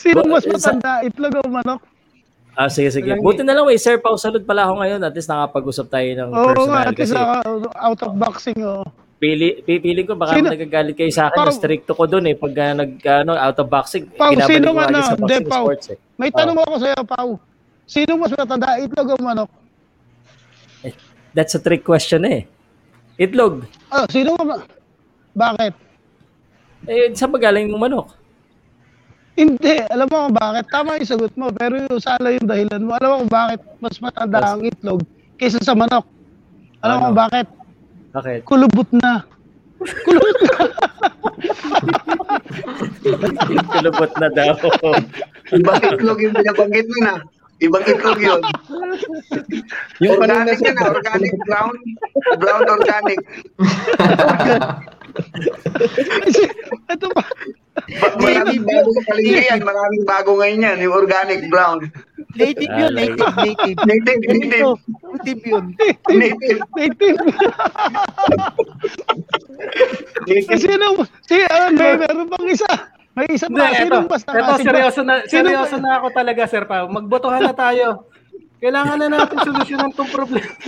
Sino mas matanda, itlog o manok? Ah, sige, sige. Buti na lang, eh, Sir Pau, salud pala ako ngayon. At least nakapag-usap tayo ng oh, personal. Oo, at least uh, out of boxing, oh. Pili, pipiling ko, baka sino? nagagalit kayo sa akin. Parang, stricto ko doon eh. Pag uh, nag, ano, out of boxing, Pau, sino man na, de, Pau. Sports, eh. May tanong oh. ako sa'yo, Pau. Sino mas matanda, itlog o manok? Eh, that's a trick question eh. Itlog. Oh, sino mas bakit? Eh, saan magaling yung manok? Hindi. Alam mo kung bakit. Tama yung sagot mo. Pero yung sala yung dahilan mo. Alam mo kung bakit mas matanda ang itlog kaysa sa manok. Alam mo ano? kung bakit? Bakit? Kulubot na. Kulubot na. Kulubot na daw. Ibang itlog yung binabanggit mo na. Ibang itlog yun. yung organic yan, organic brown. Brown organic. Ito pa. Maraming bago sa paligid yan. Maraming bago ngayon yan. Yung organic brown. Native yun. Native. Native. Native. Native. Native yun. Native. Native. Kasi ano, si, uh, may meron pang isa. May isa pa. Sino basta ito, seryoso na, seryoso na ako talaga, Sir Pao. Magbotohan na tayo. Kailangan na natin solusyonan tong problema.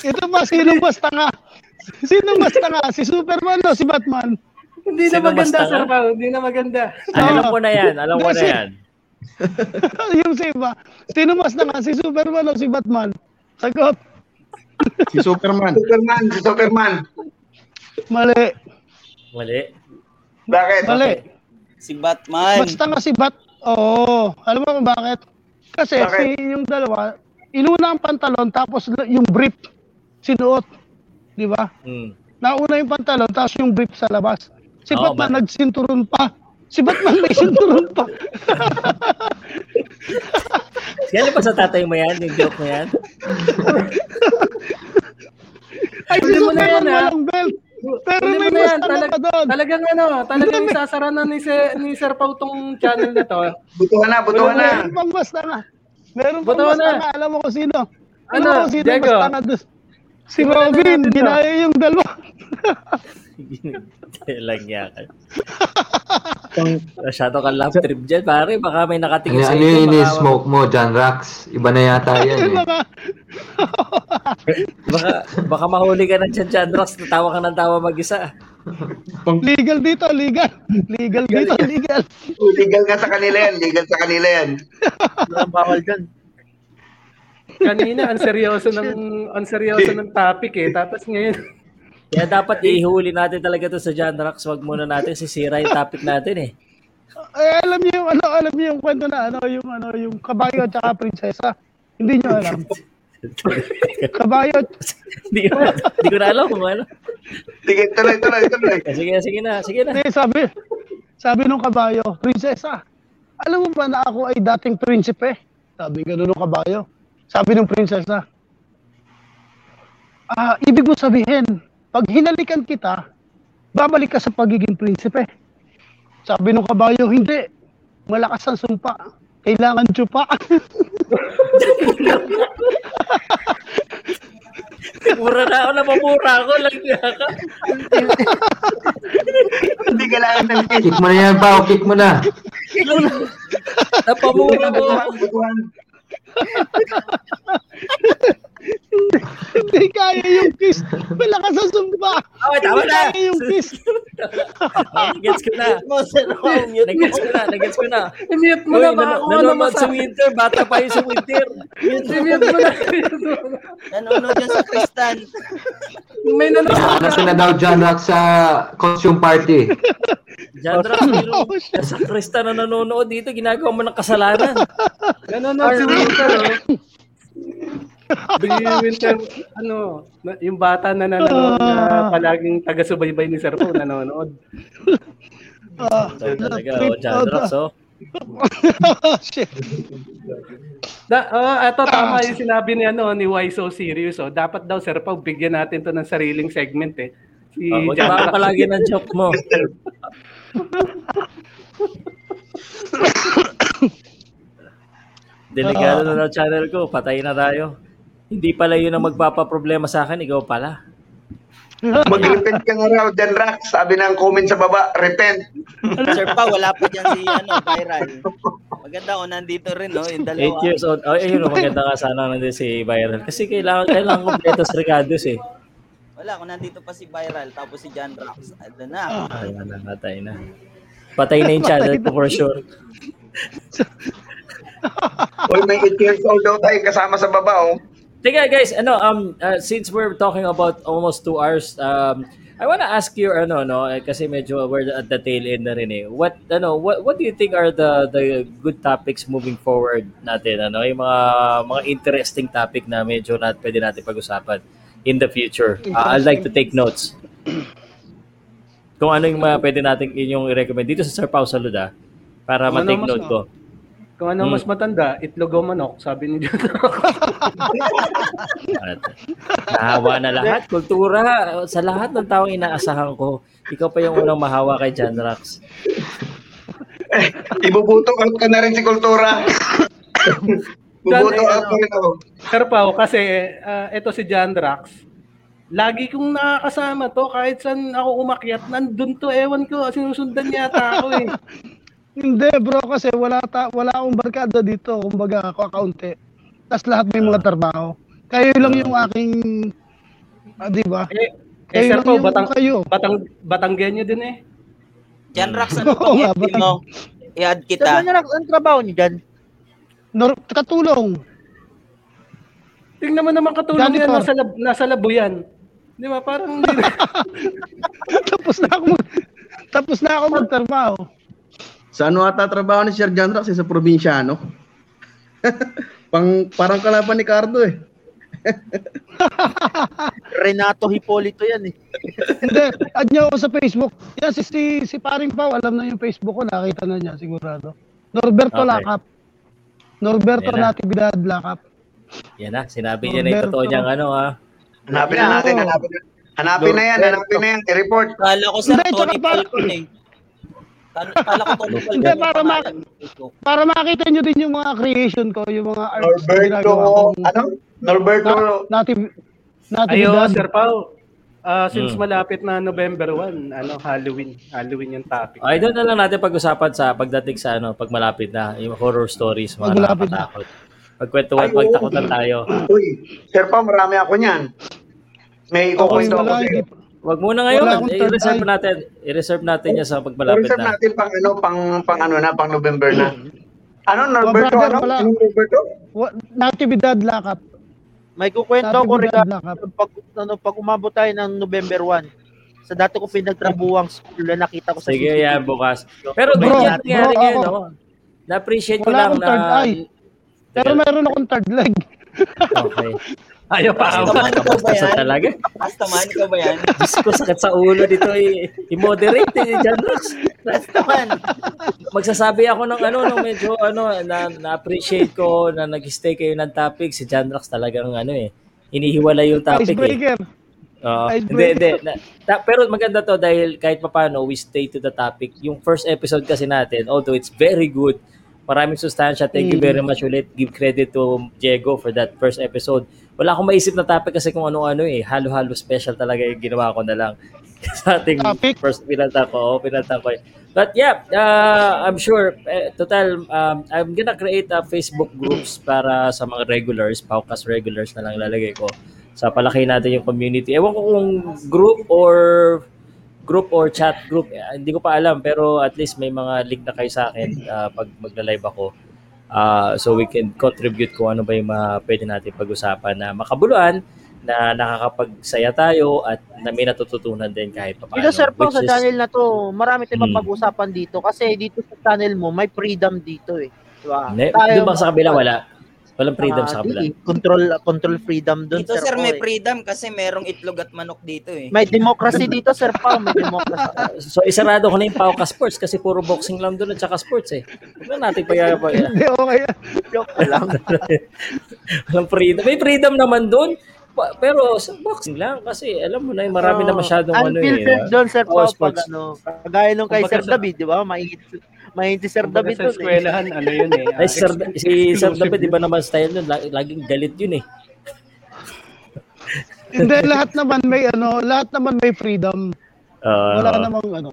Ito ba, sino mas tanga? Sino mas tanga? Si Superman o si Batman? Hindi na maganda, Sir Pao. Hindi na maganda. Ay, alam ko na yan. Alam ko na yan. yung si iba. Sino mas tanga? Si Superman o si Batman? Sagot. Si Superman. Superman, si Superman. Mali. Mali. Bakit? Mali. Si Batman. Mas tanga si Bat. Oo. Alam mo kung bakit? Kasi Bakit? si yung dalawa, inuna ang pantalon tapos yung brief sinuot. Di ba? Hmm. Nauna yung pantalon tapos yung brief sa labas. Si Oo, Batman ba- nagsinturon pa. Si Batman may sinturon pa. Yan pa sa tatay mo yan, yung joke mo yan. Ay, si mo na yan, walang belt. Pero may na mas yan. tanga Talag, pa doon. talagang ano, talagang isasara na ni, Sir, ni Sir Pao tong channel na to. Butuhan na, butuhan na. Meron pang mas tanga. Meron pang mas na. Alam mo kung sino? Alam Ano, mo kung sino Diego? mas tanga doon? Si Robin, ginaya yung dalawa. Lang yan. Masyado ka love trip dyan, pare. Baka may nakatingin Ano, sa ano yung baka- ini-smoke mo, John Rax? Iba na yata yan eh. Baka, Baka, mahuli ka na dyan, John Rox. Tawa ka ng tawa mag-isa. legal dito, legal. Legal dito, legal. Legal nga sa kanila yan. Legal sa kanila yan. Bawal dyan. Kanina, ang seryoso ng, ang seryoso ng topic eh. Tapos ngayon, Kaya dapat ihuli natin talaga to sa John Rox. Wag muna natin sisira yung topic natin eh. Eh, alam niyo yung ano, alam niyo yung kwento na ano, yung ano, yung kabayo at saka prinsesa. Hindi niyo alam. Kabayo, Hindi ko, hindi ko na alam kung ano. Sige, tuloy, tuloy, tuloy. Sige, sige na, sige na. hindi, sabi, sabi nung kabayo, prinsesa, alam mo ba na ako ay dating prinsipe? Sabi ganun nung kabayo. Sabi nung prinsesa, ah, ibig mo sabihin, pag hinalikan kita, babalik ka sa pagiging prinsipe. Sabi nung kabayo, hindi. Malakas ang sumpa. Kailangan tsupa. Mura na ako, napamura ako. Lang ka. Hindi kailangan ng Kick mo na yan, Pao. Kick mo na. Napamura ko. Butuhan. Hindi kaya yung kiss. Malakas ang sumpa. Okay, tama Hindi na. kaya yung kiss. Oh, Nagets ko na. Nagets ko na, nagets ko na. i-mute mo na ano nanonood sa winter. Bata pa yun sa winter. I-mute mo na. Nanonood yan sa Kristan. May nanonood. Ano ka na daw, John Rax, sa costume party? John Rox, meron sa Krista na nanonood dito. Ginagawa mo ng kasalanan. Nanonood si Winter, oh. Bigyan yung Winter, ano, yung bata na nanonood na palaging taga-subaybay ni Sir Pao, nanonood. Ah, So, talaga, oh, John Rox, oh. Shit. Da, oh, eto tama yung sinabi ni ano ni Why So Serious oh. Dapat daw Sir Pao bigyan natin to ng sariling segment eh. Si Oh, John palagi ng joke mo. Delikado na ng channel ko. Patay na tayo. Hindi pala yun ang magpapaproblema sa akin. Ikaw pala. Mag-repent ka nga raw, Jan Rax. Sabi ng comment sa baba, repent. Sir Pao, wala pa dyan si ano, viral. Maganda ko, nandito rin, no? Yung 8 dalawa. years old. Oh, ayun, maganda ka sana nandun si Byron. Kasi kailangan, kailangan kompleto si Ricardos eh. Wala, kung nandito pa si viral, tapos si John Rax. Ano na? Ay, na, patay na. Patay na yung channel ko for sure. Uy, may 8 years old daw tayo kasama sa baba, oh. Teka guys, ano um uh, since we're talking about almost two hours, um I wanna ask you ano no eh, kasi medyo we're at the tail end na rin eh. What ano what what do you think are the the good topics moving forward natin ano yung mga mga interesting topic na medyo nat pwede natin pag-usapan in the future. Uh, I'd like to take notes. Kung ano yung mga pwede natin inyong i-recommend dito sa Sir Pao Salud ah, para Ano ma-take note ko. Kung ano Hmm. mas matanda, itlog o manok, sabi ni John nahawa na lahat. Kultura. Sa lahat ng taong inaasahan ko, ikaw pa yung unang mahawa kay John Rax. Ibubuto out ka na rin si Kultura. Bubuto out ka rin ako. Sir Pao, kasi ah, ito si John Rax, lagi kong nakakasama to kahit saan ako umakyat, nandun to, ewan ko, sinusundan yata ako eh. Hindi bro kasi wala ta wala akong barkada dito, kumbaga ako kaunti. Tapos lahat may mga trabaho. Kayo lang yung aking Ah, di ba? Eh, eh sir po, batang, kayo. batang, batanggenyo din eh. Jan Rax, ano pang oh, FB mo? I-add kita. Jan Rax, ang trabaho niyo dyan? Nor katulong. Tingnan mo naman katulong yan, nasa, lab, nasa labo yan. Di ba? Parang tapos na ako tapos na ako magtrabaho. Sa ano ata trabaho ni Sir John Rox sa probinsyano? Pang parang kalaban ni Cardo eh. Renato Hipolito yan eh. Hindi, add niyo ako sa Facebook. Yan, si, si, si Paring Pau, alam na yung Facebook ko, nakita na niya sigurado. Norberto okay. Lakap. Norberto na. Natividad Lakap. Yan na, sinabi niya na yung totoo niyang ano ha. Hanapin na natin, hanapin na. Hanapin na yan, hanapin na yan, i-report. Kala ko sa Tony Falcon eh. Kala ko Falcon. Hindi, para, ma- para makita nyo din yung mga creation ko, yung mga art. Norberto, ano? Norberto. Na, native, Ayo, Sir Pao. Uh, since hmm. malapit na November 1, ano Halloween, Halloween yung topic. Ay, doon na lang natin pag-usapan sa pagdating sa ano, pag malapit na yung horror stories, mga nakakatakot. Pagkwentuhan, pagtakutan tayo. Uy, Sir Pao, marami ako niyan. May kukwento ako sa'yo. Wag muna ngayon. I-reserve natin. I-reserve natin yan sa pagmalapit na. I-reserve natin pang ano, pang, pang ano na, pang November na. Ano, oh, brother, ano? Wala. Anong Norberto? Natividad lakap. May kukwento ko rin pag, ano, pag umabot tayo ng November 1. Sa dati ko pinagtrabuhang school na nakita ko sa Sige, CCTV. yan bukas. Pero bro, ganyan nangyari ngayon, no? Na-appreciate ko lang na... Pero meron akong third leg. okay. Ayaw pa ako. Astaman ko ba yan? talaga? Astaman ko ba yan? Diyos ko, sakit sa ulo dito. Eh. I-moderate eh, John Ross. Astaman. Magsasabi ako ng ano, no, medyo ano, na, na-appreciate ko na nag-stay kayo ng topic. Si John Ross talagang ano eh, inihiwala yung topic Icebreaker. eh. Uh, hindi, hindi. Na, ta, pero maganda to dahil kahit papano, we stay to the topic. Yung first episode kasi natin, although it's very good, maraming sustansya. Thank you mm. very much ulit. Give credit to Diego for that first episode wala akong maisip na topic kasi kung ano-ano eh. Halo-halo special talaga yung ginawa ko na lang. sa ating topic? first pinalta ko. Oh, pinalta ko. But yeah, uh, I'm sure, eh, total, um, I'm gonna create a Facebook groups para sa mga regulars, Paukas regulars na lang lalagay ko. Sa palaki natin yung community. Ewan ko kung group or group or chat group, eh, hindi ko pa alam pero at least may mga link na kayo sa akin uh, pag magla-live ako uh, so we can contribute kung ano ba yung mga pwede natin pag-usapan na makabuluan na nakakapagsaya tayo at na may natututunan din kahit pa paano. Dito sir po sa is, channel na to, marami tayong hmm. mapag-usapan dito kasi dito sa channel mo may freedom dito eh. Diba? Ne, tayo, ba sa kabila wala? Walang freedom uh, sa kabila. Control control freedom doon Dito sir, sir may eh. freedom kasi merong itlog at manok dito eh. May democracy dito sir pa, may democracy. so isarado ko na yung Pauka Sports kasi puro boxing lang doon at saka sports eh. Huwag na natin pa Hindi okay. Joke lang. Walang freedom. May freedom naman doon. Pero sa boxing lang kasi alam mo na yung marami uh, na masyadong ano eh. Unfiltered doon sir oh, pag ano, kagaya nung kay Sir David, di ba? Mainit Mahindi si Sir David sa eskwelahan, eh. ano yun eh. Ay, Sir, si Sir David, di ba naman style nun? Laging galit yun eh. Hindi, lahat naman may ano, lahat naman may freedom. Uh, Wala namang ano.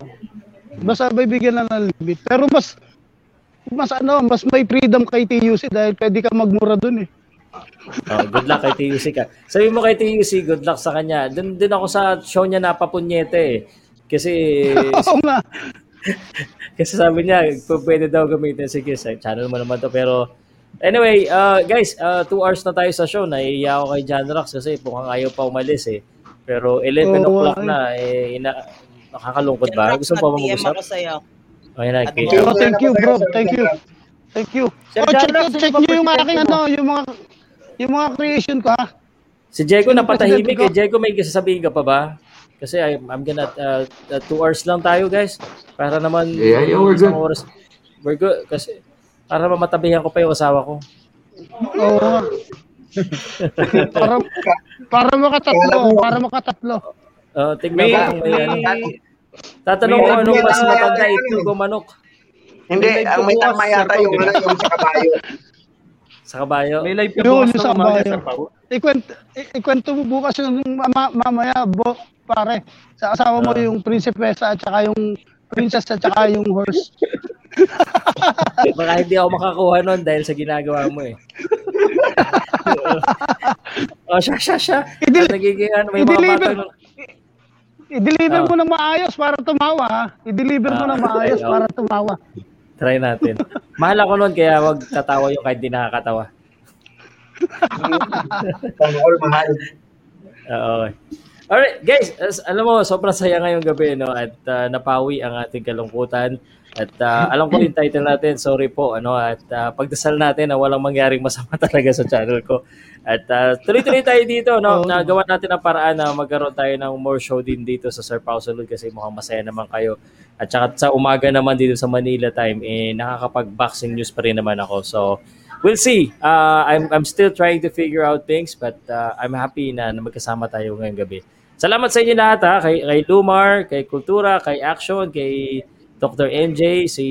Basta bibigyan lang ng limit. Pero mas mas ano, mas may freedom kay TUC dahil pwede ka magmura dun eh. Oh, good luck kay TUC ka. Sabi mo kay TUC, good luck sa kanya. Doon din ako sa show niya napapunyete eh. Kasi Oo nga. Kasi sabi niya, pwede daw gamitin. Sige, sa channel mo naman to. Pero, anyway, uh, guys, uh, two hours na tayo sa show. Naiiya ako kay John Rox kasi mukhang ayaw pa umalis eh. Pero 11 oh, o'clock na, eh, ina, nakakalungkot ba? Gusto mo pa mag-usap? Okay na, okay. Oh, thank you, bro. Thank you. Thank you. Sir oh, check, check niyo yung aking ano, yung mga yung mga creation ko ha. Si Diego napatahimik eh. Diego may sasabihin ka pa ba? Kasi I'm, I'm gonna, uh, uh, two hours lang tayo guys. Para naman, yeah, yeah, we're good. Oras, we're good. Kasi, para mamatabihan ko pa yung asawa ko. Oo. para, para makatatlo, para makatatlo. Uh, tingnan ko kung may, ano. Tatanong ko anong mas matanda ito o manok. Hindi, ang may tama yata yung, yung sa kabayo. Sa kabayo? May live yun, sa kabayo. Ikwento, ikwento mo bukas yung mamaya, bo, pare. Sa asawa mo uh, yung prinsipesa at saka yung princess at saka yung horse. Baka hindi ako makakuha nun dahil sa ginagawa mo eh. oh, siya, siya, siya. Idel- nagiging ano, may mga I-deliver oh. mo ng maayos para tumawa, ha? I-deliver mo oh, ng maayos okay. para tumawa. Try natin. Mahal ako noon, kaya wag tatawa yung kahit di nakakatawa. All mahal. Oo. Alright, guys, as, alam mo, sobrang saya ngayong gabi, no? At uh, napawi ang ating kalungkutan. At uh, alam ko yung title natin, sorry po, ano, at uh, pagdasal natin na walang mangyaring masama talaga sa channel ko. At uh, tuloy-tuloy tayo dito, no? Nagawa natin ang paraan na magkaroon tayo ng more show din dito sa Sir Pao Salud kasi mukhang masaya naman kayo. At saka sa umaga naman dito sa Manila time, eh, nakakapag-boxing news pa rin naman ako. So, we'll see. Uh, I'm, I'm still trying to figure out things, but uh, I'm happy na, na magkasama tayo ngayong gabi. Salamat sa inyo lahat ha, kay, kay Lumar, kay Kultura, kay Action, kay Dr. MJ, si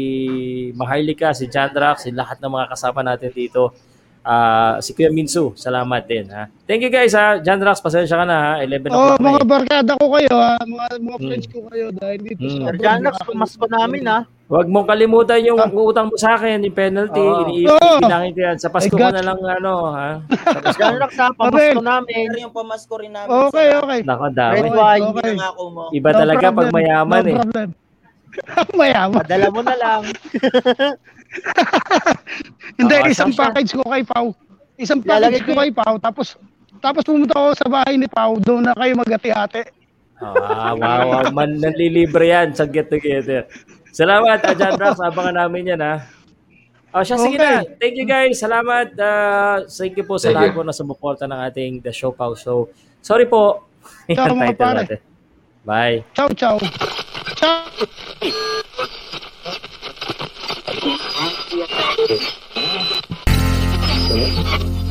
Maharlika, si Jandrax, si lahat ng mga kasama natin dito. Uh, si Kuya Minsu, salamat din ha. Thank you guys ha. Jandrax, pasensya ka na ha. 11 o'clock oh, mga eh. barkada ko kayo ha. Mga, mga hmm. friends ko kayo dahil dito hmm. sa Jandrax, pumasko namin ha. Huwag mong kalimutan yung ah. utang mo sa akin, yung penalty. Oh. Iniipinangin ko yan. Sa Pasko mo na lang, ano, ha? Janrax, ha? Pamasko namin. Pero yung pamasko rin namin. Okay, okay. Nako, dami. Red wine. Okay. mo. Iba no talaga problem. pag mayaman, no eh. Problem. mayaman. Padala mo na lang. Hindi, oh, isang package ko kay Pau. Isang package ko kay Pau. Tapos, tapos pumunta ako sa bahay ni Pau. Doon na kayo magati-ate. Ah, wow, wow. Man, nanlilibre yan sa get together. Salamat, Ajan Rax. Abangan namin yan, ha? Oh, siya, sige okay. na. Thank you, guys. Salamat. Uh, thank you po sa lahat po na sumuporta ng ating The Show Pau. So, sorry po. Ciao, mga pare. Natin. Bye. Ciao, ciao. Ciao. Yeah.